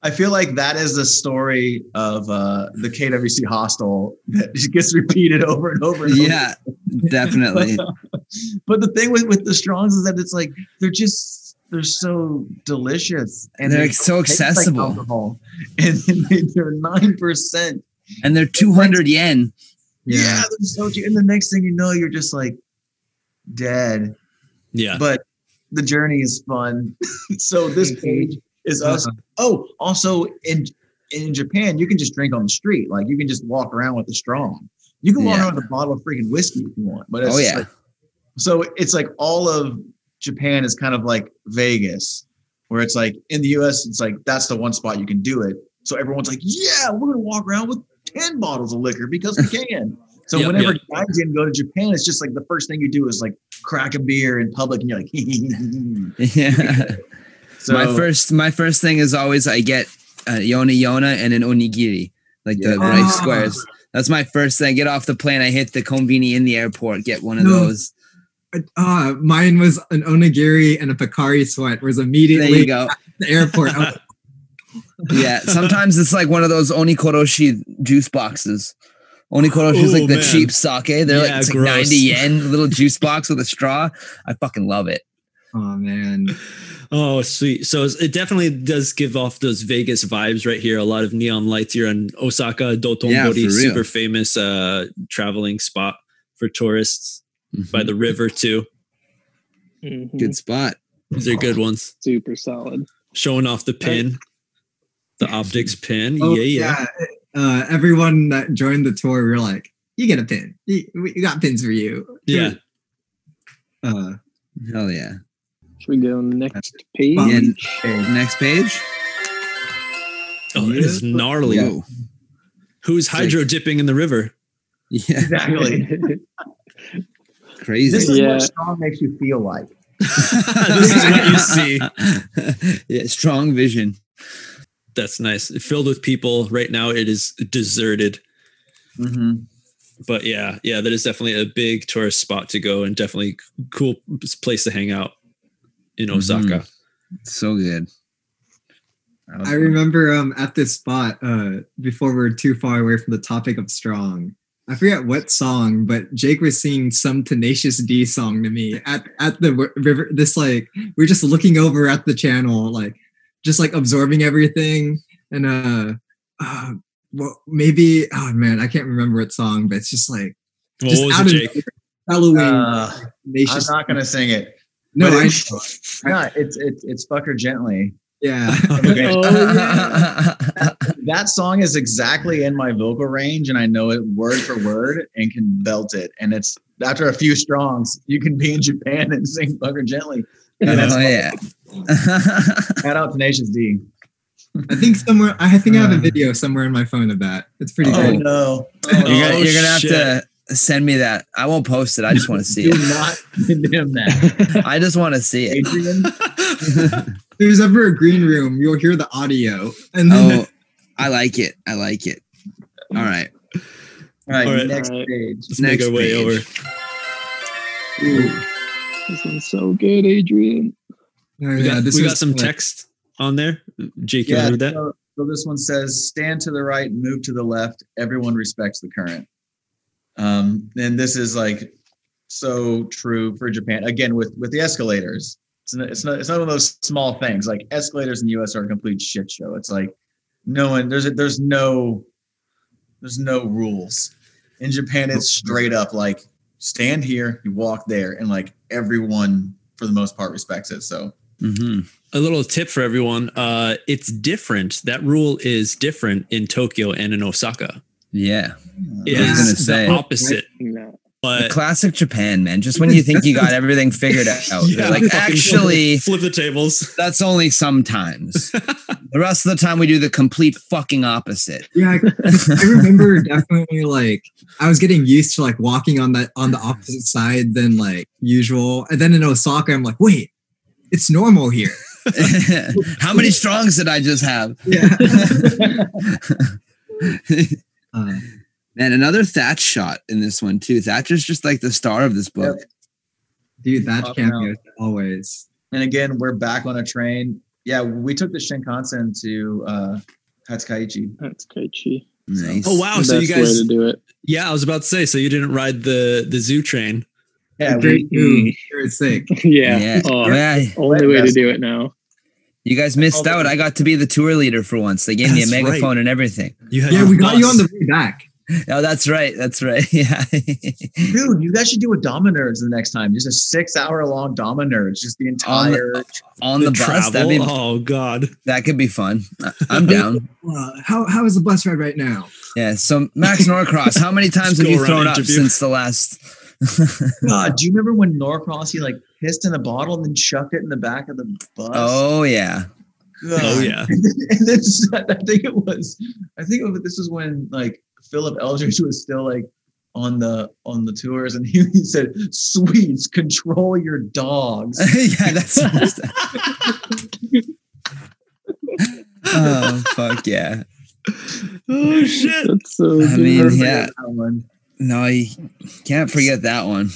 I feel like that is the story of uh, the KWC hostel that [LAUGHS] gets repeated over and over. And over. Yeah, definitely. [LAUGHS] but the thing with, with the strongs is that it's like they're just they're so delicious and They're they so taste like accessible. alcohol. [LAUGHS] and they, they're nine percent. And they're 200 yen. Yeah. Yeah. they're so cheap. And the next thing you know, you're just like dead. Yeah, But the journey is fun. so this page is us. Uh-huh. Oh, also in in Japan, you can just drink on the street. Like you can just walk around with a strong. You can walk Yeah. around with a bottle of freaking whiskey if you want. But it's Oh yeah. like- so it's like all of Japan is kind of like Vegas, where it's like in the US, it's like that's the one spot you can do it. So everyone's like, yeah, we're gonna walk around with 10 bottles of liquor because we [LAUGHS] can. So Yep, whenever yep. guys didn't go to Japan, it's just like the first thing you do is like crack a beer in public and you're like, [LAUGHS] [LAUGHS] Yeah. So my first my first thing is always I get uh, yona yona and an onigiri, like the Yeah. rice Ah. squares. That's my first thing. Get off the plane. I hit the conveni in the airport. Get one of No. those. Uh, mine was an onigiri and a Pocari Sweat. Was There immediately you go. at the airport. Was [LAUGHS] Yeah. Sometimes it's like one of those onikoroshi juice boxes. Onikoroshi is Oh, like the man. cheap sake. They're like Yeah, it's like 90 yen, little juice box with a straw. I fucking love it. oh man, Oh, sweet. So it definitely does give off those Vegas vibes right here. A lot of neon lights here in Osaka, Yeah, Dotonbori, for real. super famous uh, traveling spot for tourists by the river too. Mhm. Good spot. These are good ones. Super solid. Showing off the pin, the optics pin. Oh, yeah, yeah. Uh, everyone that joined the tour, we were like, "You get a pin. You- We got pins for you." Yeah. Uh, Hell yeah. Should we go next page? Yeah. Next page. Oh, it is gnarly. Whoa. Who's hydro dipping in the river? Yeah. exactly. [LAUGHS] Crazy. This is Yeah. what strong makes you feel like. [LAUGHS] this is what you see. [LAUGHS] yeah, strong vision. That's nice. Filled with people. Right now, it is deserted. Mm-hmm. But yeah, yeah, that is definitely a big tourist spot to go and definitely cool place to hang out in Osaka. So good. I remember um at this spot uh before we were too far away from the topic of strong. I forget what song, but Jake was singing some Tenacious D song to me at at the river. This like we are just looking over at the channel, like just like absorbing everything. And uh, uh well maybe oh man, I can't remember what song, but it's just like Well, just what was out it, of Jake? bellowing Uh, I'm not gonna sing it. No, but I it's, no, [LAUGHS] it's it's it's fuck her gently. yeah. [LAUGHS] [LAUGHS] Oh, yeah. That song is exactly in my vocal range, and I know it word for word and can belt it. And it's after a few strongs, you can be in Japan and sing fuck her gently. And that's oh yeah. shout out Tenacious D. I think somewhere I think I have a Uh. video somewhere in my phone of that. It's pretty Oh, Oh good. no. you're, gonna, Oh, you're gonna have shit. to Send me that. I won't post it. I just want to [LAUGHS] see Do it. not condemn that. [LAUGHS] I just want to see it. Adrian, If [LAUGHS] there's ever a green room, you'll hear the audio. And then Oh, I like it. I like it. All right. all right, All right. next All right. page. Let's make Next our way page. over. This one's so good, Adrian. Oh, We yeah, got, this we got some like- text on there. Jake, you Yeah, want to read that? so, so this one says, "Stand to the right, move to the left. Everyone respects the current." Um, and this is like so true for Japan. Again, with with the escalators, it's not, it's not it's not one of those small things. Like escalators in the U.S. are a complete shit show. It's like no one there's a, there's no there's no rules. In Japan, it's straight up like stand here, you walk there, and like everyone for the most part respects it. So hmm A little tip for everyone. Uh, it's different. That rule is different in Tokyo and in Osaka. Yeah. It I is say. the opposite. No. But Classic Japan, man. Just when you think you got [LAUGHS] everything figured [LAUGHS] out, Yeah, they're like, actually, flip the tables. that's only sometimes. [LAUGHS] the rest of the time, we do the complete fucking opposite. Yeah, I, I remember definitely like I was getting used to like walking on that on the opposite side than like usual. And then in Osaka, I'm like, wait, it's normal here. How many strongs did I just have? Yeah. Uh, Man, another Thatch shot in this one too. Thatcher's just like the star of this book. dude, that Popping cameo always. And again, we're back on a train. Yeah, we took the Shinkansen to uh, Hatsukaichi. That's Kaichi. Nice. Oh wow! So you best way guys, to do it. yeah, I was about to say. So you didn't ride the the zoo train. Yeah, Great we, move. You're sick. [LAUGHS] yeah. Yeah. Oh, yeah. only way to do it now. You guys missed out. I got to be the tour leader for once. They gave me a That's megaphone and everything. You had Yeah, your we got you on the way back. Oh, that's right. That's right. [LAUGHS] Yeah. dude, you guys should do a Dama Nerds the next time. Just a six-hour-long Dama Nerds, just the On the- entire. On the, bus. That'd be, oh god. that could be fun. I- I'm [LAUGHS] down. Uh, how how is the bus ride right now? Yeah. So Max Norcross, how many times have you thrown up since the last? God, [LAUGHS] uh, do you remember when Norcross he like pissed in a bottle and then chucked it in the back of the bus? oh yeah. God. Oh yeah. [LAUGHS] and this, [LAUGHS] I think it was, I think it was, this was when like Philip Eldridge was still like on the on the tours, and he, he said, "Swedes, control your dogs." yeah. That's. oh fuck yeah. Oh shit. That's so I good. mean, yeah. that one. No, you can't forget that one.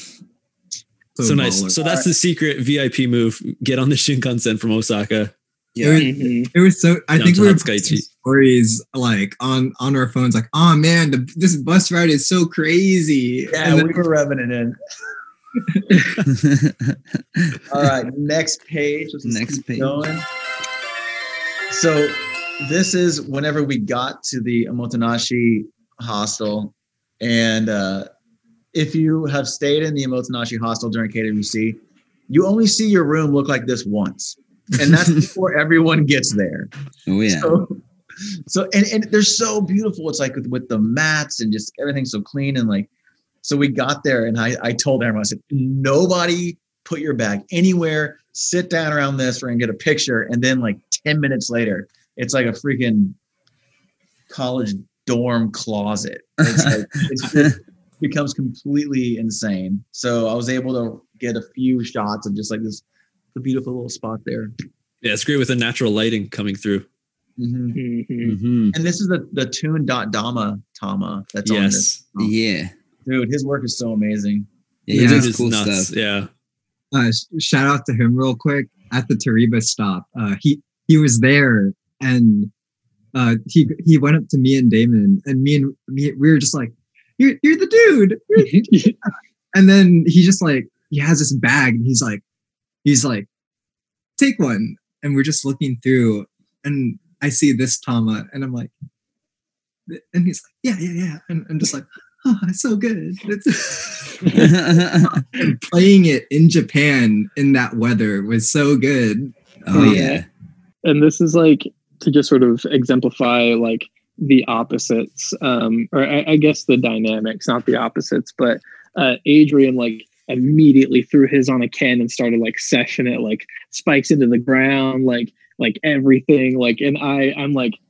So nice. baller. So that's the secret VIP move. Get on the [LAUGHS] Shinkansen from Osaka. It was, Mhm. it was so. I Down think we were posting stories like on on our phones, like, "Oh man, the, this bus ride is so crazy." Yeah, And then- we were rubbing it in. [LAUGHS] All right, next page. Let's Next page. Going. So this is whenever we got to the Omotenashi hostel, and uh, if you have stayed in the Omotenashi hostel during KWC, you only see your room look like this once, and that's [LAUGHS] before everyone gets there. oh yeah. So, so and, and they're so beautiful. It's like with, with the mats and just everything's so clean and like. So we got there and I I told everyone I said nobody put your bag anywhere. Sit down around this and get a picture. And then like ten minutes later, it's like a freaking college dorm closet. [LAUGHS] It's like it's, it becomes completely insane. So I was able to get a few shots of just like this the beautiful little spot there. Yeah, it's great with the natural lighting coming through. Mhm. Mhm. Mhm. And this is the the tune dot Dama Tama that's on this. Yes. Yeah. Dude, his work is so amazing. Yeah, Yeah. he It does is cool nuts. stuff. Yeah. uh, shout out to him real quick at the Tariba stop. Uh, he he was there and uh, he he went up to me and Damon and me and me we were just like, "You're you're the dude." You're the dude." [LAUGHS] and then he just like he has this bag and he's like he's like, "Take one." And we're just looking through and I see this Tama and I'm like, and he's like, "Yeah, yeah, yeah," and I'm just like. Oh, it's so good. It's [LAUGHS] and playing it in Japan in that weather was so good. oh yeah. and this is like to just sort of exemplify like the opposites um or I, I guess the dynamics not the opposites but uh adrian like immediately threw his on a can and started like session it like spikes into the ground like like everything like and i i'm like i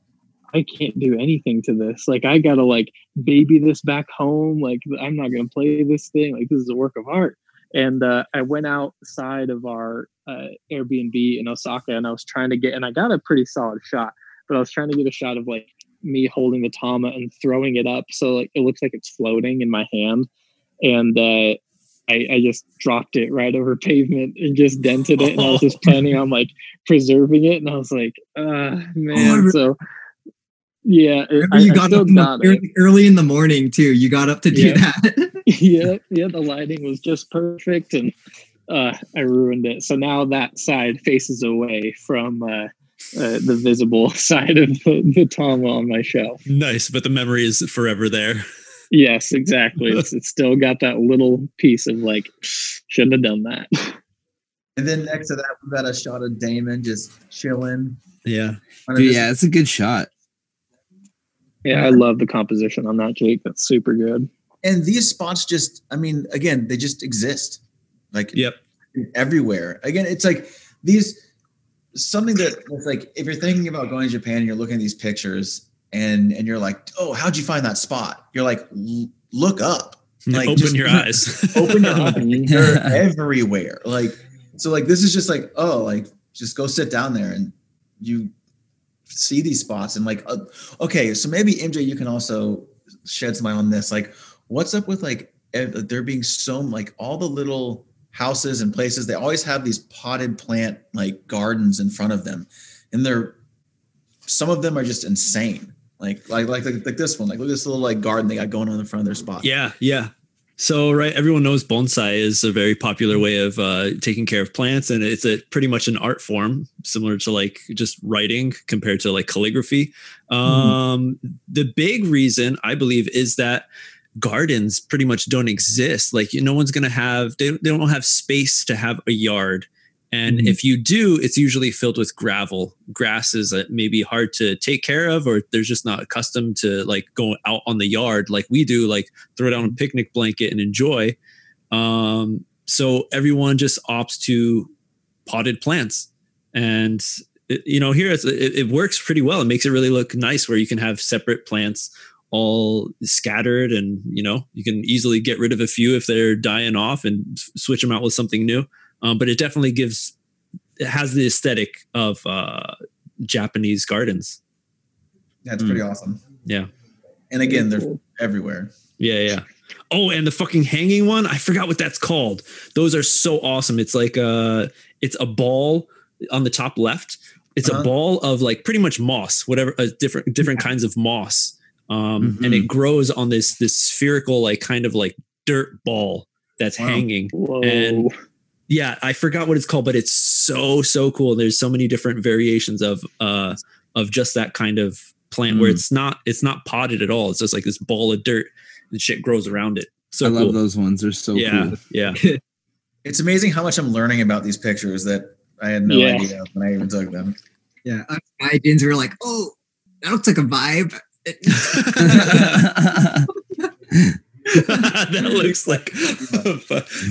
I can't do anything to this. Like I gotta like baby this back home. Like I'm not gonna play this thing. Like this is a work of art. And uh, I went outside of our uh, Airbnb in Osaka, and I was trying to get, and I got a pretty solid shot. But I was trying to get a shot of like me holding the tama and throwing it up, so like it looks like it's floating in my hand. And uh, I, I, just dropped it right over pavement and just dented it. And I was just planning on like preserving it. And I was like, uh, man. So yeah, I, you got up got early, early, in the morning too. You got up to do yeah. that. [LAUGHS] yeah, yeah. The lighting was just perfect, and uh, I ruined it. So now that side faces away from uh, uh, the visible [LAUGHS] side of the, the tama on my shelf. Nice, but the memory is forever there. Yes, exactly. It's, [LAUGHS] it's still got that little piece of like, shouldn't have done that. And then next to that, we got a shot of Damon just chilling. Yeah. Dude, yeah, it's a good shot. Yeah, I love the composition on that, Jake. That's super good. And these spots just, I mean, again, they just exist. Like, yep. Everywhere. Again, it's like these, something that like, if you're thinking about going to Japan and you're looking at these pictures and and you're like, oh, how'd you find that spot? You're like, look up. [LAUGHS] Like, [LAUGHS] open your eyes. open your eyes. They're everywhere. Like, so like this is just like, oh, like just go sit down there and you see these spots and like, uh, okay, so maybe MJ, you can also shed some light on this. Like, what's up with like there being so like all the little houses and places they always have these potted plant like gardens in front of them and they're some of them are just insane like, like, like, like, like this one. Like, look at this little like garden they got going on in the front of their spot. Yeah, yeah. So, right, everyone knows bonsai is a very popular way of uh, taking care of plants, and it's a pretty much an art form, similar to like just writing compared to like calligraphy. Mm-hmm. Um, the big reason I believe is that gardens pretty much don't exist. Like, no one's gonna have they, they don't have space to have a yard and mm-hmm. if you do, it's usually filled with gravel. Grass is uh, maybe hard to take care of, or they're just not accustomed to like going out on the yard like we do, like throw down a picnic blanket and enjoy. Um, so everyone just opts to potted plants. And, it, you know, here it, it works pretty well. It makes it really look nice where you can have separate plants all scattered and, you know, you can easily get rid of a few if they're dying off and switch them out with something new um, but it definitely gives it has the aesthetic of uh, Japanese gardens. That's pretty mm. awesome. Yeah. And again, they're everywhere. Yeah, yeah. Oh, and the fucking hanging one, I forgot what that's called. Those are so awesome. It's like a it's a ball on the top left. It's uh-huh. a ball of like pretty much moss, whatever, uh, different different kinds of moss, um, mm-hmm. and it grows on this this spherical like kind of like dirt ball that's wow. hanging. Whoa. And yeah, I forgot what it's called, but it's so so cool. There's so many different variations of uh of just that kind of plant mm. where it's not it's not potted at all. It's just like this ball of dirt and shit grows around it. So I cool. love those ones. They're so yeah, cool. Yeah. [LAUGHS] it's amazing how much I'm learning about these pictures that I had no yeah. idea when I even took them. Yeah. I did. We were like, oh, that looks like a vibe. [LAUGHS] that looks like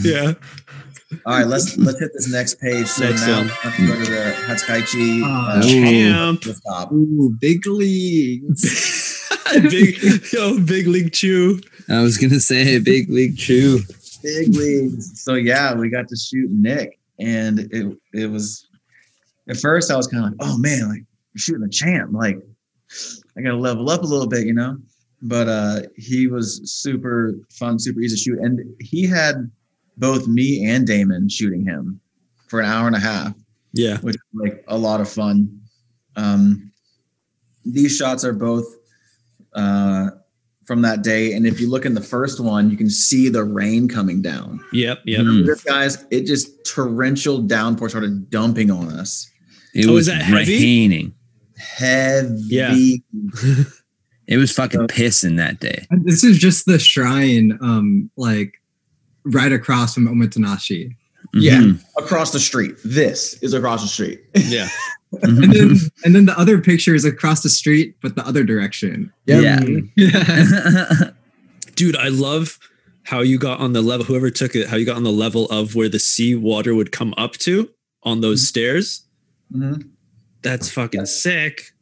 yeah all right, let's let's hit this next page. So next now let's go to the Hatsukaichi uh, champ. Ooh, big leagues. [LAUGHS] big yo, big league chew. I was gonna say big league chew. Big leagues. So yeah, we got to shoot Nick, and it it was at first I was kind of like, oh man, like shooting a champ, like I gotta level up a little bit, you know. But uh he was super fun, super easy to shoot, and he had both me and Damon shooting him for an hour and a half. Yeah. Which like a lot of fun. Um, these shots are both uh, from that day. And if you look in the first one, you can see the rain coming down. Yep. Yep. Mm. This guys, it just torrential downpour started dumping on us. It oh, was that raining. Heavy. Yeah. [LAUGHS] it was fucking pissing that day. This is just the shrine, um, like right across from Omotenashi. Mm-hmm. Yeah, across the street. This is across the street. Yeah. [LAUGHS] and then and then the other picture is across the street, but the other direction. Yeah. yeah. [LAUGHS] Dude, I love how you got on the level, whoever took it, how you got on the level of where the sea water would come up to on those mm-hmm. stairs. Mm-hmm. That's fucking sick.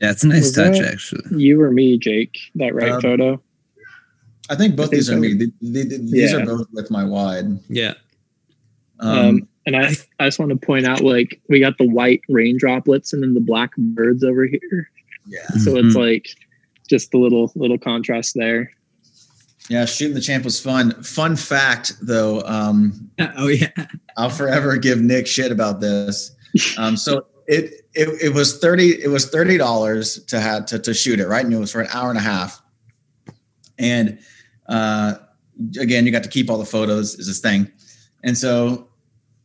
Yeah, it's a nice Was touch, that- actually. You or me, Jake? That right Um, photo? I think both I think these are me. Th- th- th- These Yeah. are both with my wide. Yeah. Um, Um, and I, I just want to point out, like, we got the white rain droplets and then the black birds over here. yeah, So Mhm. it's like just a little little contrast there. yeah. Shooting the champ was fun. Fun fact, though. Um, [LAUGHS] oh yeah. I'll forever give Nick shit about this. Um, so it, it it was thirty it was thirty dollars to have to, to shoot it right, and it was for an hour and a half. And uh, again, you got to keep all the photos is this thing, and so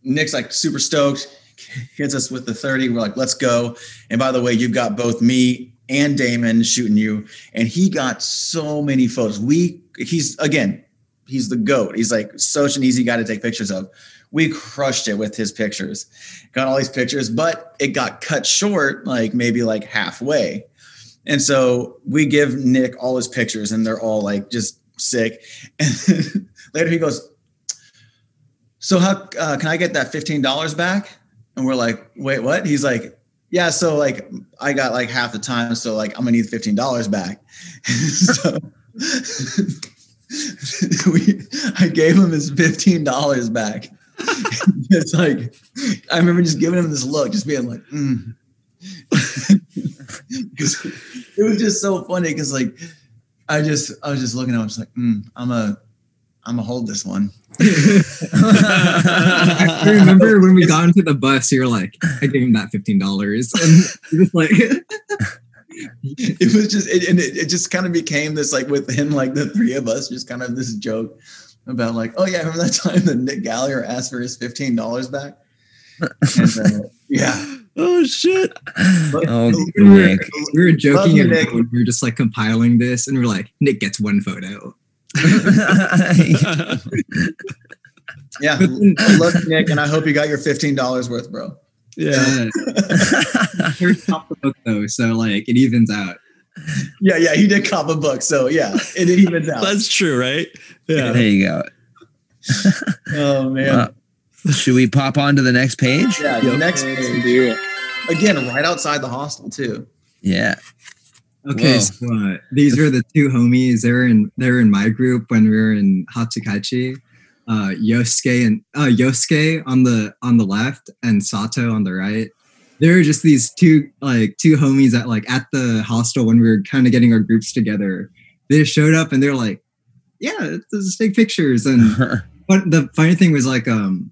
Nick's like super stoked, hits us with the thirty. We're like, let's go. And by the way, you've got both me and Damon shooting you, and he got so many photos. We he's again, he's the goat. He's like such an easy guy to take pictures of we crushed it with his pictures. Got all these pictures but it got cut short like maybe like halfway. And so we give nick all his pictures and they're all like just sick. [LAUGHS] And later he goes so how uh, can i get that $15 back? And we're like wait what? He's like yeah so like i got like half the time so like i'm gonna need $15 back. [LAUGHS] So [LAUGHS] we, I gave him his fifteen dollars back. [LAUGHS] it's like I remember just giving him this look, just being like, mm. [LAUGHS] it was just so funny because like I just I was just looking at him, just like, mm, I'm a I'm gonna hold this one. [LAUGHS] I remember when we got into the bus, you were like, I gave him that fifteen dollars, and just like, It was just it, and it, it just kind of became this like with him like the three of us just kind of this joke about like oh yeah remember that time that Nick Gallagher asked for his fifteen dollars back and, uh, yeah [LAUGHS] Oh shit. oh, we were, Nick. we were joking you, Nick. we were just like compiling this, and we're like, Nick gets one photo. yeah [LAUGHS] But I love you, Nick and I hope you got your fifteen dollars worth bro yeah. First top the book though, so like it evens out. Yeah yeah he did cop a book so yeah it evens [LAUGHS] out That's true, right? Yeah. there you go. [LAUGHS] oh man Uh, Should we pop on to the next page? yeah the next page, do it. again right outside the hostel too Yeah. Okay, Whoa. so uh, these were the two homies. They were in they were in my group when we were in Hatsukaichi. Uh, Yosuke and uh, Yosuke on the on the left and Sato on the right. They were just these two like two homies at like at the hostel when we were kind of getting our groups together. They just showed up and they're like, "Yeah, let's just take pictures." And [LAUGHS] but the funny thing was like um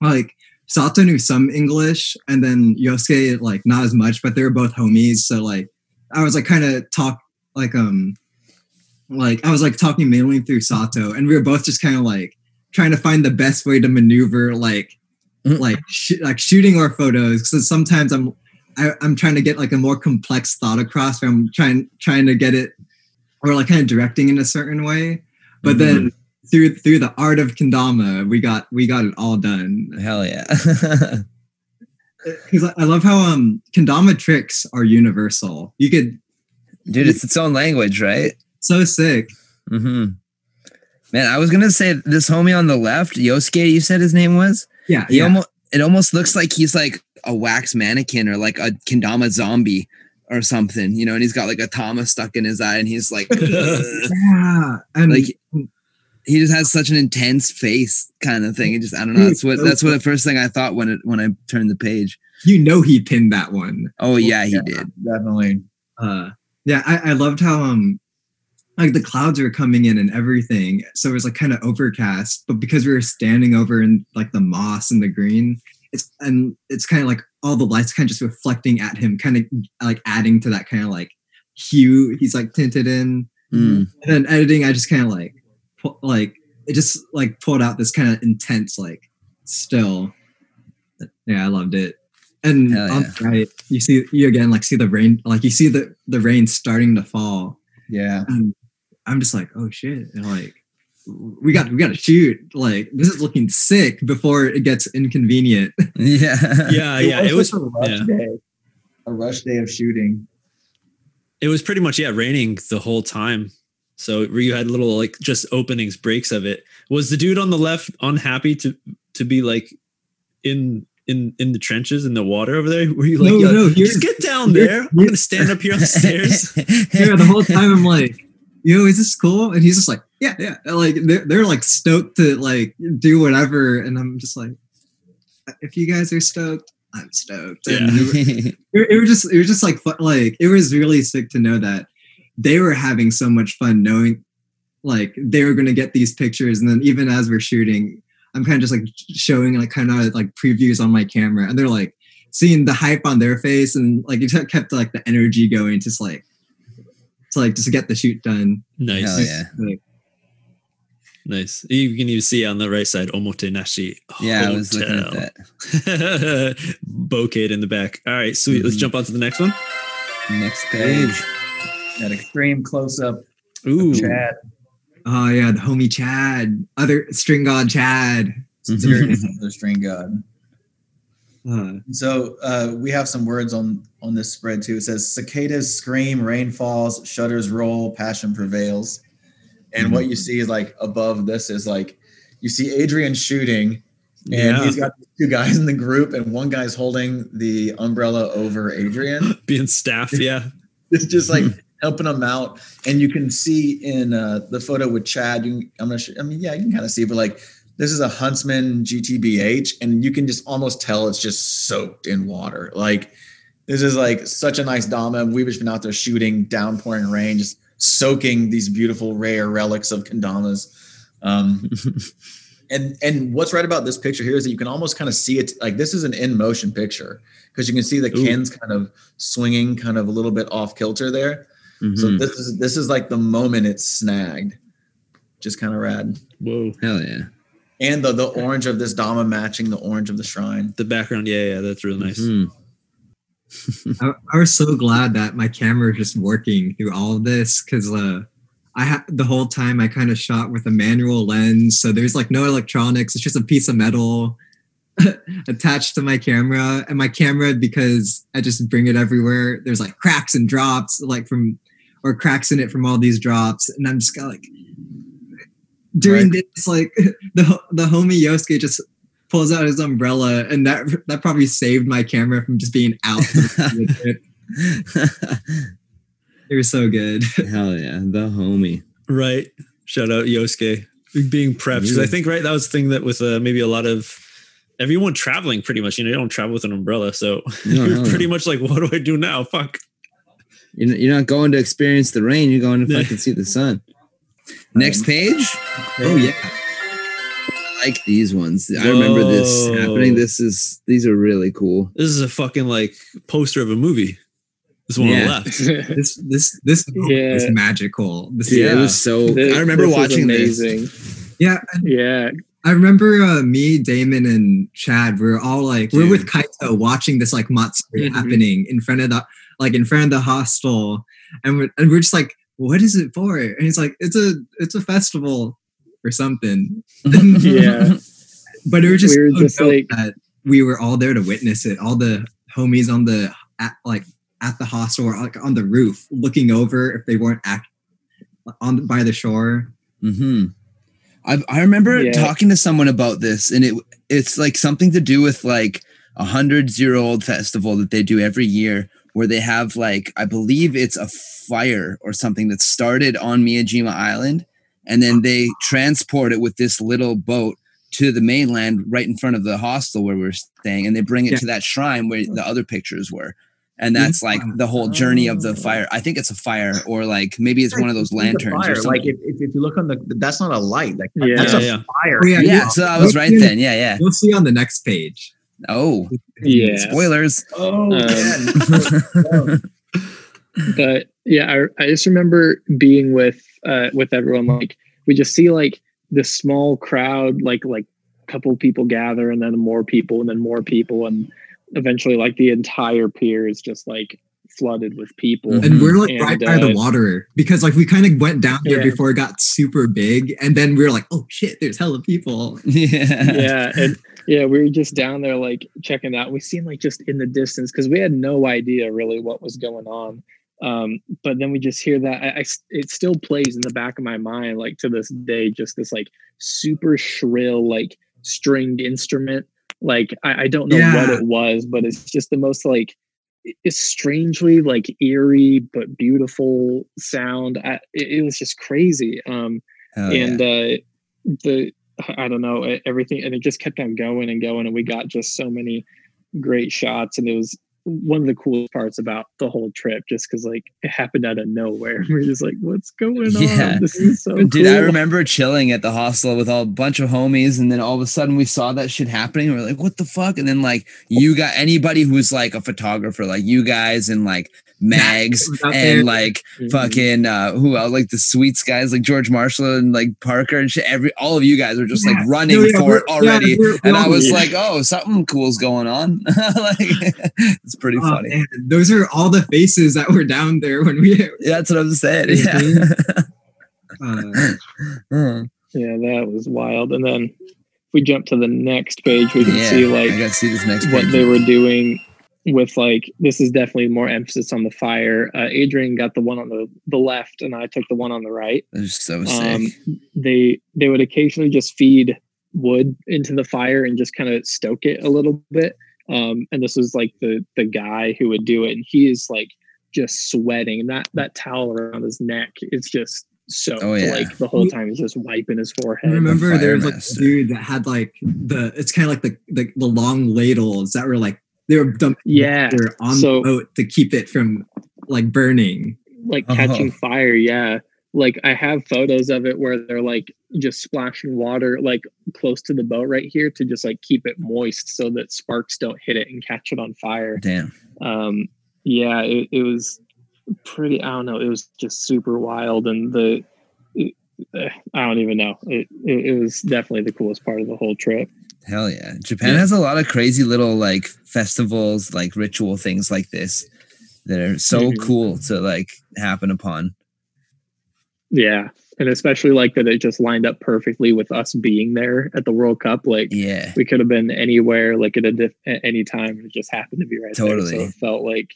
like Sato knew some English and then Yosuke like not as much, but they were both homies. So like I was like kind of talk like um like I was like talking mainly through Sato and we were both just kind of like trying to find the best way to maneuver like Mhm. like sh- like shooting our photos because sometimes I'm I, I'm trying to get like a more complex thought across. Where I'm trying trying to get it or like kind of directing in a certain way, but then through through the art of kendama, we got we got it all done. Hell yeah. [LAUGHS] Because I I love how um kendama tricks are universal. You could Dude, it's its own language, right? so sick. Mm-hmm. Man, I was gonna say this homie on the left, Yosuke, you said his name was? Yeah, He yeah. almost it almost looks like he's like a wax mannequin or like a kendama zombie or something, you know, and he's got like a tama stuck in his eye and he's like [LAUGHS] yeah. [LAUGHS] And like he just has such an intense face kind of thing. It just I don't know. That's what that's what the first thing I thought when it when I turned the page. you know he pinned that one. Oh yeah, he Yeah. did. definitely Uh yeah, I, I loved how um like the clouds were coming in and everything. So it was like kind of overcast, but because we were standing over in like the moss and the green, it's and it's kind of like all the lights kind of just reflecting at him, kind of like adding to that kind of like hue he's like tinted in. Mm. And then editing, I just kind of like pu- like it just like pulled out this kind of intense like still. Yeah, I loved it. And Hell on the right, you see you again like see the rain like you see the the rain starting to fall. yeah I'm just like, oh shit. And like we got we gotta shoot. Like this is looking sick before it gets inconvenient. Yeah. [LAUGHS] Yeah, yeah. It was just a rush yeah. day a rush day of shooting it was pretty much yeah raining the whole time so where you had little like just openings breaks of it was the dude on the left unhappy to to be like in in in the trenches in the water over there? Were you like, No, "Yo, no, just get down here's- there? I'm gonna stand up here on the stairs. [LAUGHS] yeah, the whole time I'm like, yo, is this cool? And he's just like, yeah, yeah. Like they're, they're like stoked to like do whatever, and I'm just like, if you guys are stoked, I'm stoked. And it, [LAUGHS] it, it was just it was just like like it was really sick to know that they were having so much fun knowing like they were gonna get these pictures, and then even as we're shooting, I'm kind of just like showing like kind of like previews on my camera, and they're like seeing the hype on their face, and like it kept like the energy going, just like to like just to get the shoot done. nice, Hell yeah. Like, nice. You can even see on the right side Omotenashi. yeah, I was looking at that. [LAUGHS] Bokeh in the back. All right, sweet. Let's Mhm. jump on to the next one. Next page. That extreme close up. Ooh, Chad. oh yeah, the homie Chad, other string god Chad. Serious, [LAUGHS] the string god. Uh, So uh, we have some words on on this spread too. It says cicadas scream, rain falls, shutters roll, passion prevails. And what you see is like above this is like you see Adrian shooting, and yeah, he's got two guys in the group, and one guy's holding the umbrella over Adrian. [LAUGHS] being staff. Yeah, [LAUGHS] It's just like [LAUGHS] helping him out, and you can see in uh, the photo with Chad. You, can- I'm not sure. I mean, yeah, you can kind of see, but like this is a Huntsman GTBH, and you can just almost tell it's just soaked in water. Like this is like such a nice Dama. We've just been out there shooting, downpouring rain, just soaking these beautiful rare relics of kendamas. Um, [LAUGHS] and and what's right about this picture here is that you can almost kind of see it like this is an in motion picture because you can see the Ooh. Kens kind of swinging kind of a little bit off kilter there. So Mhm. this is this is like the moment it's snagged. Just kind of rad. whoa. Hell yeah. And the the orange of this Dama matching the orange of the shrine. The background. Yeah, yeah, that's really nice. Mhm. [LAUGHS] I, I was so glad that my camera was just working through all of this because uh, I had the whole time I kind of shot with a manual lens, so there's like no electronics. It's just a piece of metal [LAUGHS] attached to my camera, and my camera because I just bring it everywhere. There's like cracks and drops, like from or cracks in it from all these drops, and I'm just got like during this like [LAUGHS] the the homie Yosuke just pulls out his umbrella and that that probably saved my camera from just being out [LAUGHS] it was so good [LAUGHS] Hell yeah. The homie. Right. Shout out Yosuke being prepped because I think right that was the thing that with uh, maybe a lot of everyone traveling pretty much you know you don't travel with an umbrella so No, you're hell pretty no. much like what do I do now fuck You're you're not going to experience the rain. You're going to Yeah. fucking see the sun. Next page. oh yeah I like these ones. I remember this happening. This is these are really cool. this is a fucking like poster of a movie this one on the left [LAUGHS] this this this Yeah. was magical this, Yeah, Yeah. it was so. This- I remember this is watching this. yeah Yeah, I remember uh, me, Damon, and Chad. We are all like, we're with Kaito watching this like Matsuri Mhm. happening in front of the like in front of the hostel, and we're, and we're just like, what is it for? And it's like, it's a it's a festival or something. [LAUGHS] Yeah. [LAUGHS] but it was just, We were just like- that we were all there to witness it. All the homies on the at like at the hostel or like on the roof looking over if they weren't act on by the shore. Mm-hmm. I I remember Yeah. talking to someone about this, and it it's like something to do with like a hundred year old festival that they do every year, where they have like I believe it's a fire or something that started on Miyajima Island, and then they transport it with this little boat to the mainland right in front of the hostel where we're staying, and they bring it Yeah. to that shrine where the other pictures were. And that's like the whole journey of the fire. I think it's a fire, or like maybe it's one of those lanterns. Or something. Like if, if, if you look on the that's not a light. Like Yeah. that's a Yeah, yeah. fire. Oh, yeah, yeah, yeah. so I was right then. Yeah, yeah. You'll see on the next page. Oh, yeah. spoilers. Oh Um, man. [LAUGHS] [LAUGHS] but yeah, I, I just remember being with uh with everyone like we just see like this small crowd like like a couple people gather and then more people and then more people and eventually like the entire pier is just like flooded with people. And we're like And, right by the uh, water because like we kind of went down there Yeah. before it got super big, and then we were like, oh shit, there's hella people. [LAUGHS] Yeah. yeah and yeah we were just down there like checking out we seemed like just in the distance because we had no idea really what was going on um but then we just hear that I, I it still plays in the back of my mind like to this day just this like super shrill like stringed instrument Like I, I don't know Yeah. what it was, but it's just the most like it's strangely like eerie but beautiful sound. I, it, it was just crazy. Um, yeah. and uh the [LAUGHS] i don't know everything and it just kept on going and going and we got just so many great shots and it was one of the coolest parts about the whole trip just because like it happened out of nowhere [LAUGHS] we're just like what's going Yeah. on this is so Dude, I remember chilling at the hostel with all a bunch of homies, and then all of a sudden we saw that shit happening. We're like, "What the fuck?" And then like you got anybody who's like a photographer, like you guys, and like Mags, [LAUGHS] was there. and like Mhm. fucking uh, who else? Like the Sweets guys, like George Marshall and like Parker and shit. Every all of you guys were just like running No, yeah, for it already. yeah, we're- and we're I was yeah. like, "Oh, something cool's going on." [LAUGHS] like [LAUGHS] it's pretty Oh, funny. man, those are all the faces that were down there when we. That's what I'm saying. Mhm. Uh, Yeah. yeah that was wild and then if we jump to the next page we can yeah. see I like gotta see this next what page. they were doing with like this is definitely more emphasis on the fire. Uh, adrian got the one on the the left and i took the one on the right. They're so sick. um, they they would occasionally just feed wood into the fire and just kind of stoke it a little bit. Um, and this was like the the guy who would do it and he is like just sweating. And that that towel around his neck is just so Oh, yeah. like the whole time. He's just wiping his forehead. I forehead remember there was like a dude that had like the it's kind of like the, the the long ladles that were like they were dumping Yeah, water on so- the boat to keep it from like burning. like Oh. catching fire yeah like i have photos of it where they're like just splashing water like close to the boat right here to just like keep it moist so that sparks don't hit it and catch it on fire Damn. um yeah it, it was pretty i don't know it was just super wild and the it, eh, i don't even know it, it it was definitely the coolest part of the whole trip Hell yeah. Japan Yeah. has a lot of crazy little like festivals, like ritual things like this that are so Mhm. cool to like happen upon. yeah and especially like that it just lined up perfectly with us being there at the world cup like Yeah. we could have been anywhere like at a diff- at any time and it just happened to be right there Totally. so it felt like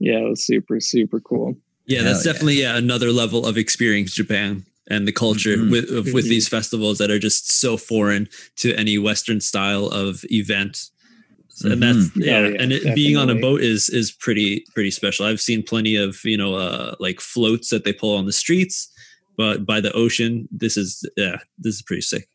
yeah it was super super cool Yeah, that's yeah. definitely yeah, another level of experience Japan and the culture Mhm. with of, with Mhm. these festivals that are just so foreign to any Western style of event. So- And that's Mhm. yeah, Oh, yeah, and it, being on a boat is is pretty pretty special. I've seen plenty of you know uh, like floats that they pull on the streets, but by the ocean, this is yeah, this is pretty sick.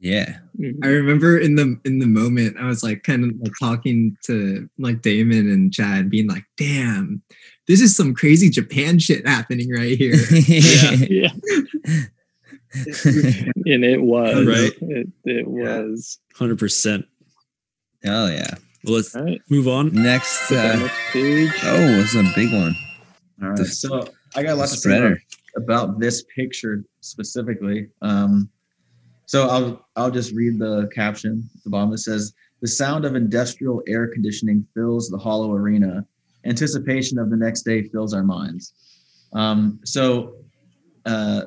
Yeah. Mhm. I remember in the in the moment I was like kind of like talking to like Damon and Chad, being like, "Damn, this is some crazy Japan shit happening right here." [LAUGHS] yeah yeah. [LAUGHS] and it was Right. it, it was Hundred percent. Hell yeah. Well, let's all right move on. Next Click on uh next page oh, this is a big one. All right. The- So I got a lot to say Spreader. about, about this picture specifically. Um, so I'll I'll just read the caption at the bottom. It says, "The sound of industrial air conditioning fills the hollow arena. Anticipation of the next day fills our minds." Um, so uh,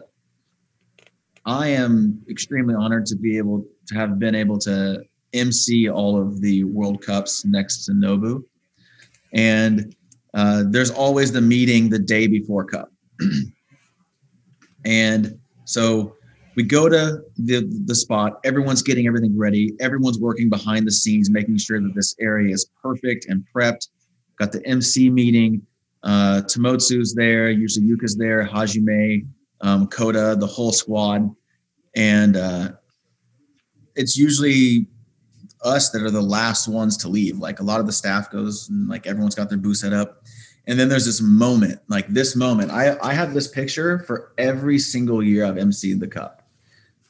I am extremely honored to be able to have been able to MC all of the World Cups next to Nobu, and uh, there's always the meeting the day before Cup. [CLEARS THROAT] and so we go to the, the spot, everyone's getting everything ready, everyone's working behind the scenes, making sure that this area is perfect and prepped. Got the MC meeting. Uh, Tomotsu's there, usually Yuka's there, Hajime, um, Koda, the whole squad. And uh, it's usually us that are the last ones to leave. Like a lot of the staff goes and like everyone's got their booth set up. And then there's this moment, like this moment. I I have this picture for every single year I've emceed the cup.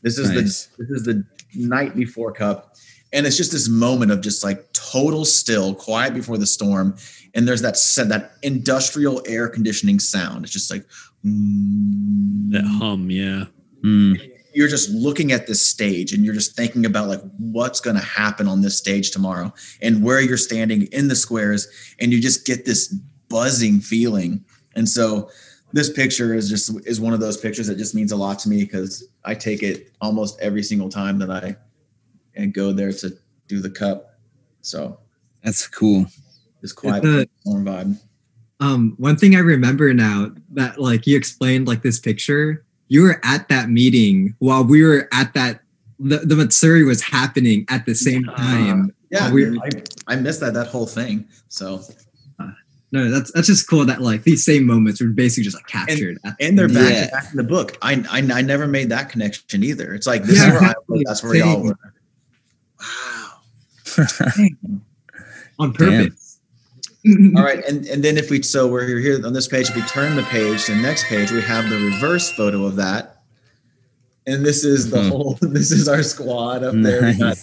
This is Nice. the this is the night before cup. And it's just this moment of just like total still, quiet before the storm. And there's that set that industrial air conditioning sound. It's just like mm, That hum, yeah. Mm. you're just looking at this stage and you're just thinking about like what's going to happen on this stage tomorrow and where you're standing in the squares and you just get this buzzing feeling and so this picture is just is one of those pictures that just means a lot to me because i take it almost every single time that i and go there to do the cup so That's cool. It's quiet the- warm vibe Um, one thing I remember now that like you explained like this picture, you were at that meeting while we were at that the, the Matsuri was happening at the same time. Yeah, we- I, I missed that that whole thing. So No, that's that's just cool that like these same moments were basically just like captured. at- and they're back Yeah. back in the book. I, I I never made that connection either. It's like this Yeah, is where I was, that's where y'all were. Wow. on [LAUGHS] purpose. All right, and and then if we so we're here on this page, if we turn the page, to the next page we have the reverse photo of that, and this is the Mhm. whole. [LAUGHS] This is our squad up there. We got.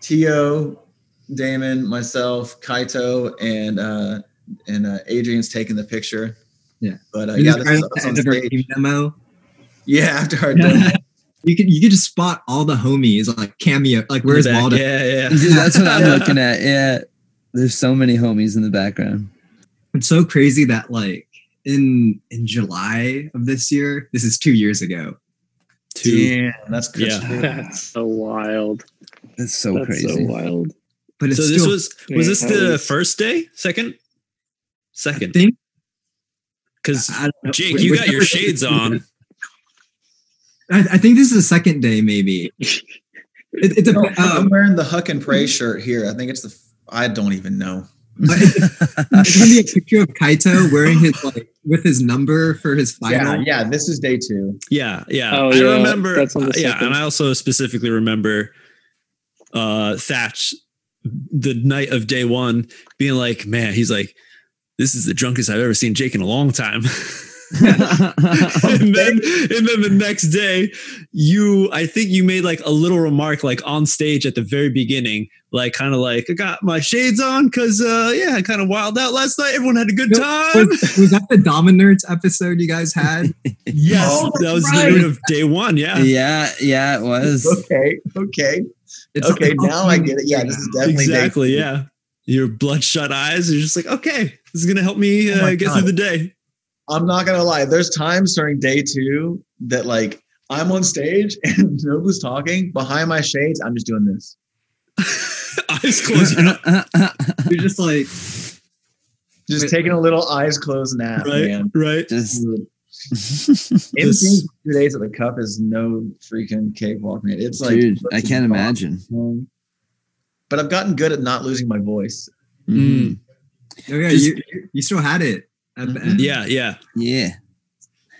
Tio, Damon, myself, Kaito, and uh and uh, Adrian's taking the picture. Yeah. but uh, yeah, this is us at on the end of our stage. demo. Yeah, after our demo. [LAUGHS] You could you could just spot all the homies like cameo. Like where's Back, Waldo? Yeah, yeah. [LAUGHS] Dude, that's what I'm [LAUGHS] looking at. Yeah. There's so many homies in the background. It's so crazy that like in in July of this year, this is two years ago. Two. Damn, that's Yeah. crazy. [LAUGHS] That's so wild. That's so That's crazy. so wild. But it's So this still, was was this the it's- first day? Second? Second. think Because I don't. Jake, you got your shades on. I, I think this is the second day, maybe. [LAUGHS] It, it's a, No, uh, I'm wearing the Huck and Pray shirt here. I think it's the. I don't even know. [LAUGHS] it's gonna be a picture of Kaito wearing his like with his number for his final. yeah. This is day two. Yeah, yeah. Oh, I yeah, remember. that's on the uh, yeah, and I also specifically remember uh Thatch the night of day one being like, man, he's like, this is the drunkest I've ever seen Jake in a long time. [LAUGHS] [LAUGHS] and then and then the next day you i think you made like a little remark like on stage at the very beginning like kind of like i got my shades on because uh yeah i kind of wild out last night everyone had a good time Was, was that the Dama Nerds episode you guys had? [LAUGHS] yes Oh, that was that's the right. night of day one yeah yeah, yeah, it was. Okay, okay, It's okay. like- Now I get it. Yeah, this is definitely exactly yeah your bloodshot eyes you're just like okay this is gonna help me Oh uh, get God. through the day I'm not gonna lie. There's times during day two that like I'm on stage [LAUGHS] and nobody's talking. Behind my shades, I'm just doing this. [LAUGHS] eyes closed uh, uh, uh, You're just like Just Wait. taking a little eyes closed nap, right man. right Just Dude, [LAUGHS] This- Emptying two days at the cup is no freaking cakewalk, man. It's like dude, I can't imagine. But I've gotten good at not losing my voice. Mm-hmm. Mm. oh yeah, Just- you, you you still had it at the yeah yeah Yeah.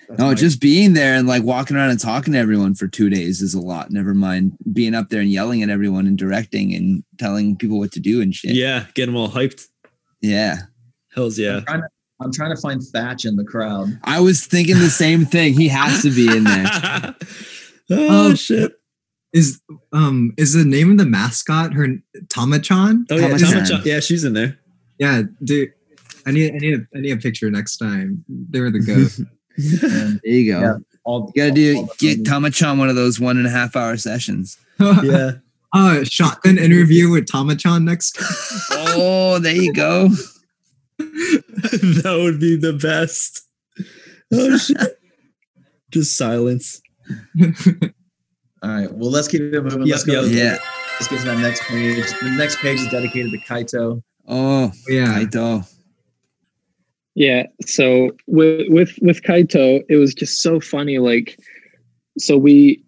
That's No, my- just being there and like walking around and talking to everyone for two days is a lot. Never mind being up there and yelling at everyone and directing and telling people what to do and shit. yeah get them all hyped Yeah. hells yeah I'm trying, to, I'm trying to find Thatch in the crowd. I was thinking the same thing. He has to be in there. [LAUGHS] oh Um, shit Is um is the name of the mascot her Tamachan? oh yeah Tama-chan. Tama-chan. yeah she's in there Yeah, dude. I need I need a, I need a picture next time. They were the [LAUGHS] goat. There you go. Yeah. all, You gotta all- do all get homies. Tamachan one of those one and a half hour sessions. [LAUGHS] yeah uh shotgun interview with Tamachan next. Oh, there you go. [LAUGHS] that would be the best. Oh shit. Just silence. All right. Well, let's keep it moving. Yep, let's go. yep. Yeah. Let's get to that next page. The next page is dedicated to Kaito. Oh, yeah. Kaito. Yeah. So with with with Kaito, it was just so funny. Like, so we,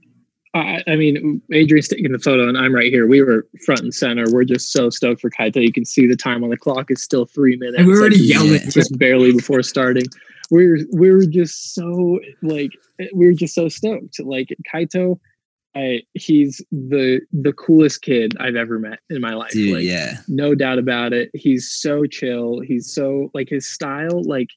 I, I mean, Adrian's taking the photo, and I'm right here. We were front and center. We're just so stoked for Kaito. You can see the time on the clock is still three minutes. And we were already Like, yelling. Yeah. just barely before starting. We were we were just so like we were just so stoked. Like Kaito, I he's the the coolest kid I've ever met in my life. Dude, like, yeah. no doubt about it. He's so chill. He's so like his style. Like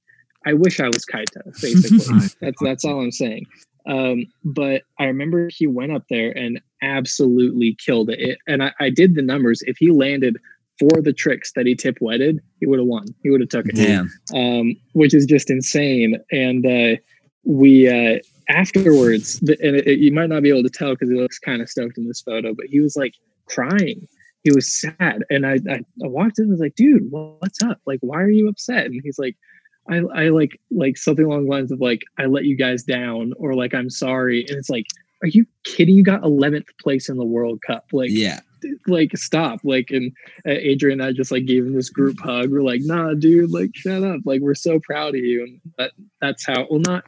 I wish I was Kaito. [LAUGHS] Basically, that's that's all I'm saying. Um, but I remember he went up there and absolutely killed it. it and I, I did the numbers. If he landed for the tricks that he tip wetted, he would have won. He would have took it Damn. um, which is just insane. And uh, we uh, afterwards, and it, you might not be able to tell because he looks kind of stoked in this photo, but he was like crying. He was sad, and I, I, I walked in and was like, "Dude, what's up? Like, why are you upset?" And he's like, "I, I like like something along the lines of like I let you guys down, or like I'm sorry." And it's like, "Are you kidding? You got 11th place in the World Cup. Like, Yeah. like stop like and uh, adrian and i just like gave him this group hug we're like nah dude like shut up like we're so proud of you and that that's how well not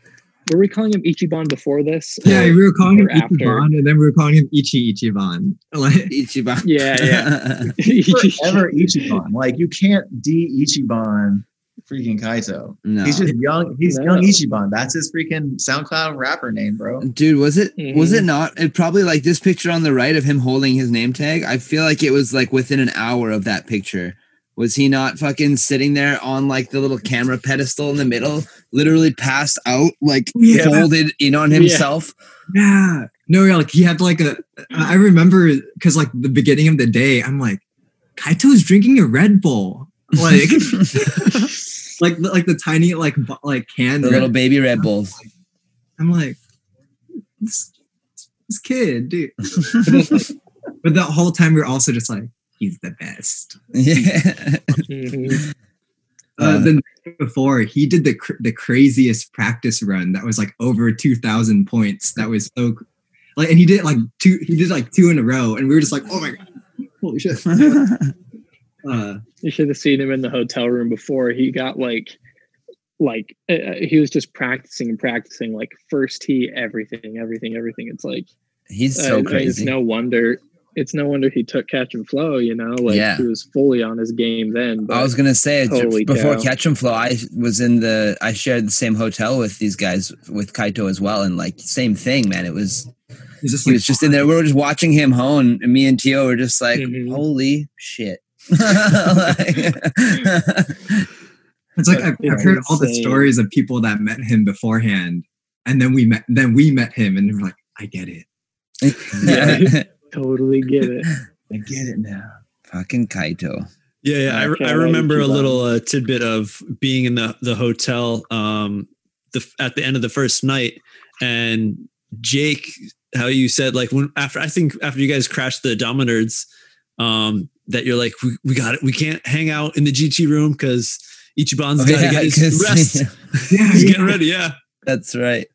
were we calling him Ichiban before this? Yeah, we were calling him or after? Ichiban, and then we were calling him Ichi Ichiban. [LAUGHS] Like, Ichiban. Yeah, [LAUGHS] [LAUGHS] Forever Ichiban. Like you can't de Ichiban freaking Kaito. no. He's just young. He's No. young Ichiban. That's his freaking SoundCloud rapper name, bro. Dude, was it was Mhm. it not? It probably like this picture on the right of him holding his name tag. I feel like it was like within an hour of that picture. Was he not fucking sitting there on like the little camera pedestal in the middle, literally passed out, like Yeah. folded in on himself? yeah, no, yeah, like he had like a. I remember because like the beginning of the day, I'm like, Kaito's drinking a Red Bull, like, [LAUGHS] like like the tiny like like can. The little baby Red Bulls. I'm like, this, this kid, dude. [LAUGHS] but, like, but the whole time we are also just like, he's the best. [LAUGHS] Yeah. Uh, Uh, the night before he did the cr- the craziest practice run that was like over two thousand points. That was so cr- like, and he did like two. He did like two in a row, and we were just like, oh my god, holy shit. [LAUGHS] Uh, You should have seen him in the hotel room before he got like, like uh, he was just practicing and practicing like first tee, everything, everything, everything. It's like He's uh, so It's crazy. no wonder. It's no wonder he took catch and flow. You know, like Yeah. he was fully on his game then. But I was gonna say Holy before cow. Catch and Flow, I was in the I shared the same hotel with these guys with Kaito as well, and like same thing, man. It was just he like, was just in there. We were just watching him hone, and me and Tio were just like, Mhm. "Holy shit!" Like- [LAUGHS] It's like I've, Yeah, I've heard all the stories of people that met him beforehand, and then we met. Then we met him, and we're like, I get it. [LAUGHS] yeah, [LAUGHS] totally get it. [LAUGHS] I get it now. fucking Kaito. Yeah, yeah. I, Okay, I remember a little uh, tidbit of being in the the hotel um, the at the end of the first night, and Jake, how you said like when after I think after you guys crashed the Dama Nerds, um, that you're like we, we got it. We can't hang out in the GT room because Ichiban's Oh, got to yeah, get his [LAUGHS] 'cause- rest. Yeah, [LAUGHS] He's yeah. getting ready. Yeah. That's right.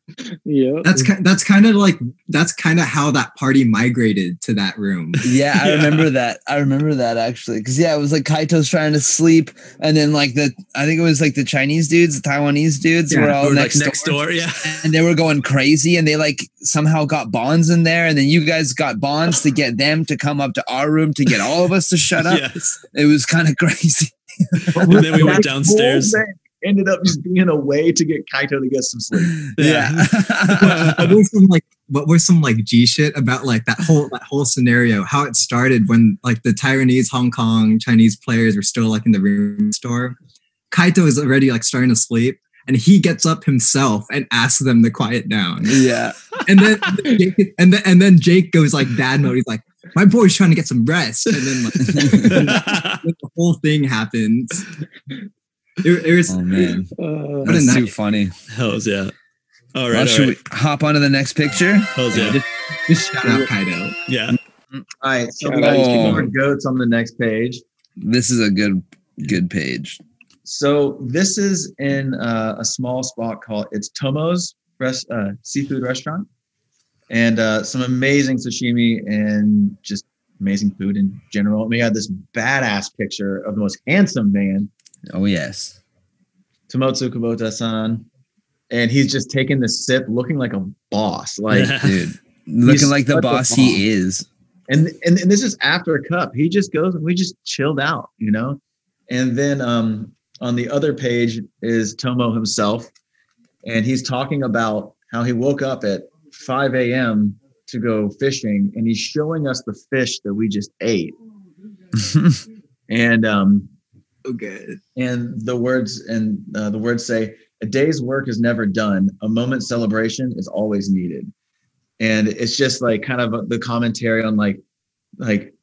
Yeah. That's ki- that's kind of like that's kind of how that party migrated to that room. Yeah, I [LAUGHS] Yeah. remember that. I remember that actually, because yeah, it was like Kaito's trying to sleep, and then like the I think it was like the Chinese dudes, the Taiwanese dudes Yeah, were all Or next, like next door. Yeah. and they were going crazy, and they like somehow got bonds in there, and then you guys got bonds to get them to come up to our room to get all of us to shut up. [LAUGHS] yes. It was kind of [LAUGHS] crazy. And then we went That downstairs. Whole thing Ended up just being a way to get Kaito to get some sleep. [LAUGHS] what [LAUGHS] was some like what was some like G shit about like that whole that whole scenario? How it started when like the Taiwanese, Hong Kong, Chinese players were still like in the room store. Kaito is already like starting to sleep, and he gets up himself and asks them to quiet down. yeah. And then Jake, and then and then Jake goes like dad mode. He's like, my boy's trying to get some rest, and then like [LAUGHS] the whole thing happens. It, it was Oh man, Uh, that's too funny. Hells yeah. All right. Well, all should right. we hop on to the next picture? Hells yeah. just, just shout out Kaito. Yeah. All right, so we Shout got out. more goats on the next page. This is a good good page. So this is in uh, a small spot called it's Tomo's rest, uh, seafood restaurant, and uh, some amazing sashimi and just amazing food in general. And We had this badass picture of the most handsome man, Oh yes. Tomotsu Kubota-san, and he's just taking the sip, looking like a boss. Like, [LAUGHS] dude. Looking like the a boss he is. and, and and this is after a cup. He just goes and we just chilled out, you know. And then um, on the other page is Tomo himself, and he's talking about how he woke up at 5 a.m. to go fishing, and he's showing us the fish that we just ate. [LAUGHS] And um, Good. and the words and uh, the words say a day's work is never done. A moment's celebration is always needed. And it's just like kind of the commentary on like like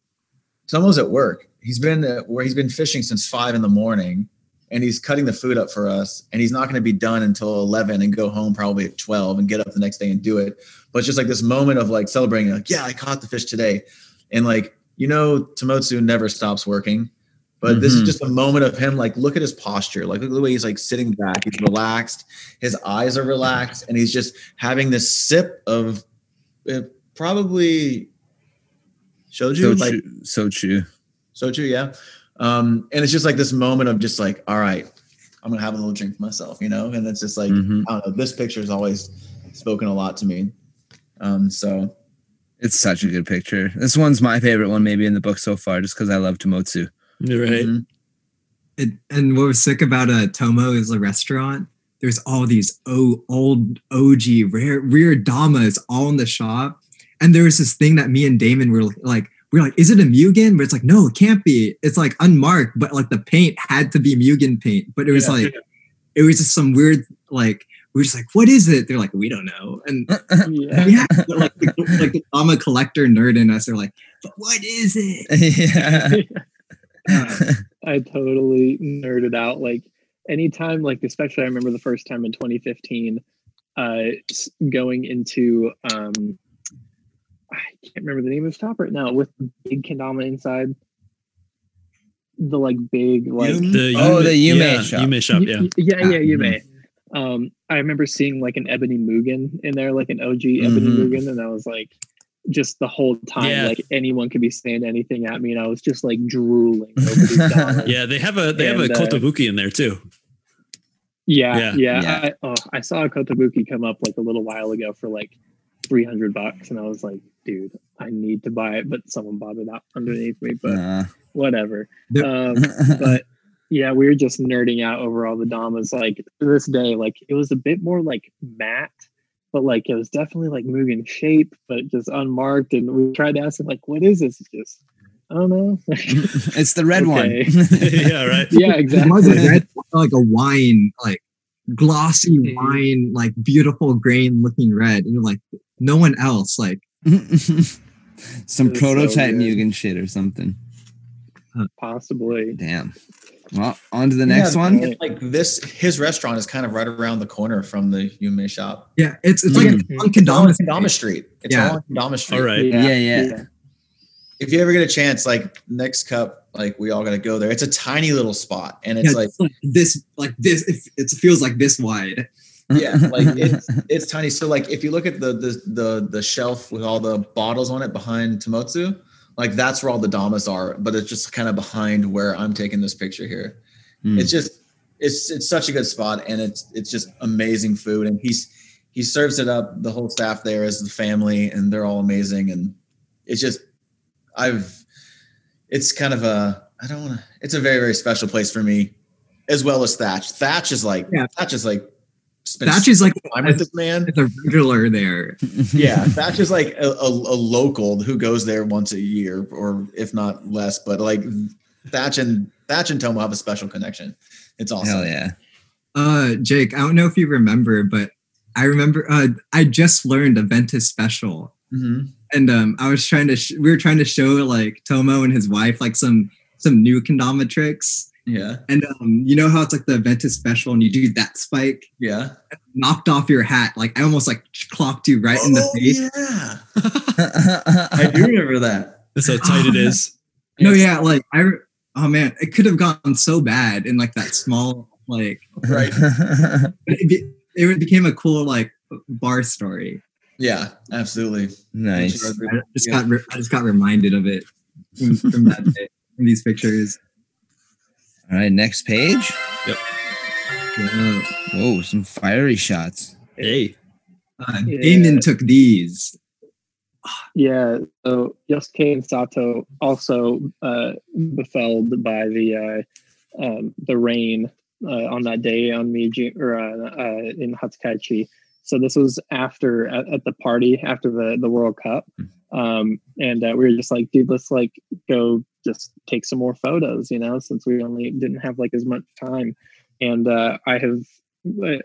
someone's at work. He's been where he's been fishing since five in the morning and he's cutting the food up for us and he's not going to be done until 11 and go home probably at 12 and get up the next day and do it. But it's just like this moment of like celebrating like yeah i caught the fish today. And like you know tomotsu never stops working but this is Mhm. just a moment of him like look at his posture like look at the way he's like sitting back he's relaxed his eyes are relaxed and he's just having this sip of uh, probably shoju so like true. So true. soju yeah um and it's just like this moment of just like all right I'm gonna have a little drink for myself, you know. And it's just like Mhm. I don't know. This picture has always spoken a lot to me. Um, so It's such a good picture. This one's my favorite one, maybe in the book so far, just because I love Tomotsu. Right. mhm. It, and what was sick about uh, Tomo is a restaurant. There's all these o- old OG rare rare damas all in the shop, and there was this thing that me and Damon were like, we are like, is it a Mugen? But it's like, no, it can't be. It's like unmarked, but like the paint had to be Mugen paint. But it was Yeah. like, it was just some weird like. we are just like, what is it? They're like, we don't know. And [LAUGHS] Yeah. yeah, but, like, the, like the collector nerd in us are like, but what is it? [LAUGHS] yeah. [LAUGHS] [LAUGHS] I totally nerded out. Like anytime, like especially I remember the first time in 2015, uh, going into um, I can't remember the name of the shop right now with the big kendama inside. The like big like Yume? The Oh, Yume- the Yume yeah, shop. Yume shop, yeah. y- yeah, yeah, you Mhm. may. Um, I remember seeing like an ebony Mugen in there, like an OG ebony Mhm. Mugen, and I was like, just the whole time, Yeah. like anyone could be saying anything at me, and I was just like drooling over. [LAUGHS] Yeah, they have a they have a uh, kotobuki in there too. Yeah, Yeah. yeah. Yeah. I, oh, I saw a Kotobuki come up like a little while ago for like 300 bucks, and I was like, dude, I need to buy it, but someone bought it out underneath me, but Nah. whatever. Um, [LAUGHS] but yeah, we were just nerding out over all the Damas. Like to this day, like it was a bit more like matte, but like it was definitely like Mugen shape, but just unmarked. And we tried to ask him, like, what is this? It's just, I don't know. [LAUGHS] it's the red one. [LAUGHS] yeah, right. [LAUGHS] yeah, It was exactly. a red, like a wine, like glossy Mhm. wine, like beautiful grain looking red. And you're like, no one else. Like, Some It was so prototype good. Mugen shit or something. Possibly. Damn. Well, on to the Yeah, next one. right. Like this, his restaurant is kind of right around the corner from the Yume shop. yeah, it's it's Mhm. like on It's all on Kendama. Kendama Street. It's Yeah. all on Kendama Street. All right. Yeah, yeah. If you ever get a chance, like next cup, like we all got to go there. It's a tiny little spot, and it's Yeah, like it's like this, like this. It, it feels like this wide. yeah, like [LAUGHS] it's it's tiny. So like if you look at the the the the shelf with all the bottles on it behind Tomotsu, like that's where all the damas are, but it's just kind of behind where I'm taking this picture here. Hmm. It's just it's it's such a good spot and it's it's just amazing food and he's he serves it up the whole staff there is the family and they're all amazing and it's just I've it's kind of a I don't want to it's a very very special place for me as well as Thatch. Thatch is like Yeah. Thatch is like Thatch is like time with this man. it's a regular there. [LAUGHS] Yeah, Thatch is like a, a, a local who goes there once a year or if not less, but like Thatch and Thatch and Tomo have a special connection. It's awesome. Hell yeah. Uh, Jake, I don't know if you remember, but I remember uh, I just learned a Ventus special, Mhm. and um, I was trying to sh- we were trying to show like Tomo and his wife like some some new kendama tricks, Yeah. and um, you know how it's like the Ventus special, and you do that spike, Yeah. knocked off your hat, like I almost like clocked you right in the Oh, face. Yeah. [LAUGHS] I do remember that. That's how tight it is. [GASPS] No, yeah, like I, oh man, it could have gone so bad in like that small like Right. [LAUGHS] it, be, it became a cool like bar story. Yeah, absolutely. nice. I just got re- I just got reminded of it from, from that [LAUGHS] day, from these pictures. All right, next page. Yeah. Whoa, some fiery shots. Hey. Uh, Yeah. Damon took these. Yeah, so Yosuke and Sato also uh, befelled by the uh, um, the rain uh, on that day on Miji or uh, uh, in Hatsukaichi. So this was after at, at the party after the the World Cup, um, and uh, we were just like, dude, let's like go just take some more photos, you know, since we only didn't have like as much time. And uh, I have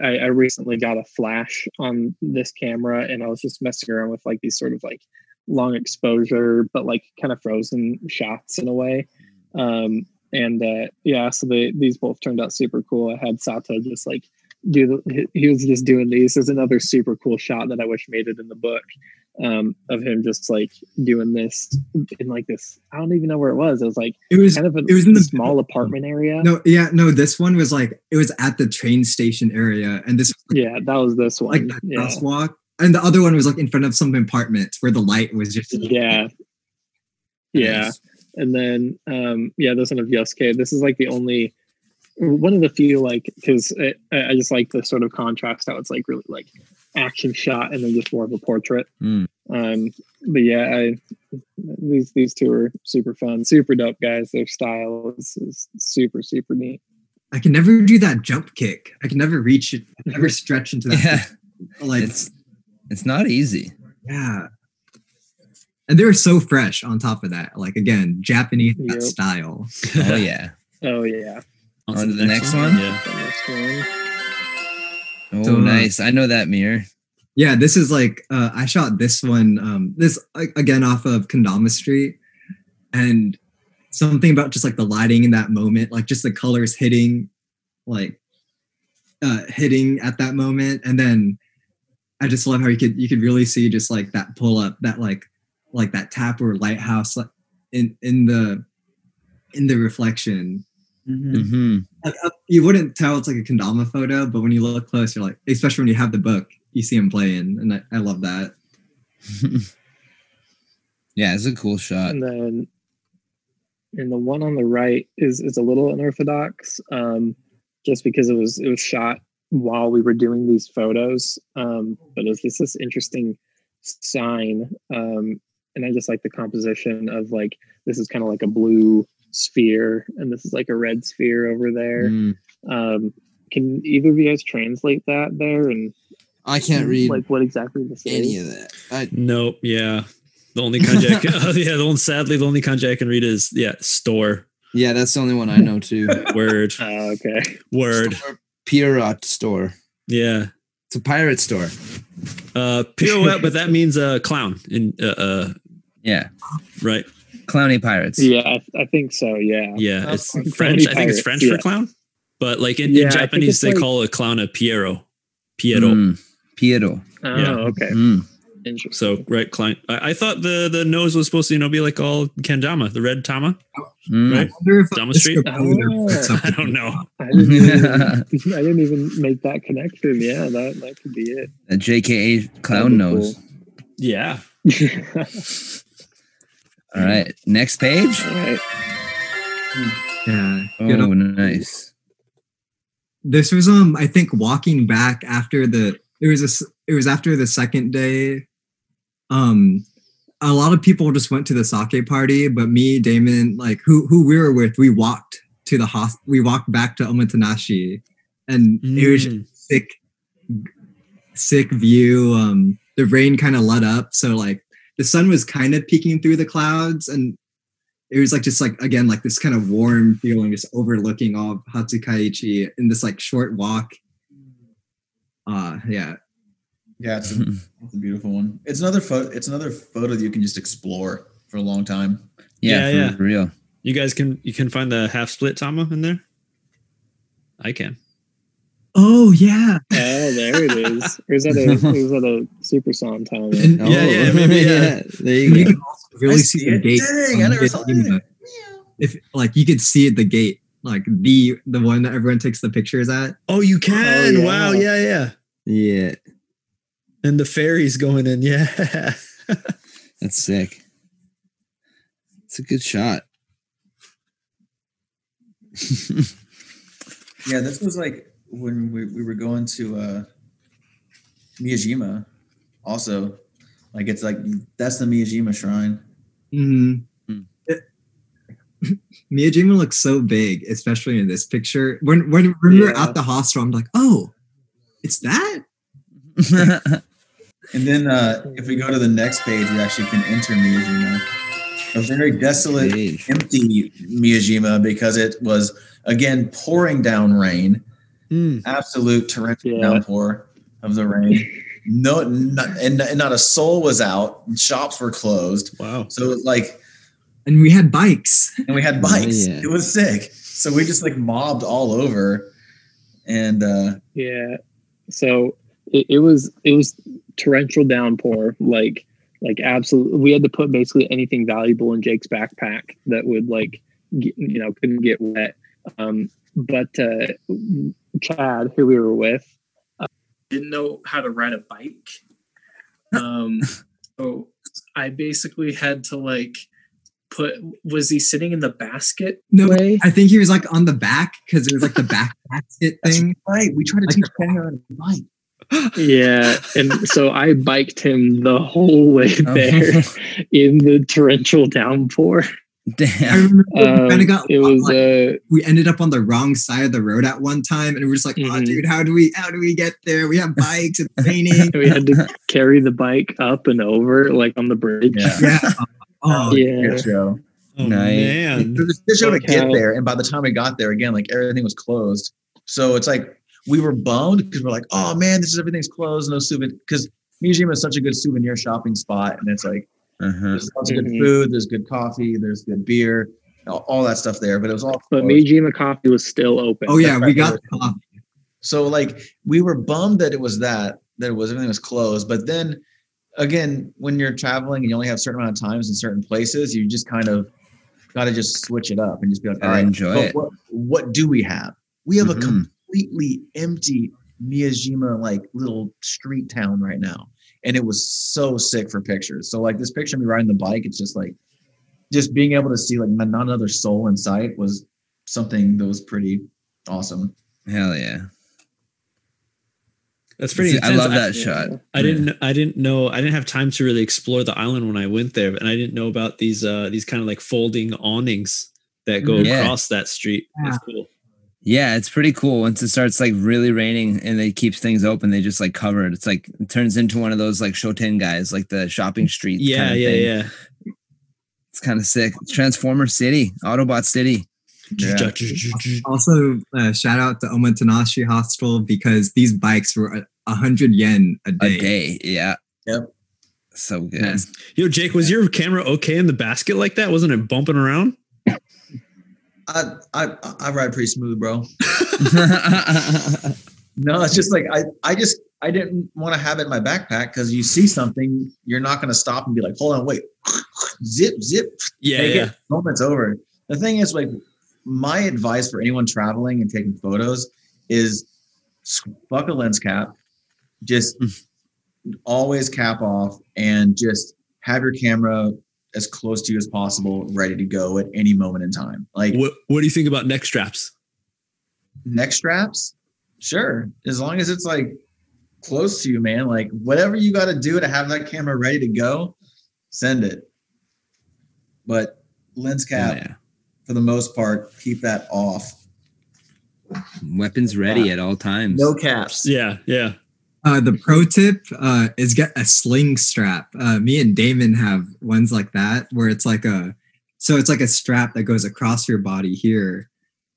I, I recently got a flash on this camera and I was just messing around with like these sort of like long exposure, but like kind of frozen shots in a way. Um, and uh, yeah, so they, these both turned out super cool. I had Sato just like do the, he- was just doing these. There's another super cool shot that I wish made it in the book um, of him just like doing this in like this. I don't even know where it was. It was like It was kind of a it was in the- small apartment area. no, yeah, no. This one was like it was at the train station area, and this was Yeah, that was this like one. the yeah. crosswalk, and the other one was like in front of some apartments where the light was just yeah yeah and then um yeah this one of yosuke this is like the only one of the few like because I, I just like the sort of contrast how it's like really like action shot and then just more of a portrait. Mm. Um, but yeah, I, these these two are super fun, super dope guys. Their style is, is super super neat. I can never do that jump kick. I can never reach it. I never [LAUGHS] stretch into that. Yeah, Like it's it's not easy. yeah. And they were so fresh on top of that. Like again, Japanese Yep. style. Oh [LAUGHS] yeah. Oh yeah, On to the next one? Yeah. the next one. Oh, So, nice. I know that mirror. Yeah, this is like uh, I shot this one. Um, this again off of Kendama Street, and something about just like the lighting in that moment, like just the colors hitting, like uh, hitting at that moment, and then I just love how you could you could really see just like that pull up, that like like that tap or lighthouse like, in in the in the reflection. Hmm Like, uh, you wouldn't tell it's like a kendama photo, but when you look close, you're like, especially when you have the book, you see him playing, and I, I love that. [LAUGHS] yeah, it's a cool shot. and then and the one on the right is is a little unorthodox um just because it was it was shot while we were doing these photos um but it's just this interesting sign um and i just like the composition of like this is kind of like a blue sphere and this is like a red sphere over there Mm. um can either of you guys translate that there and I can't read like what exactly this any is of that. I, Nope. Yeah. The only kanji, I can, [LAUGHS] oh, yeah. The only sadly, the only kanji I can read is yeah, store. yeah, that's the only one I know too. [LAUGHS] Word. oh, okay Word. Store, Pierrot store. Yeah. It's a pirate store. Uh, pirouette, but that means a uh, clown. In uh, uh, Yeah, right. Clowny pirates. yeah I, I think so yeah Yeah, Oh, it's clowny French. I think it's French yeah. for clown, but like in, Yeah, in Japanese, they like- call a clown a Piero. Piero. Mm, Piero. oh Yeah. okay Mm. Interesting. So right, client. I, I thought the the nose was supposed to you know be like all kendama, the red tama. Mm. Right. I wonder if Down street? Oh. [LAUGHS] I don't know. I didn't, even, [LAUGHS] [LAUGHS] I didn't even make that connection. Yeah, that, that could be it. A JKA clown That'd be nose. Yeah. Cool. All right, next page. All right. Yeah. Oh, nice. this was um I think walking back after the it was a s it was after the second day. Um, a lot of people just went to the sake party, but me, Damon, like who who we were with, we walked to the host. We walked back to Omotenashi, and it was Mm. sick, sick view. Um, the rain kind of let up, so like the sun was kind of peeking through the clouds, and it was like just like again like this kind of warm feeling, just overlooking all of Hatsukaichi in this like short walk. Uh, yeah, Yeah, it's a, [LAUGHS] it's a beautiful one. It's another photo. It's another photo that you can just explore for a long time. Yeah, Yeah, for real. You guys can you can find the half split tama in there. I can. Oh yeah, Oh, there it is. Or is that a, is that a super song time? And- Yeah, yeah, oh, maybe, yeah. there you you go. can also really I see see the it. gate. Dang, I never saw Hideima. that. If like you could see at the gate, like the the one that everyone takes the pictures at. Oh, you oh, can. Oh, Wow. yeah. Yeah, yeah. Yeah, And the ferries going in. Yeah. [LAUGHS] that's sick. It's a good shot. [LAUGHS] Yeah, this was like when we, we were going to uh Miyajima. Also, like it's like that's the Miyajima shrine. Mm. Hmm. [LAUGHS] Miyajima looks so big, especially in this picture. When when, when we were at the hostel, I'm like, oh, it's that. [LAUGHS] And then uh if we go to the next page, we actually can enter Miyajima. A very desolate, Page. empty Miyajima because it was again pouring down rain. Mm. absolute torrential Yeah. downpour of the rain. [LAUGHS] No, not, and, and not a soul was out. Shops were closed. Wow. So it, like, And we had bikes. and we had [LAUGHS] bikes. yeah. It was sick. So we just like mobbed all over, and uh, Yeah. So it, it was it was torrential downpour, like like absolutely. We had to put basically anything valuable in Jake's backpack that would like get, you know couldn't get wet. Um, but uh, Chad, who we were with, didn't know how to ride a bike. [LAUGHS] Um, so I basically had to like put was he sitting in the basket No, way? I think he was like on the back because it was like the [LAUGHS] back basket thing. right. We tried to Like- teach Ben how to bike. Yeah, and so I biked him the whole way Oh. there [LAUGHS] in the torrential downpour. I Damn. remember we Um, kind of got it was like, uh, we ended up on the wrong side of the road at one time, and we are just like, "Oh, Mhm. dude, how do we how do we get there? We have bikes. It's raining." [LAUGHS] we had to carry the bike up and over like on the bridge. Yeah. yeah. Oh, Yeah. Good show. Oh, Nice. It man. was a show to get there, and by the time we got there, again, like everything was closed. So it's like we were bummed because we're like, "Oh man, this is everything's closed, no souvenir." Because museum is such a good souvenir shopping spot, and it's like Uh-huh. there's lots of good Mhm. food, there's good coffee, there's good beer, all, all that stuff there. But it was all But closed. Miyajima Coffee was still open. oh yeah, we right. got coffee. So like we were bummed that it was that that it was everything was closed. But then again, when you're traveling and you only have a certain amount of times in certain places, you just kind of got to just switch it up and just be like, all right, enjoy but it. What, what do we have? We have Mhm. a completely empty Miyajima like little street town right now, and it was so sick for pictures. So like this picture of me riding the bike, it's just like just being able to see like not another soul in sight was something that was pretty awesome. Hell yeah. That's pretty I love that Yeah. shot. I didn't I didn't know I didn't have time to really explore the island when I went there, and I didn't know about these uh these kind of like folding awnings that go Yeah. across that street. That's cool. Yeah, it's pretty cool. Once it starts like really raining and they keeps things open, they just like cover it. It's like it turns into one of those like shotengais, like the shopping street. Yeah, kind of yeah, thing. yeah. It's kind of sick. Transformer City, Autobot City. Yeah. Also, uh, shout out to Omotenashi Hostel because these bikes were a, a hundred yen a A day. day. Yeah. Yep. So good. Yeah. Yo, Jake, was your camera okay in the basket like that? Wasn't it bumping around? I I I ride pretty smooth, bro. [LAUGHS] [LAUGHS] No, it's just like I I just I didn't want to have it in my backpack because you see something, you're not going to stop and be like, hold on, wait, [LAUGHS] zip, zip, Yeah, take yeah. it. Moment's over. The thing is, like, my advice for anyone traveling and taking photos is fuck a lens cap, just mm. always cap off, and just have your camera as close to you as possible, ready to go at any moment in time. Like What What do you think about neck straps? neck straps, sure. As long as it's like close to you, man. Like whatever you got to do to have that camera ready to go, send it. But lens Hell cap, yeah. for the most part, keep that off. Weapons ready uh, at all times. No caps. Yeah, yeah. Uh, the pro tip uh, is get a sling strap. Uh, me and Damon have ones like that where it's like a so it's like a strap that goes across your body here,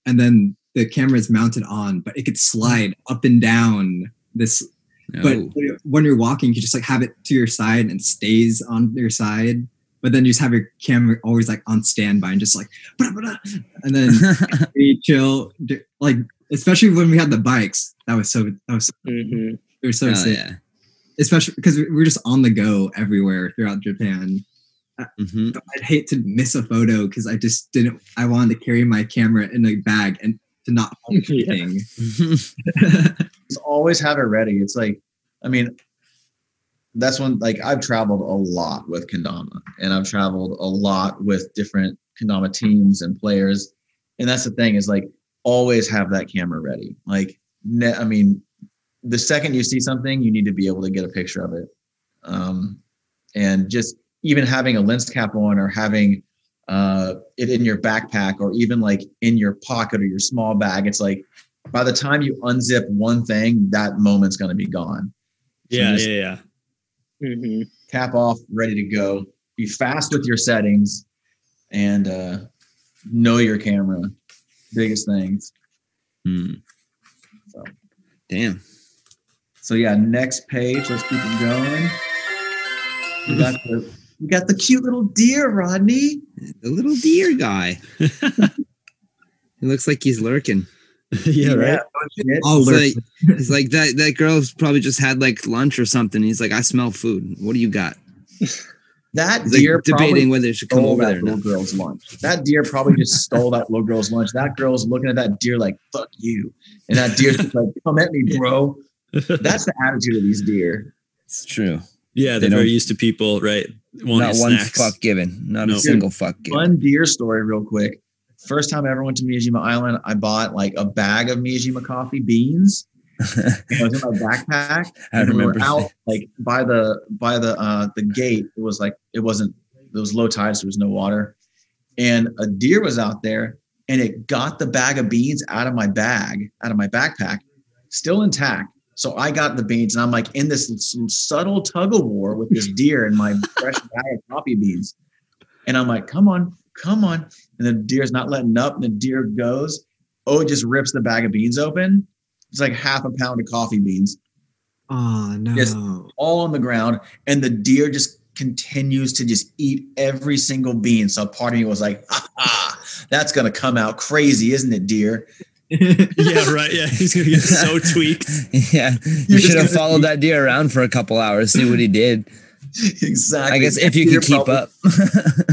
and then the camera is mounted on, but it could slide up and down this. No. But when you're walking, you just like have it to your side and stays on your side. But then you just have your camera always like on standby and just like, and then [LAUGHS] we chill. Like especially when we had the bikes, that was so that was Mhm. They were so Hell sick yeah. especially because we we're just on the go everywhere throughout Japan. Mhm. I'd hate to miss a photo because I just didn't. I wanted to carry my camera in a bag and to not hold [LAUGHS] anything. [LAUGHS] [LAUGHS] Just always have it ready. It's like, I mean, that's when like I've traveled a lot with Kendama and I've traveled a lot with different Kendama teams and players. And that's the thing is like always have that camera ready. Like, ne- I mean, the second you see something, you need to be able to get a picture of it. Um, and just even having a lens cap on or having uh, it in your backpack or even like in your pocket or your small bag, it's like by the time you unzip one thing, that moment's going to be gone. So Yeah, just yeah, yeah. Mhm. cap off, ready to go. Be fast with your settings and uh, know your camera. Biggest things. Hmm. So. Damn. So yeah, next page. Let's keep it going. We got the we got the cute little deer, Rodney. The little deer guy. [LAUGHS] he looks like he's lurking. [LAUGHS] yeah, right. don't you? All It's like, he's like that. That girl's probably just had like lunch or something. He's like, I smell food. What do you got? That He's deer like debating whether it should come over that there. Or little not. girl's lunch. That deer probably just stole that little girl's lunch. That girl's looking at that deer like "fuck you," and that deer's just like "come at me, bro." That's the attitude of these deer. It's true. yeah, They they're very used to people, right? Want Not one fuck given. Not a single fuck given. Fun deer story, real quick. First time I ever went to Miyajima Island, I bought like a bag of Miyajima coffee beans. [LAUGHS] It was in my backpack. I And we were remember. out like by the by the uh the gate. It was like it wasn't it was low tide, so there was no water. And a deer was out there and it got the bag of beans out of my bag, out of my backpack, still intact. So I got the beans and I'm like in this subtle tug of war with this [LAUGHS] deer and my fresh bag of coffee beans. And I'm like, come on, come on. And the deer's not letting up. And the deer goes. Oh, it just rips the bag of beans open. It's like half a pound of coffee beans Oh no. Yes. all on the ground. And the deer just continues to just eat every single bean. So part of me was like, ha, [LAUGHS] ah, ha, that's going to come out crazy, isn't it, deer? [LAUGHS] yeah, [LAUGHS] right. Yeah, he's gonna get so tweaked. [LAUGHS] yeah, you should have just gonna- followed that deer around for a couple hours, see what he did. exactly. I guess if you deer could keep probably- up.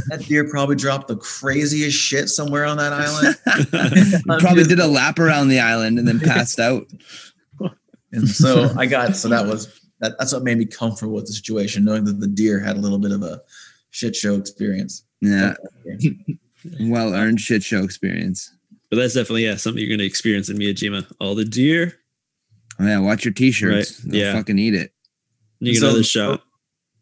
That deer probably dropped the craziest shit somewhere on that island. Probably just- did a lap around the island and then passed out. And so I got so that was that, that's what made me comfortable with the situation, knowing that the deer had a little bit of a shit show experience. Yeah, well earned shit show experience. But that's definitely yeah something you're gonna experience in Miyajima. All the deer. Oh, yeah, watch your t-shirts. Right, They'll yeah. fucking eat it. You get So- another shot.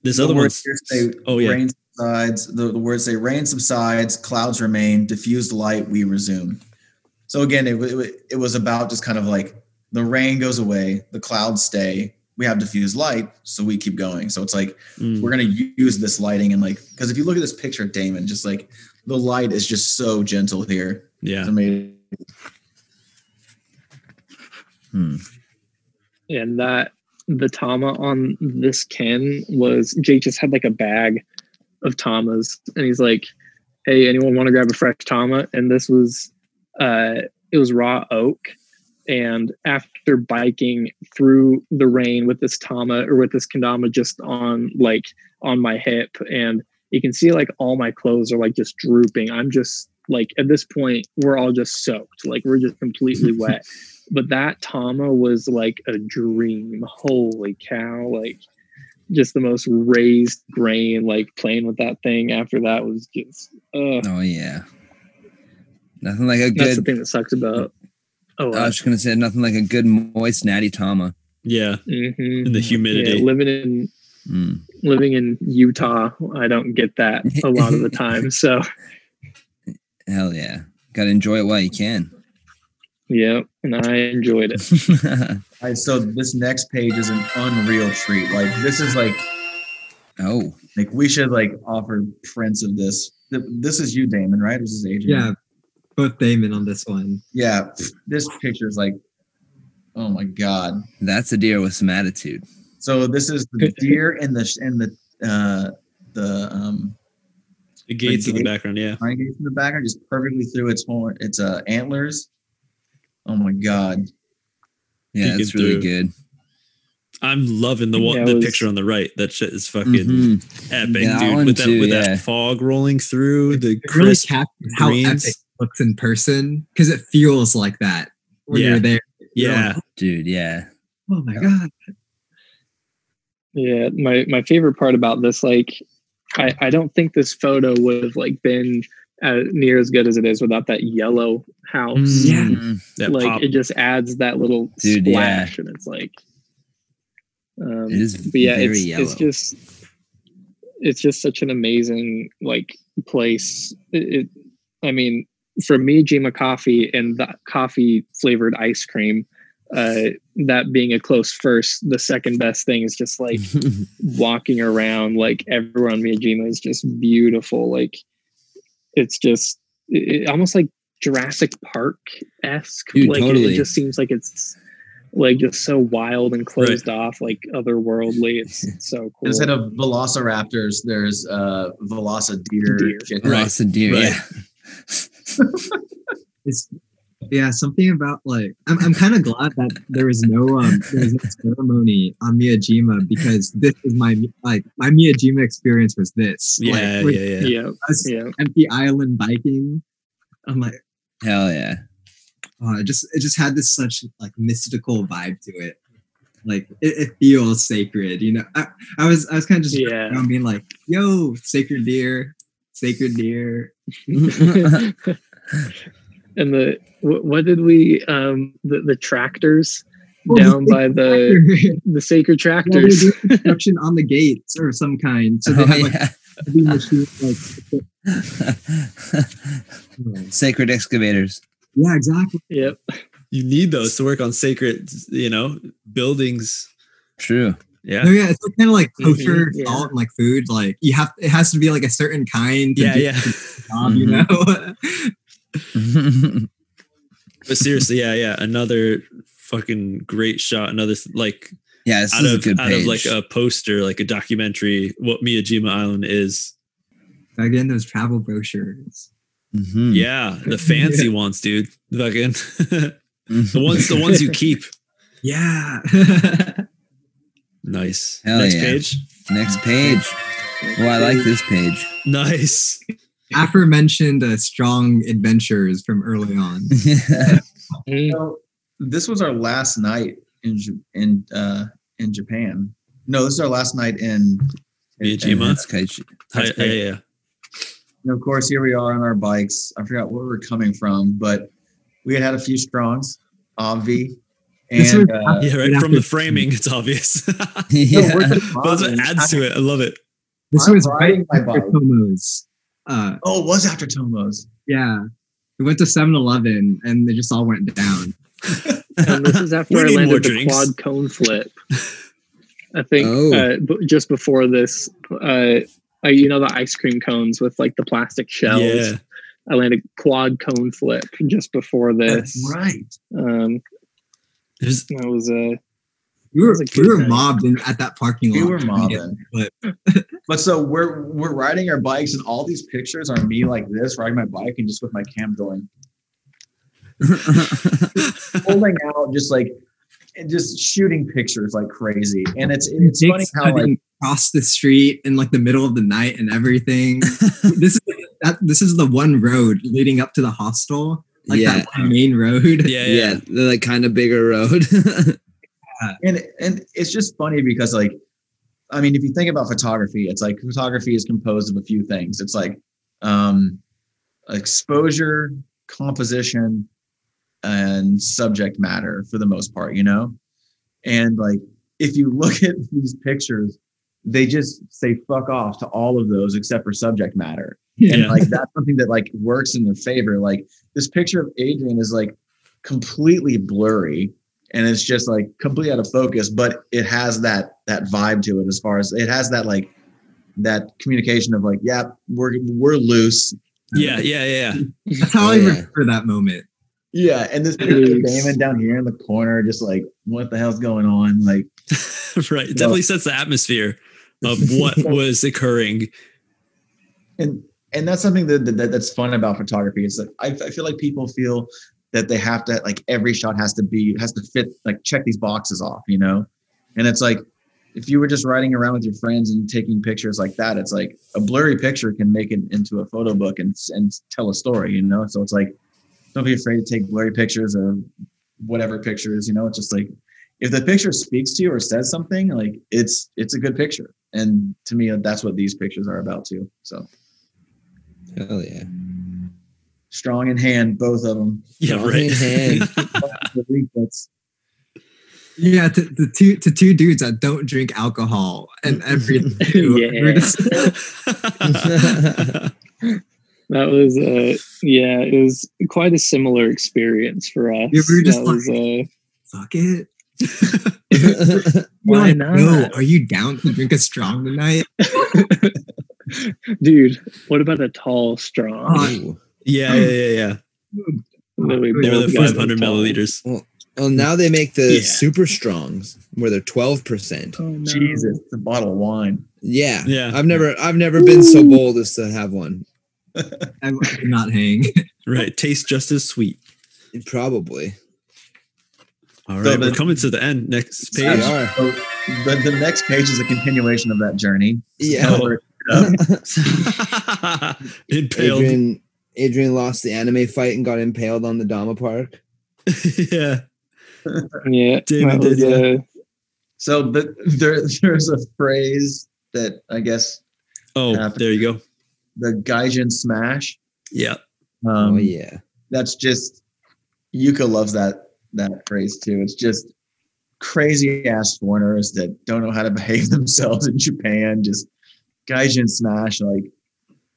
This other words one's say oh yeah rain subsides. The, the words say rain subsides, clouds remain, diffused light, we resume. So again, it, it, it was about just kind of like the rain goes away, the clouds stay, we have diffused light, so we keep going. So it's like Mm. we're gonna use this lighting and like because if you look at this picture Damon, just like the light is just so gentle here. Yeah It's amazing. Hmm. and that the tama on this Ken was Jake just had like a bag of tamas, and he's like, "Hey, anyone want to grab a fresh tama?" And this was, uh, it was raw oak. And after biking through the rain with this tama or with this kendama just on like on my hip, and you can see like all my clothes are like just drooping. I'm just like at this point we're all just soaked, like we're just completely [LAUGHS] wet but that Tama was like a dream. Holy cow! Like just the most raised grain. Like playing with that thing after that was just. Uh, Oh yeah. Nothing like a that's the good. thing that sucks about. Oh, I was just gonna say nothing like a good moist natty tama. yeah mhm. in the humidity. Yeah, living in Mm. living in Utah, I don't get that a lot of the [LAUGHS] time. So Hell yeah. Gotta enjoy it while you can. yeah, and I enjoyed it. [LAUGHS] All right, so this next page is an unreal treat. Like this is like oh, like we should like offer prints of this. This is you, Damon, right? This is Adrian. Yeah, both Damon on this one. Yeah. This picture is like, oh my god. that's a deer with some attitude. So this is the [LAUGHS] deer in the in the uh the um the gates in the background. Yeah pine gates in the background, just perfectly through its horn, its uh antlers. Oh my god. Yeah, Peeking that's really through. good. I'm loving the one the was- picture on the right. That shit is fucking Mhm. epic, That dude. one With that too, with yeah. that fog rolling through the It really crisp captures how epic it looks in person because it feels like that when Yeah. you're there. You're Yeah, like, Dude, yeah. oh my god. Yeah, my my favorite part about this, like, I I don't think this photo would have like been uh, near as good as it is without that yellow house. Yeah. Mm. that like pop. it just adds that little Dude, yeah. splash, and it's like, um, It is but yeah, very it's yellow. it's just it's just such an amazing like place. It, it I mean, for me, Jima coffee and the coffee flavored ice cream. Uh, that being a close first, the second best thing is just like [LAUGHS] walking around like everyone Miyajima is just beautiful like it's just it, it- almost like Jurassic Park esque like it- totally. it, just seems like it's like just so wild and closed off like otherworldly it's [LAUGHS] so cool Instead of velociraptors, there's uh veloci deer. Deer. chicken. A deer, Right. yeah. [LAUGHS] It's yeah, something about like I'm I'm kind of glad that there was no um there was no ceremony on Miyajima because this is my like my Miyajima experience was this. yeah, like, yeah, yeah. yeah us yeah empty island biking. I'm like, Hell yeah. oh, it just it just had this such like mystical vibe to it. like it, it feels sacred. You know, I, I was I was kind of just Yeah. around being like, "Yo, sacred deer, sacred deer." [LAUGHS] [LAUGHS] and the what, what did we um the, the tractors Oh, the down by the sacred the sacred tractors do [LAUGHS] construction on the gates or some kind. So they Oh, have like yeah. heavy machines. Like, [LAUGHS] [LAUGHS] Sacred excavators. yeah, exactly. yep you need those to work on sacred, you know, buildings. True. Yeah. No, yeah, it's kind of like Mhm, kosher yeah. salt and like food. Like you have, it has to be like a certain kind. Yeah, yeah. job, you Mhm. know. [LAUGHS] But seriously, yeah, yeah. Another fucking great shot. Another like yeah, this out is a of good out page. of like a poster, like a documentary, what Miyajima Island is. Again, those travel brochures. Mhm. Yeah, the fancy [LAUGHS] ones, dude. Fucking [LAUGHS] the ones the ones you keep. Yeah. Nice. Hell Next yeah. page. Next page. Oh, I like this page. Nice. Aforementioned uh, strong adventures from early on. [LAUGHS] Mm. So this was our last night in in uh, in Japan. No, this is our last night in. in- Miyajima? That's yeah, yeah. And of course, here we are on our bikes. I forgot where we're coming from, but we had had a few strongs, Obvi, and uh, Yeah, right. From the framing, it's obvious. [LAUGHS] [LAUGHS] yeah. we're just That's what bobbing. adds to it. I love it. This I'm was riding my after bike. Tomo's. Uh, oh, it was after Tomos. yeah. We went to 7-Eleven and they just all went down. [LAUGHS] and this is after We I landed the drinks. quad cone flip. I think Oh. uh, b- just before this, uh, uh, you know the ice cream cones with like the plastic shells. Yeah. I landed quad cone flip just before this. That's right. Um, It was, that was uh, We were, That was a we were mobbed in, at that parking lot. We were trying to get mobbing. the [LAUGHS] clip. But so we're we're riding our bikes, and all these pictures are me like this, riding my bike, and just with my cam going, [LAUGHS] holding out, just like, and just shooting pictures like crazy. And it's it's funny Jake's how like cutting across the street in like the middle of the night and everything. [LAUGHS] this is that, this is the one road leading up to the hostel, like Yeah. that main road. yeah, yeah, yeah. the like kind of bigger road. And and it's just funny because like i mean if you think about photography it's like photography is composed of a few things. It's like um exposure composition and subject matter for the most part you know? And like if you [LAUGHS] look at these pictures they just say fuck off to all of those except for subject matter. And like that's something that like works in their favor. Like this picture of adrian is like completely blurry and it's just like completely out of focus but it has that that vibe to it as far as it has that like that communication of like yeah we're we're loose Yeah, yeah, yeah. That's [LAUGHS] how Oh, I yeah. remember that moment. yeah and this picture of damon down here in the corner just like what the hell's going on like [LAUGHS] right. It definitely sets the atmosphere of [LAUGHS] what was occurring. and and that's something that, that that's fun about photography is that I, I feel like people feel that they have to like every shot has to be has to fit like check these boxes off you know? And it's like if you were just riding around with your friends and taking pictures like that it's like a blurry picture can make it into a photo book and and tell a story you know? So it's like don't be afraid to take blurry pictures or whatever pictures you know? It's just like if the picture speaks to you or says something like it's it's a good picture. And to me that's what these pictures are about too so. Hell yeah. Strong in hand, both of them. Yeah, Strong right. in hand. That's [LAUGHS] Yeah, to the two to two dudes that don't drink alcohol and everything. [LAUGHS] Yeah. [LAUGHS] Just- that was uh, yeah, it was quite a similar experience for us. Yeah, we were just that was, uh, fuck it. Why You're like, not? Yo, are you down to drink a strong tonight? dude. What about a tall strong? Oh, Ooh. Yeah, yeah, yeah, yeah. They were the 500 milliliters. Well, now they make the Yeah. super strongs where they're twelve percent. Oh, no. Jesus, it's a bottle of wine. Yeah, Yeah. I've never, I've never been so bold as to have one. [LAUGHS] I would not hang. [LAUGHS] Right. Tastes just as sweet. Probably. All right, So the- we're coming to the end. Next We page. are. So the, the next page is a continuation of that journey. Yeah. So we're- [LAUGHS] Impaled. Adrian, Adrian lost the anime fight and got impaled on the Dama Park. [LAUGHS] yeah. Yeah, [LAUGHS] David did, yeah. uh, So the, there, [LAUGHS] there's a phrase that I guess Oh, Happened. there you go. the Gaijin smash. Yeah. Um, oh yeah. That's just Yuka loves that that phrase too. It's just crazy ass foreigners that don't know how to behave themselves in Japan. Just Gaijin smash like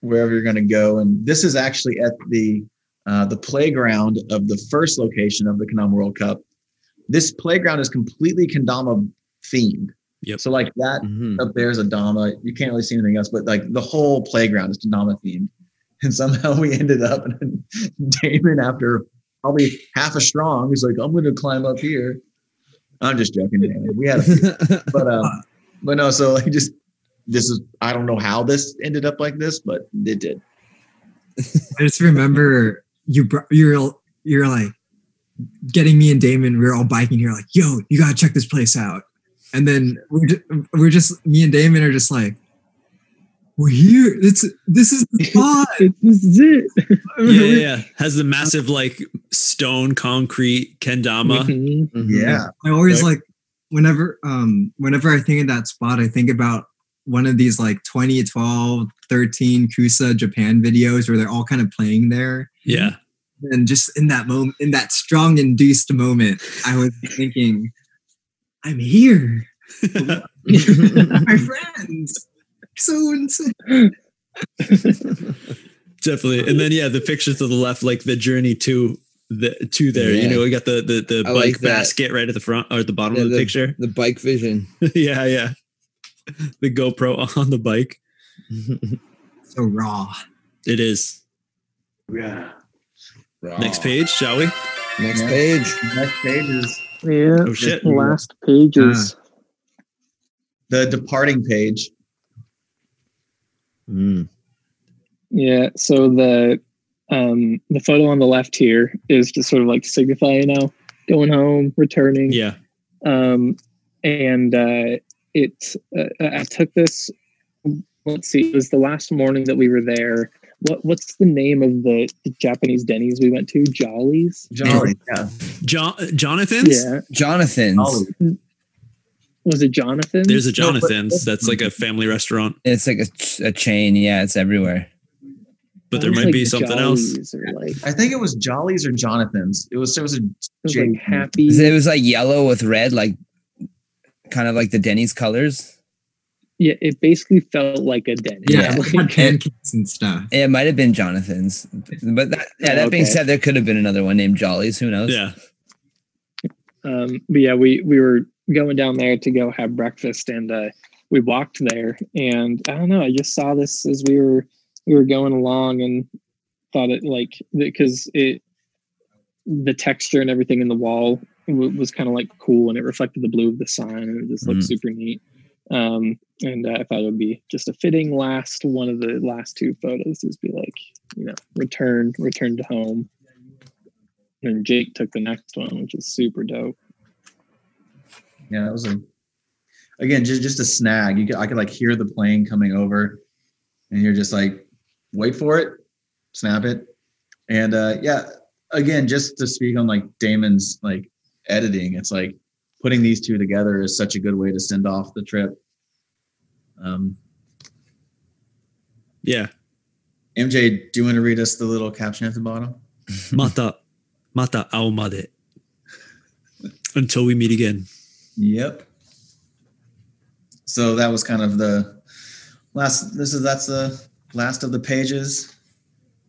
wherever you're gonna go. And this is actually at the uh, the playground of the first location of the Kendama World Cup. This playground is completely kendama themed. Yep. So like that Mhm. up there is a Dama. You can't really see anything else, but like the whole playground is Dama themed. And somehow we ended up, and [LAUGHS] Damon, after probably half a strong, he's like, I'm going to climb up here. I'm just joking, Damon. We had, a, [LAUGHS] but, um, but no, so like just, this is, I don't know how this ended up like this, but it did. I just remember you you're you're like getting me and Damon. We were all biking here, like, yo, you gotta check this place out. And then we're just, we're just me and Damon are just like, we're here. It's this is the spot. [LAUGHS] this is it. [LAUGHS] Yeah, yeah, yeah. Has the massive like stone concrete kendama. Mhm. Mhm. Yeah. I always Right. like whenever um whenever I think of that spot, I think about one of these like 2012, 13 Kusa Japan videos where they're all kind of playing there. Yeah. and just in that moment in that strong induced moment i was thinking i'm here [LAUGHS] my friends so insane [LAUGHS] Definitely. And then yeah, the picture to the left, like the journey to the to there. You know, we got the the, the I bike like basket right at the front or at the bottom Yeah, of the, picture. The bike vision. [LAUGHS] yeah, yeah. [LAUGHS] The GoPro on the bike. [LAUGHS] so raw It is. Yeah. Next page, shall we? Next Yeah. page. Next page is Yeah. Oh shit. Last pages. the departing page. Mm. Yeah. So the um the photo on the left here is just sort of like signify, you know, going home, returning. Yeah. Um and uh it uh, I took this let's see, it was the last morning that we were there. What what's the name of the, the Japanese Denny's we went to? Jollies? Jolly. Yeah. John Jonathan's? Yeah. Jonathan's. Jolly. Was it Jonathan? There's a No, but- Jonathan's. That's like a family restaurant. It's like a, a chain. Yeah, it's everywhere. But there might be something else. Like, I think it was Jolly's or Jonathan's. It was, it was a was J- like happy. It was like yellow with red, like kind of like the Denny's colors. Yeah, it basically felt like a Denny's. yeah, [LAUGHS] Yeah. it pancakes and stuff It might have been Jonathan's, but that, yeah. That being said, there could have been another one named Jollies. Who knows? Yeah. Um, but yeah, we we were going down there to go have breakfast, and uh, we walked there, and I don't know. I just saw this as we were we were going along, and thought it like because it the texture and everything in the wall w- was kind of like cool, and it reflected the blue of the sign, and it just looked Mm. super neat. Um, and uh, I thought it would be just a fitting last one of the last two photos is be like you know return return to home. And Jake took the next one, which is super dope. Yeah, that was a again just just a snag. You could I could like hear the plane coming over, and you're just like, wait for it, snap it, and uh yeah, again just to speak on like Damon's like editing, it's like putting these two together is such a good way to send off the trip. Um, Yeah. MJ, do you want to read us the little caption at the bottom? [LAUGHS] Mata. Mata au made. Until we meet again. Yep. So that was kind of the last. This is that's the last of the pages,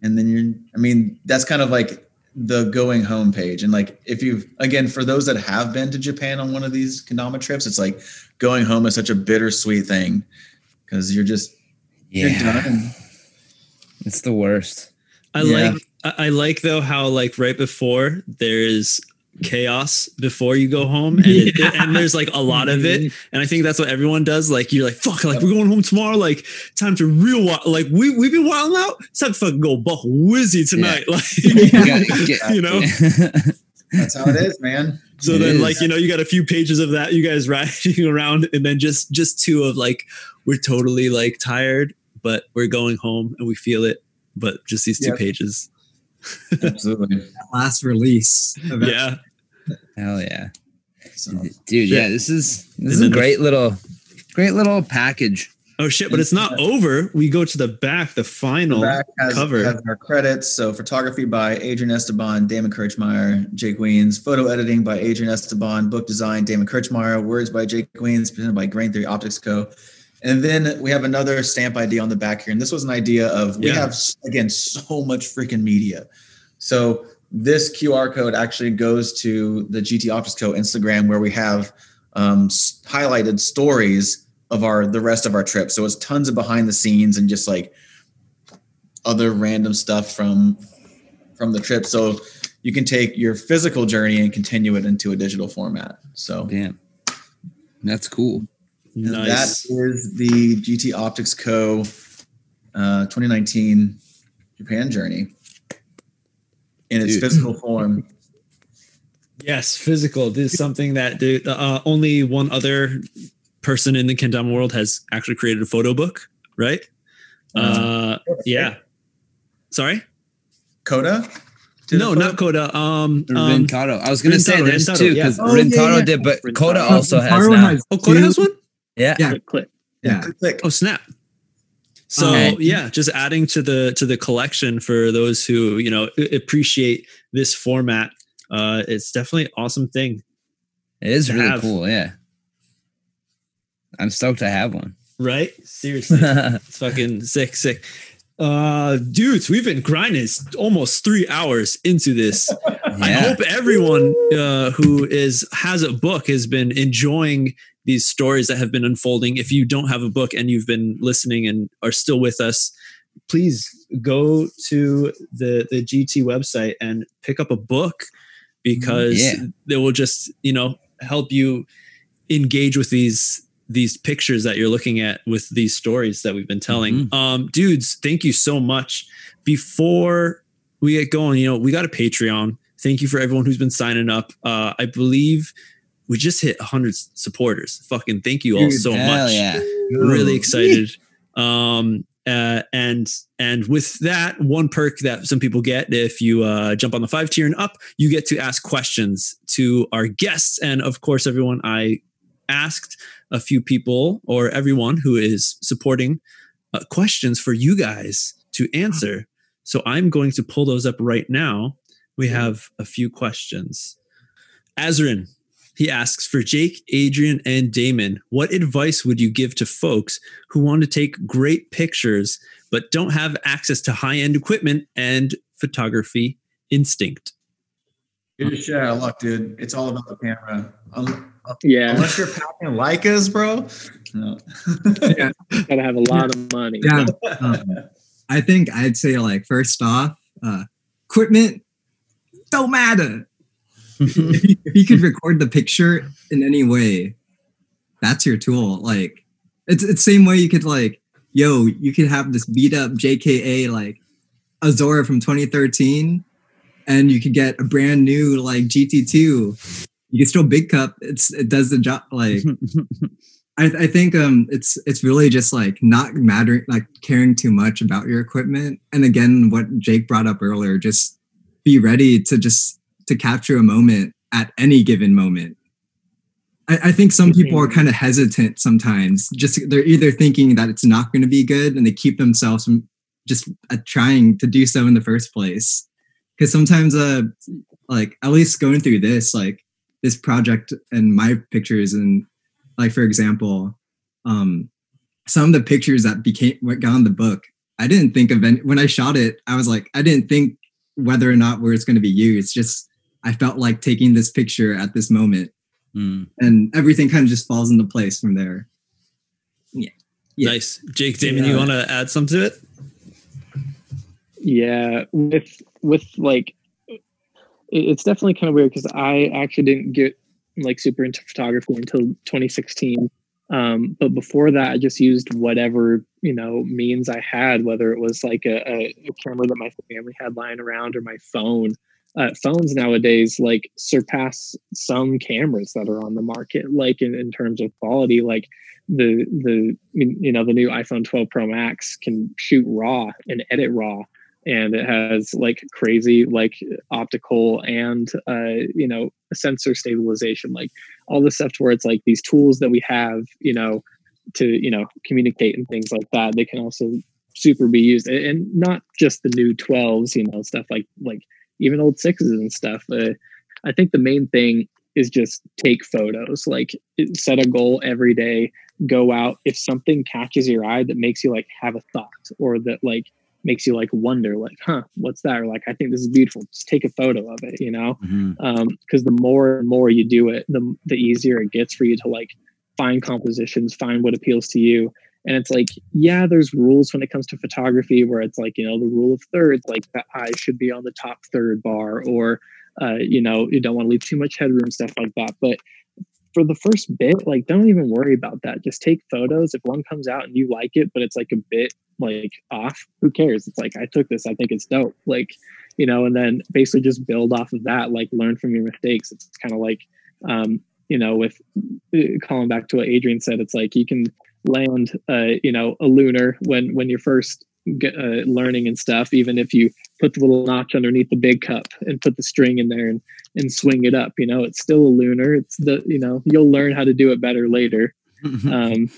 and then you're. I mean, that's kind of like the going home page. And like, if you've again for those that have been to Japan on one of these Kendama trips, it's like going home is such a bittersweet thing because you're just you're Yeah, done. it's the worst. I Yeah. like I I like though how like right before there's chaos before you go home and, it- [LAUGHS] and there's like a lot of it mm-hmm. and I think that's what everyone does like you're like fuck like we're going home tomorrow like time to real wild like we we've been wilding out it's time to fucking go buck wizzy tonight [LAUGHS] like [LAUGHS] You get- You know? That's how it is, man. so It then is. like you know you got a few pages of that you guys riding around and then just just two of like we're totally like tired but we're going home and we feel it but just these two Yep. pages Absolutely. [LAUGHS] last release of yeah Hell yeah. So Dude, Shit. yeah, this is this is a then the- great little great little package. Oh shit! But it's not over. We go to the back, the the final back has, cover. has our credits. So photography by Adrian Esteban, Damon Kirchmeyer, Jake Weens. Photo editing by Adrian Esteban. Book design, Damon Kirchmeyer. Words by Jake Weens, presented by Grain Theory Optics Co. And then we have another stamp idea on the back here. And this was an idea of we Yeah. have again so much freaking media. So this QR code actually goes to the GT Optics Co. Instagram where we have um, highlighted stories of our the rest of our trip. So it's tons of behind the scenes and just like other random stuff from from the trip. So you can take your physical journey and continue it into a digital format. So Damn. That's cool. And nice. that is the GT Optics Co. Uh, 2019 Japan journey in its Dude. physical form. Yes, physical. This is something that the, uh, only one other person in the Kendama world has actually created a photo book, right? Uh, yeah. Sorry. Coda? No, not Coda. Um, um Rintaro. I was gonna say Rintaro, there's Rintaro, two yeah. because Oh, Rintaro yeah. did, but Rintaro. Coda also has Taro now. has oh, Coda has one. Yeah. Yeah. Click, click. Yeah. Click, click. Oh, snap. So Okay. yeah, just adding to the to the collection for those who you know appreciate this format. Uh, it's definitely an awesome thing, It is really have. cool. Yeah. I'm stoked to have one. right? Seriously, [LAUGHS] it's fucking sick, sick. Uh, dudes, we've been grinding almost three hours into this. [LAUGHS] I hope everyone uh, who is has a book has been enjoying these stories that have been unfolding. If you don't have a book and you've been listening and are still with us, please go to the the GT website and pick up a book because Yeah. they will just you know help you engage with these these pictures that you're looking at with these stories that we've been telling. Um, dudes, thank you so much. Before we get going, you know, we got a Patreon. Thank you for everyone who's been signing up. Uh, I believe we just hit 100 supporters. Fucking thank you all Dude, so Hell much. yeah. Really excited. Um, uh, and and with that, one perk that some people get if you uh, jump on the five tier and up, you get to ask questions to our guests. And of course, everyone I asked a few people or everyone who is supporting uh, questions for you guys to answer. So I'm going to pull those up right now. We have a few questions. Azrin, he asks for Jake, Adrian, and Damon, what advice would you give to folks who want to take great pictures but don't have access to high end equipment and photography instinct? You're just shit out of luck, dude. It's all about the camera. Un- Yeah, Unless you're packing Leicas, bro. No. [LAUGHS] gotta have a lot of money. Yeah. Um, I think I'd say like first off, uh, equipment don't matter. [LAUGHS] if, you, could record the picture in any way, that's your tool. Like it's it's same way you could like, yo, you could have this beat up JKA like Ozora from 2013, and you could get a brand new like GT2. You can still big cup. It's it does the job. Like [LAUGHS] I, I think um it's it's really just like not mattering like caring too much about your equipment. And again, what Jake brought up earlier, just be ready to just to capture a moment at any given moment. I, I think some people are kind of hesitant sometimes. Just they're either thinking that it's not going to be good and they keep themselves from just uh, trying to do so in the first place. Because sometimes, uh, like at least going through this, like this project and my pictures and like for example, um, some of the pictures that became what got on the book, I didn't think of any when I shot it. I was like, I didn't think whether or not where it's going to be used. Just I felt like taking this picture at this moment, Mm. and everything kind of just falls into place from there. Yeah. Yeah. Nice. Jake, Damon, you want to add something to it? Yeah, with with like, it's definitely kind of weird because I actually didn't get like super into photography until 2016. Um, but before that, I just used whatever you know means I had, whether it was like a, a, a camera that my family had lying around or my phone. Uh, phones nowadays like surpass some cameras that are on the market, like in, in terms of quality. Like the the you know the new iPhone 12 Pro Max can shoot raw and edit raw and it has like crazy like optical and uh, you know sensor stabilization, like all the stuff to where it's like these tools that we have, you know, to you know communicate and things like that. They can also super be used, and- and not just the new 12s, you know, stuff like like even old sixes and stuff. Uh, I think the main thing is just take photos. Like set a goal every day. Go out. If something catches your eye that makes you like have a thought, or that like makes you like wonder, like, huh, what's that? Or like, I think this is beautiful. Just take a photo of it. You know, because the more and more you do it, the the easier it gets for you to like find compositions, find what appeals to you. And it's like, yeah, there's rules when it comes to photography where it's like, you know, the rule of thirds, like the eye should be on the top third bar, or uh, you know, you don't want to leave too much headroom, stuff like that. But for the first bit, like don't even worry about that. Just take photos. If one comes out and you like it, but it's like a bit like off, who cares? It's like I took this, I think it's dope. Like, you know, and then basically just build off of that, like learn from your mistakes. It's kind of like um, you know, with uh, calling back to what Adrian said, it's like you can land uh, you know, a lunar when when you're first get, uh, learning and stuff, even if you put the little notch underneath the big cup and put the string in there and and swing it up, you know, it's still a lunar. It's the you know, you'll learn how to do it better later um,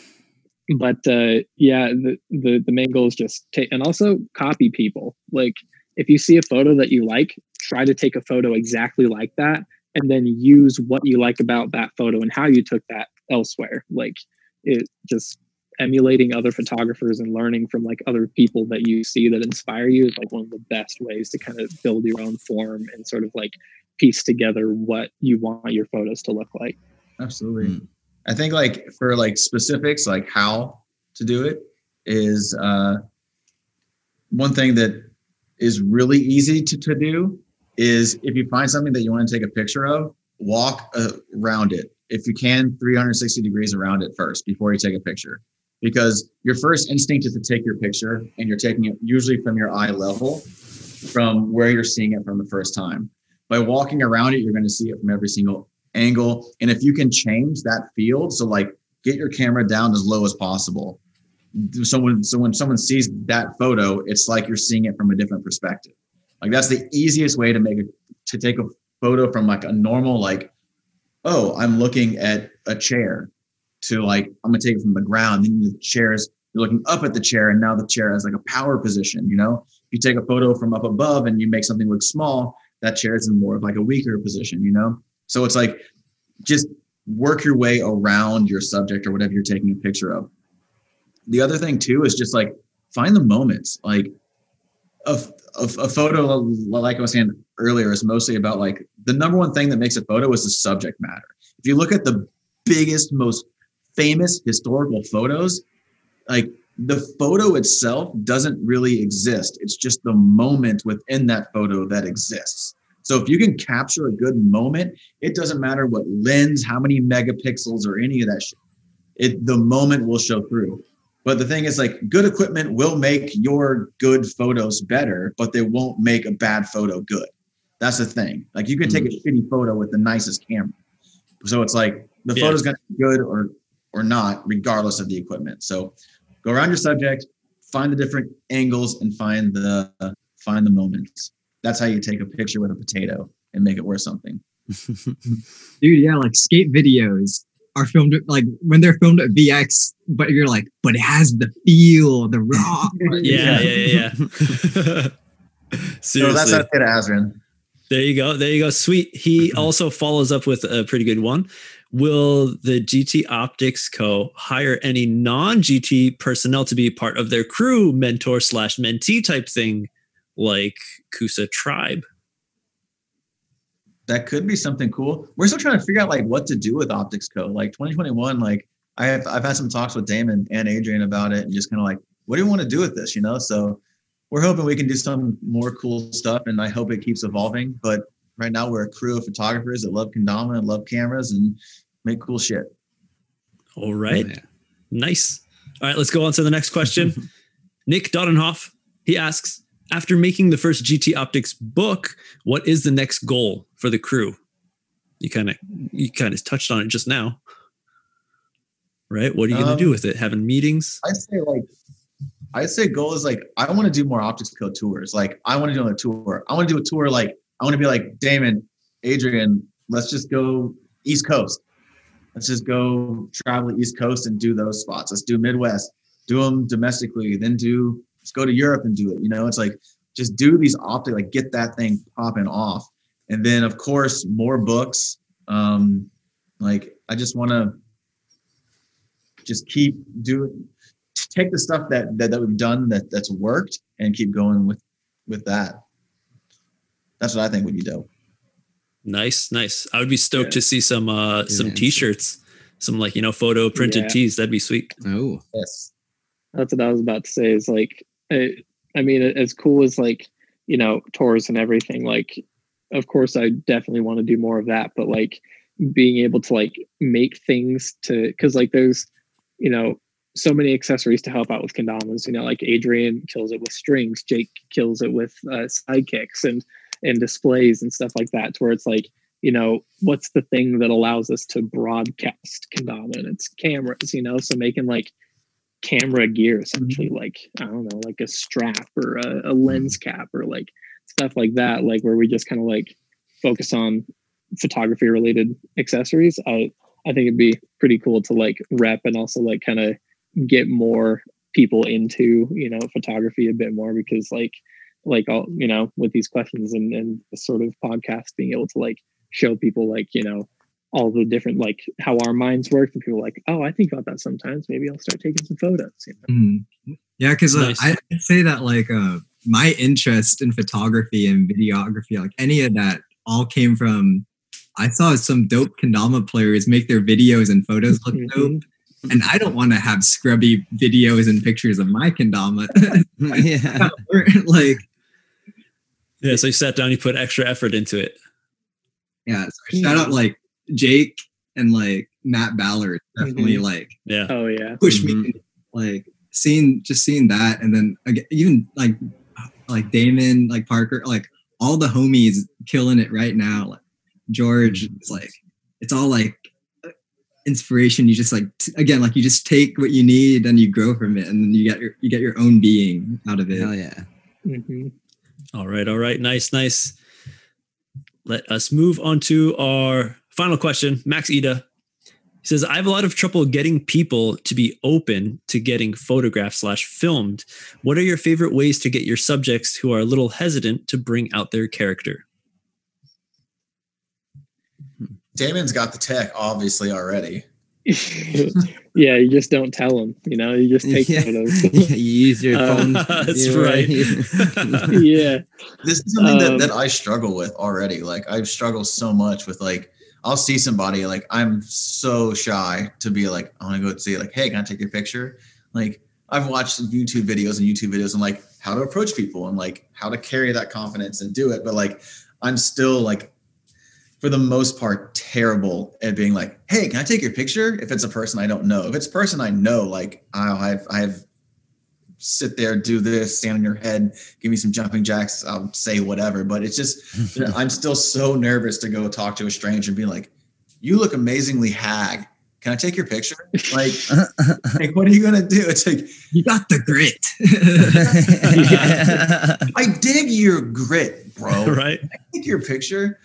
but uh, yeah, the, the the main goal is just take and also copy people. Like if you see a photo that you like, try to take a photo exactly like that, and then use what you like about that photo and how you took that elsewhere. Like it just emulating other photographers and learning from like other people that you see that inspire you is like one of the best ways to kind of build your own form and sort of like piece together what you want your photos to look like. Absolutely. I think like for like specifics, like how to do it is uh, one thing that is really easy to, to do is if you find something that you want to take a picture of, walk uh, around it. If you can, 360 degrees around it first before you take a picture. Because your first instinct is to take your picture and you're taking it usually from your eye level from where you're seeing it from the first time. By walking around it, you're going to see it from every single angle. And if you can change that field, so like get your camera down as low as possible. So when so when someone sees that photo, it's like you're seeing it from a different perspective. Like that's the easiest way to make it to take a photo from like a normal like, oh, I'm looking at a chair to like I'm gonna take it from the ground. Then the chairs you're looking up at the chair, and now the chair has like a power position. You know, if you take a photo from up above and you make something look small, that chair is in more of like a weaker position. You know, so it's like just work your way around your subject or whatever you're taking a picture of. The other thing too is just like find the moments. Like a, a, a photo, like I was saying earlier, is mostly about like the number one thing that makes a photo is the subject matter. If you look at the biggest, most famous historical photos, like the photo itself doesn't really exist. It's just the moment within that photo that exists. So if you can capture a good moment, it doesn't matter what lens, how many megapixels, or any of that shit. It the moment will show through. But the thing is, like, good equipment will make your good photos better, but they won't make a bad photo good. That's the thing. Like, you can take a mm-hmm. shitty photo with the nicest camera. So it's like the Yeah. photo's gonna be good or or not, regardless of the equipment. So go around your subject, find the different angles, and find the find the moments. That's how you take a picture with a potato and make it worth something. [LAUGHS] Dude, yeah, like skate videos are filmed at, like when they're filmed at VX, but you're like, but it has the feel, the raw. [LAUGHS] yeah, yeah, yeah. yeah. [LAUGHS] So that's Seriously. how I say to Azrin. There you go. There you go. Sweet. He [LAUGHS] also follows up with a pretty good one. Will the GT Optics Co. hire any non-GT personnel to be part of their crew, mentor slash mentee type thing, like Kusa Tribe? That could be something cool. We're still trying to figure out like what to do with Optics Co. Like 2021, like I have I've had some talks with Damon and Adrian about it and just kind of like, what do you want to do with this? You know? So we're hoping we can do some more cool stuff and I hope it keeps evolving. But right now we're a crew of photographers that love kendama and love cameras and make cool shit. All right. yeah. Nice. All right, let's go on to the next question. [LAUGHS] Nick Dodenhoff, he asks, after making the first GT Optics book, what is the next goal for the crew? You kind of you kind of touched on it just now. Right? What are you going Um, to do with it? Having meetings? I say like I'd say goal is like I want to do more optics co tours. Like I want to do another tour. I want to do a tour like I want to be like Damon, Adrian. Let's just go East Coast. Let's just go travel East Coast and do those spots. Let's do Midwest. Do them domestically. Then do let's go to Europe and do it. You know, it's like just do these optic like get that thing popping off. And then of course more books. Um, like I just want to just keep doing take the stuff that, that that we've done that that's worked and keep going with with that. That's what I think would be dope. Nice, nice. I would be stoked Yeah. to see some uh some man. t-shirts, some like, you know, photo printed Yeah. tees. That'd be sweet. Oh, Yes. That's what I was about to say. Is like, I, mean, as cool as like you know tours and everything. Like, of course, I definitely want to do more of that. But like, being able to like make things to because like there's you know so many accessories to help out with kendamas. You know, like Adrian kills it with strings, Jake kills it with uh, sidekicks and and displays and stuff like that. To where it's like you know what's the thing that allows us to broadcast kendama and it's cameras. You know, so making like camera gear essentially mm-hmm. like i don't know like a strap or a, a mm-hmm. lens cap or like stuff like that like where we just kind of like focus on photography related accessories i i think it'd be pretty cool to like rep and also like kind of get more people into you know photography a bit more because like like all you know with these questions and and sort of podcast being able to like show people like you know all the different like how our minds work and people are like oh i think about that sometimes maybe i'll start taking some photos you know? Mhm. Yeah, because uh, Nice. I I'd say that like uh, my interest in photography and videography, like any of that, all came from I saw some dope kendama players make their videos and photos look Mhm. dope, and I don't want to have scrubby videos and pictures of my kendama. [LAUGHS] [LAUGHS] yeah. like, Yeah. So you sat down, you put extra effort into it. yeah, so shout out like Jake and like Matt Ballard, definitely mm-hmm. like Yeah. oh yeah push me mm-hmm. like seeing just seeing that and then again, even like like Damon like Parker like all the homies killing it right now like George mm-hmm. is like it's all like uh, inspiration you just like t- again like you just take what you need and you grow from it and then you get your you get your own being out of it Hell yeah. hmm All right. All right. Nice. Nice. Let us move on to our final question. Max Ida he says, I have a lot of trouble getting people to be open to getting photographed slash filmed. What are your favorite ways to get your subjects who are a little hesitant to bring out their character? Damon's got the tech obviously already. [LAUGHS] yeah you just don't tell them you know you just take Yeah. photos [LAUGHS] you use your Uh, phone. [LAUGHS] That's you're right. yeah This is something that, Um, that I struggle with already. Like I struggle so much with like I'll see somebody like I'm so shy to be like I want to go see like hey can I take your picture? Like I've watched YouTube videos and YouTube videos and like how to approach people and like how to carry that confidence and do it, but like I'm still like for the most part terrible at being like hey can I take your picture if it's a person I don't know. If it's a person I know like I'll have I have sit there do this stand on your head give me some jumping jacks i'll say whatever. But it's just [LAUGHS] i'm still so nervous to go talk to a stranger and be like you look amazingly hag. Can i take your picture? Like, [LAUGHS] like what are you gonna do? It's like you got the grit. [LAUGHS] I dig your grit bro. Right? I take your picture.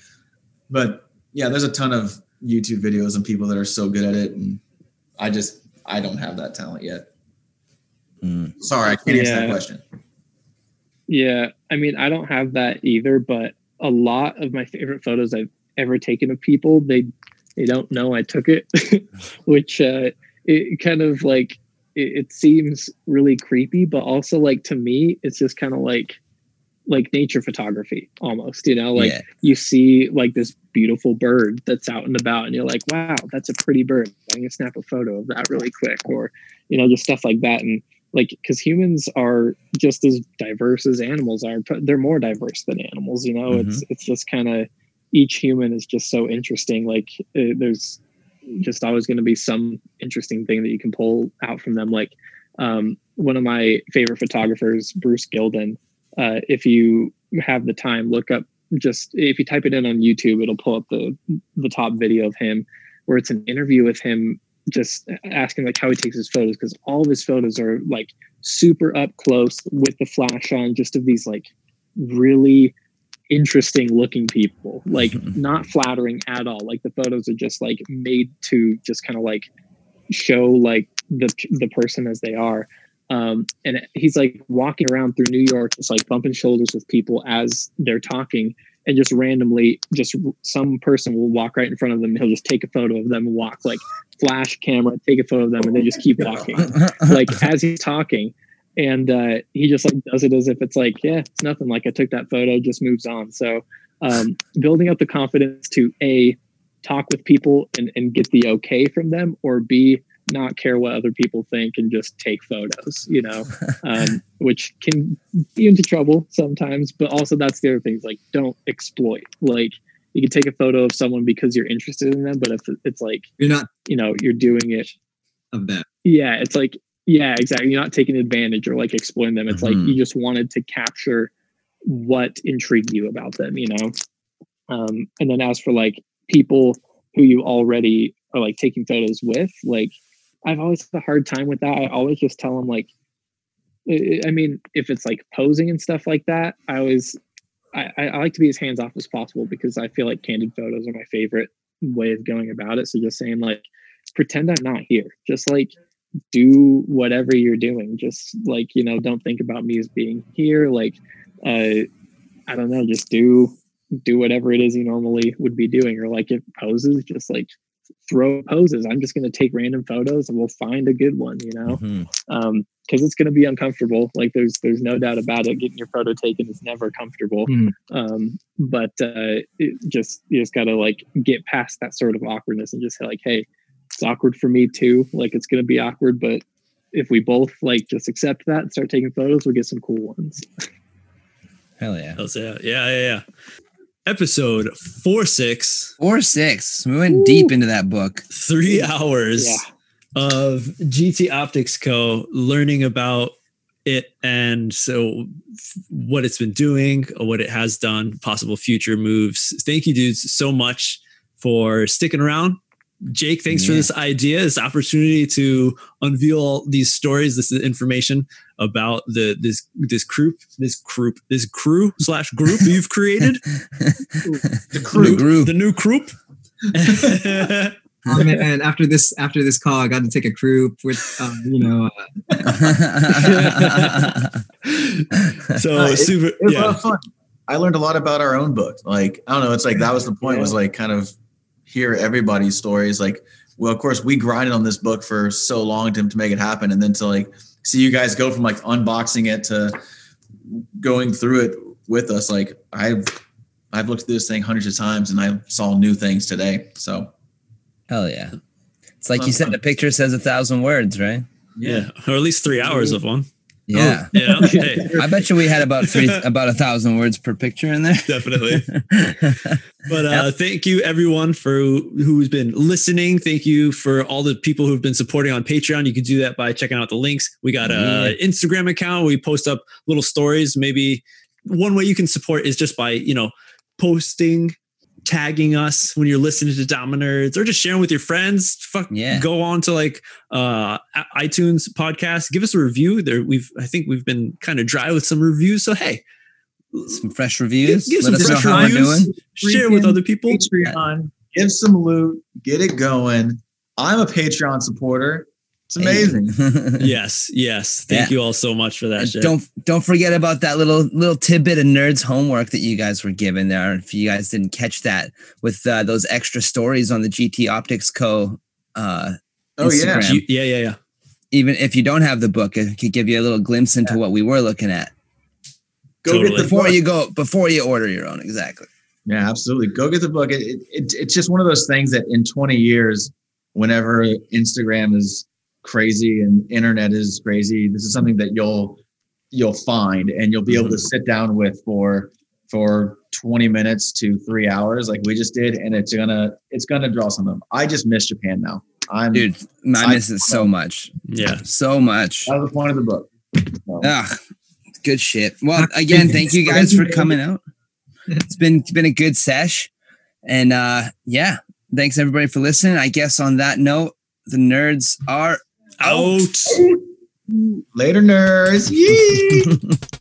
But yeah there's a ton of youtube videos and people that are so good at it. And i just i don't have that talent yet Mm. sorry i can't answer that question Yeah, I mean, I don't have that either, but a lot of my favorite photos I've ever taken of people, they they don't know I took it, [LAUGHS] which uh, it kind of like it, it seems really creepy, but also like to me, it's just kind of like like nature photography almost. You know, like Yeah. you see like this beautiful bird that's out and about, and you're like, wow, that's a pretty bird. I'm gonna snap a photo of that really quick, or you know, just stuff like that, and like because humans are just as diverse as animals are but they're more diverse than animals you know? It's it's just kind of each human is just so interesting like uh, there's just always going to be some interesting thing that you can pull out from them like um, one of my favorite photographers bruce gilden uh, if you have the time look up just if you type it in on youtube it'll pull up the the top video of him where it's an interview with him just asking like how he takes his photos because all of his photos are like super up close with the flash on, just of these like really interesting looking people, like [LAUGHS] not flattering at all. Like the photos are just like made to just kind of like show like the the person as they are. Um, and he's like walking around through New York, just like bumping shoulders with people as they're talking, and just randomly, just some person will walk right in front of them. And he'll just take a photo of them and walk like flash camera, take a photo of them, and then just keep walking, like [LAUGHS] as he's talking. And uh, he just like does it as if it's like, yeah, it's nothing. Like I took that photo, just moves on. So um, building up the confidence to a talk with people and, and get the okay from them, or b not care what other people think and just take photos, you know, [LAUGHS] um, which can be into trouble sometimes. But also, that's the other thing is like, don't exploit. Like, you can take a photo of someone because you're interested in them, but if it's like, You're not you know, you're doing it, of that. yeah, it's like, yeah, exactly. You're not taking advantage or like exploiting them. It's Mhm. like you just wanted to capture what intrigued you about them, you know? Um, and then as for like people who you already are like taking photos with, like I've always had a hard time with that. I always just tell them like, I mean, if it's like posing and stuff like that, I always, I, I like to be as hands off as possible because I feel like candid photos are my favorite way of going about it. So just saying like, pretend I'm not here. Just like do whatever you're doing. Just like, you know, don't think about me as being here. Like, uh, I don't know, just do do whatever it is you normally would be doing. Or like if poses, just like throw poses. I'm just gonna take random photos and we'll find a good one, you know? Mhm. Um, because it's gonna be uncomfortable. Like there's there's no doubt about it. Getting your photo taken is never comfortable. Mhm. Um, but uh it just you just gotta like get past that sort of awkwardness and just say like, hey, it's awkward for me too. Like it's gonna be awkward, but if we both like just accept that and start taking photos, we'll get some cool ones. Hell yeah. That's it. Yeah, yeah, yeah. Episode four six, Or six. We went deep into that book. three hours Yeah. of GT Optics Co. learning about it and so what it's been doing, what it has done, possible future moves. Thank you, dudes, so much for sticking around. Jake, thanks for this idea, this opportunity to unveil these stories, this information about the this this group, this group, this crew slash group you've created, [LAUGHS] The New crew. group. the new group. Um, and after this, after this call, I got to take a group with, um, you know, uh, [LAUGHS] so Uh, it- super, It was a lot yeah, of fun. I learned a lot about our own book. Like, I don't know. It's like that was the point. Was like kind of hear everybody's stories. Like, well, of course, we grinded on this book for so long to, to make it happen, and then to like see you guys go from like unboxing it to going through it with us. Like, I've I've looked through this thing hundreds of times, and I saw new things today. So Hell yeah. It's like you said, the picture says a thousand words, right? yeah, or at least three hours of one. Yeah. Yeah, hey, [LAUGHS] I bet you we had about three, [LAUGHS] about a thousand words per picture in there. definitely. [LAUGHS] But uh, thank you everyone for who's been listening. Thank you for all the people who've been supporting on Patreon. You can do that by checking out the links. We got a Instagram account. We post up little stories. Maybe one way you can support is just by you know posting, tagging us when you're listening to Dama Nerds, or just sharing with your friends. Fuck, Yeah. Go on to like uh iTunes podcast. Give us a review. There, we've I think we've been kind of dry with some reviews. So hey, Some fresh reviews. Give- give Let some us know fresh how we're reviews. doing. share with other people. Patreon, give some loot, get it going. I'm a Patreon supporter. It's amazing. [LAUGHS] yes, yes. Thank Yeah. you all so much for that. Shit. don't don't forget about that little little tidbit of nerds homework that you guys were given there. If you guys didn't catch that with uh, those extra stories on the GT Optics Co. Uh, Oh yeah. Instagram. You- yeah, yeah, yeah. even if you don't have the book, it could give you a little glimpse into what we were looking at Go Totally. get the before book. you go before you order your own. Exactly. Yeah, absolutely. Go get the book. It, it, it, it's just one of those things that in 20 years, whenever Instagram is crazy and internet is crazy, this is something that you'll you'll find and you'll be able to sit down with for for 20 minutes to three hours like we just did and it's gonna it's gonna draw some of them i just miss japan now i'm Dude, I I- miss it so much. Yeah. So much. that was the point of the book So, Ugh, good shit. Well, [LAUGHS] again, thank you guys for coming out. [LAUGHS] It's been it's been a good sesh, and uh yeah, thanks everybody for listening. I guess on that note, the nerds are Out. Later, nerds. Yee. [LAUGHS]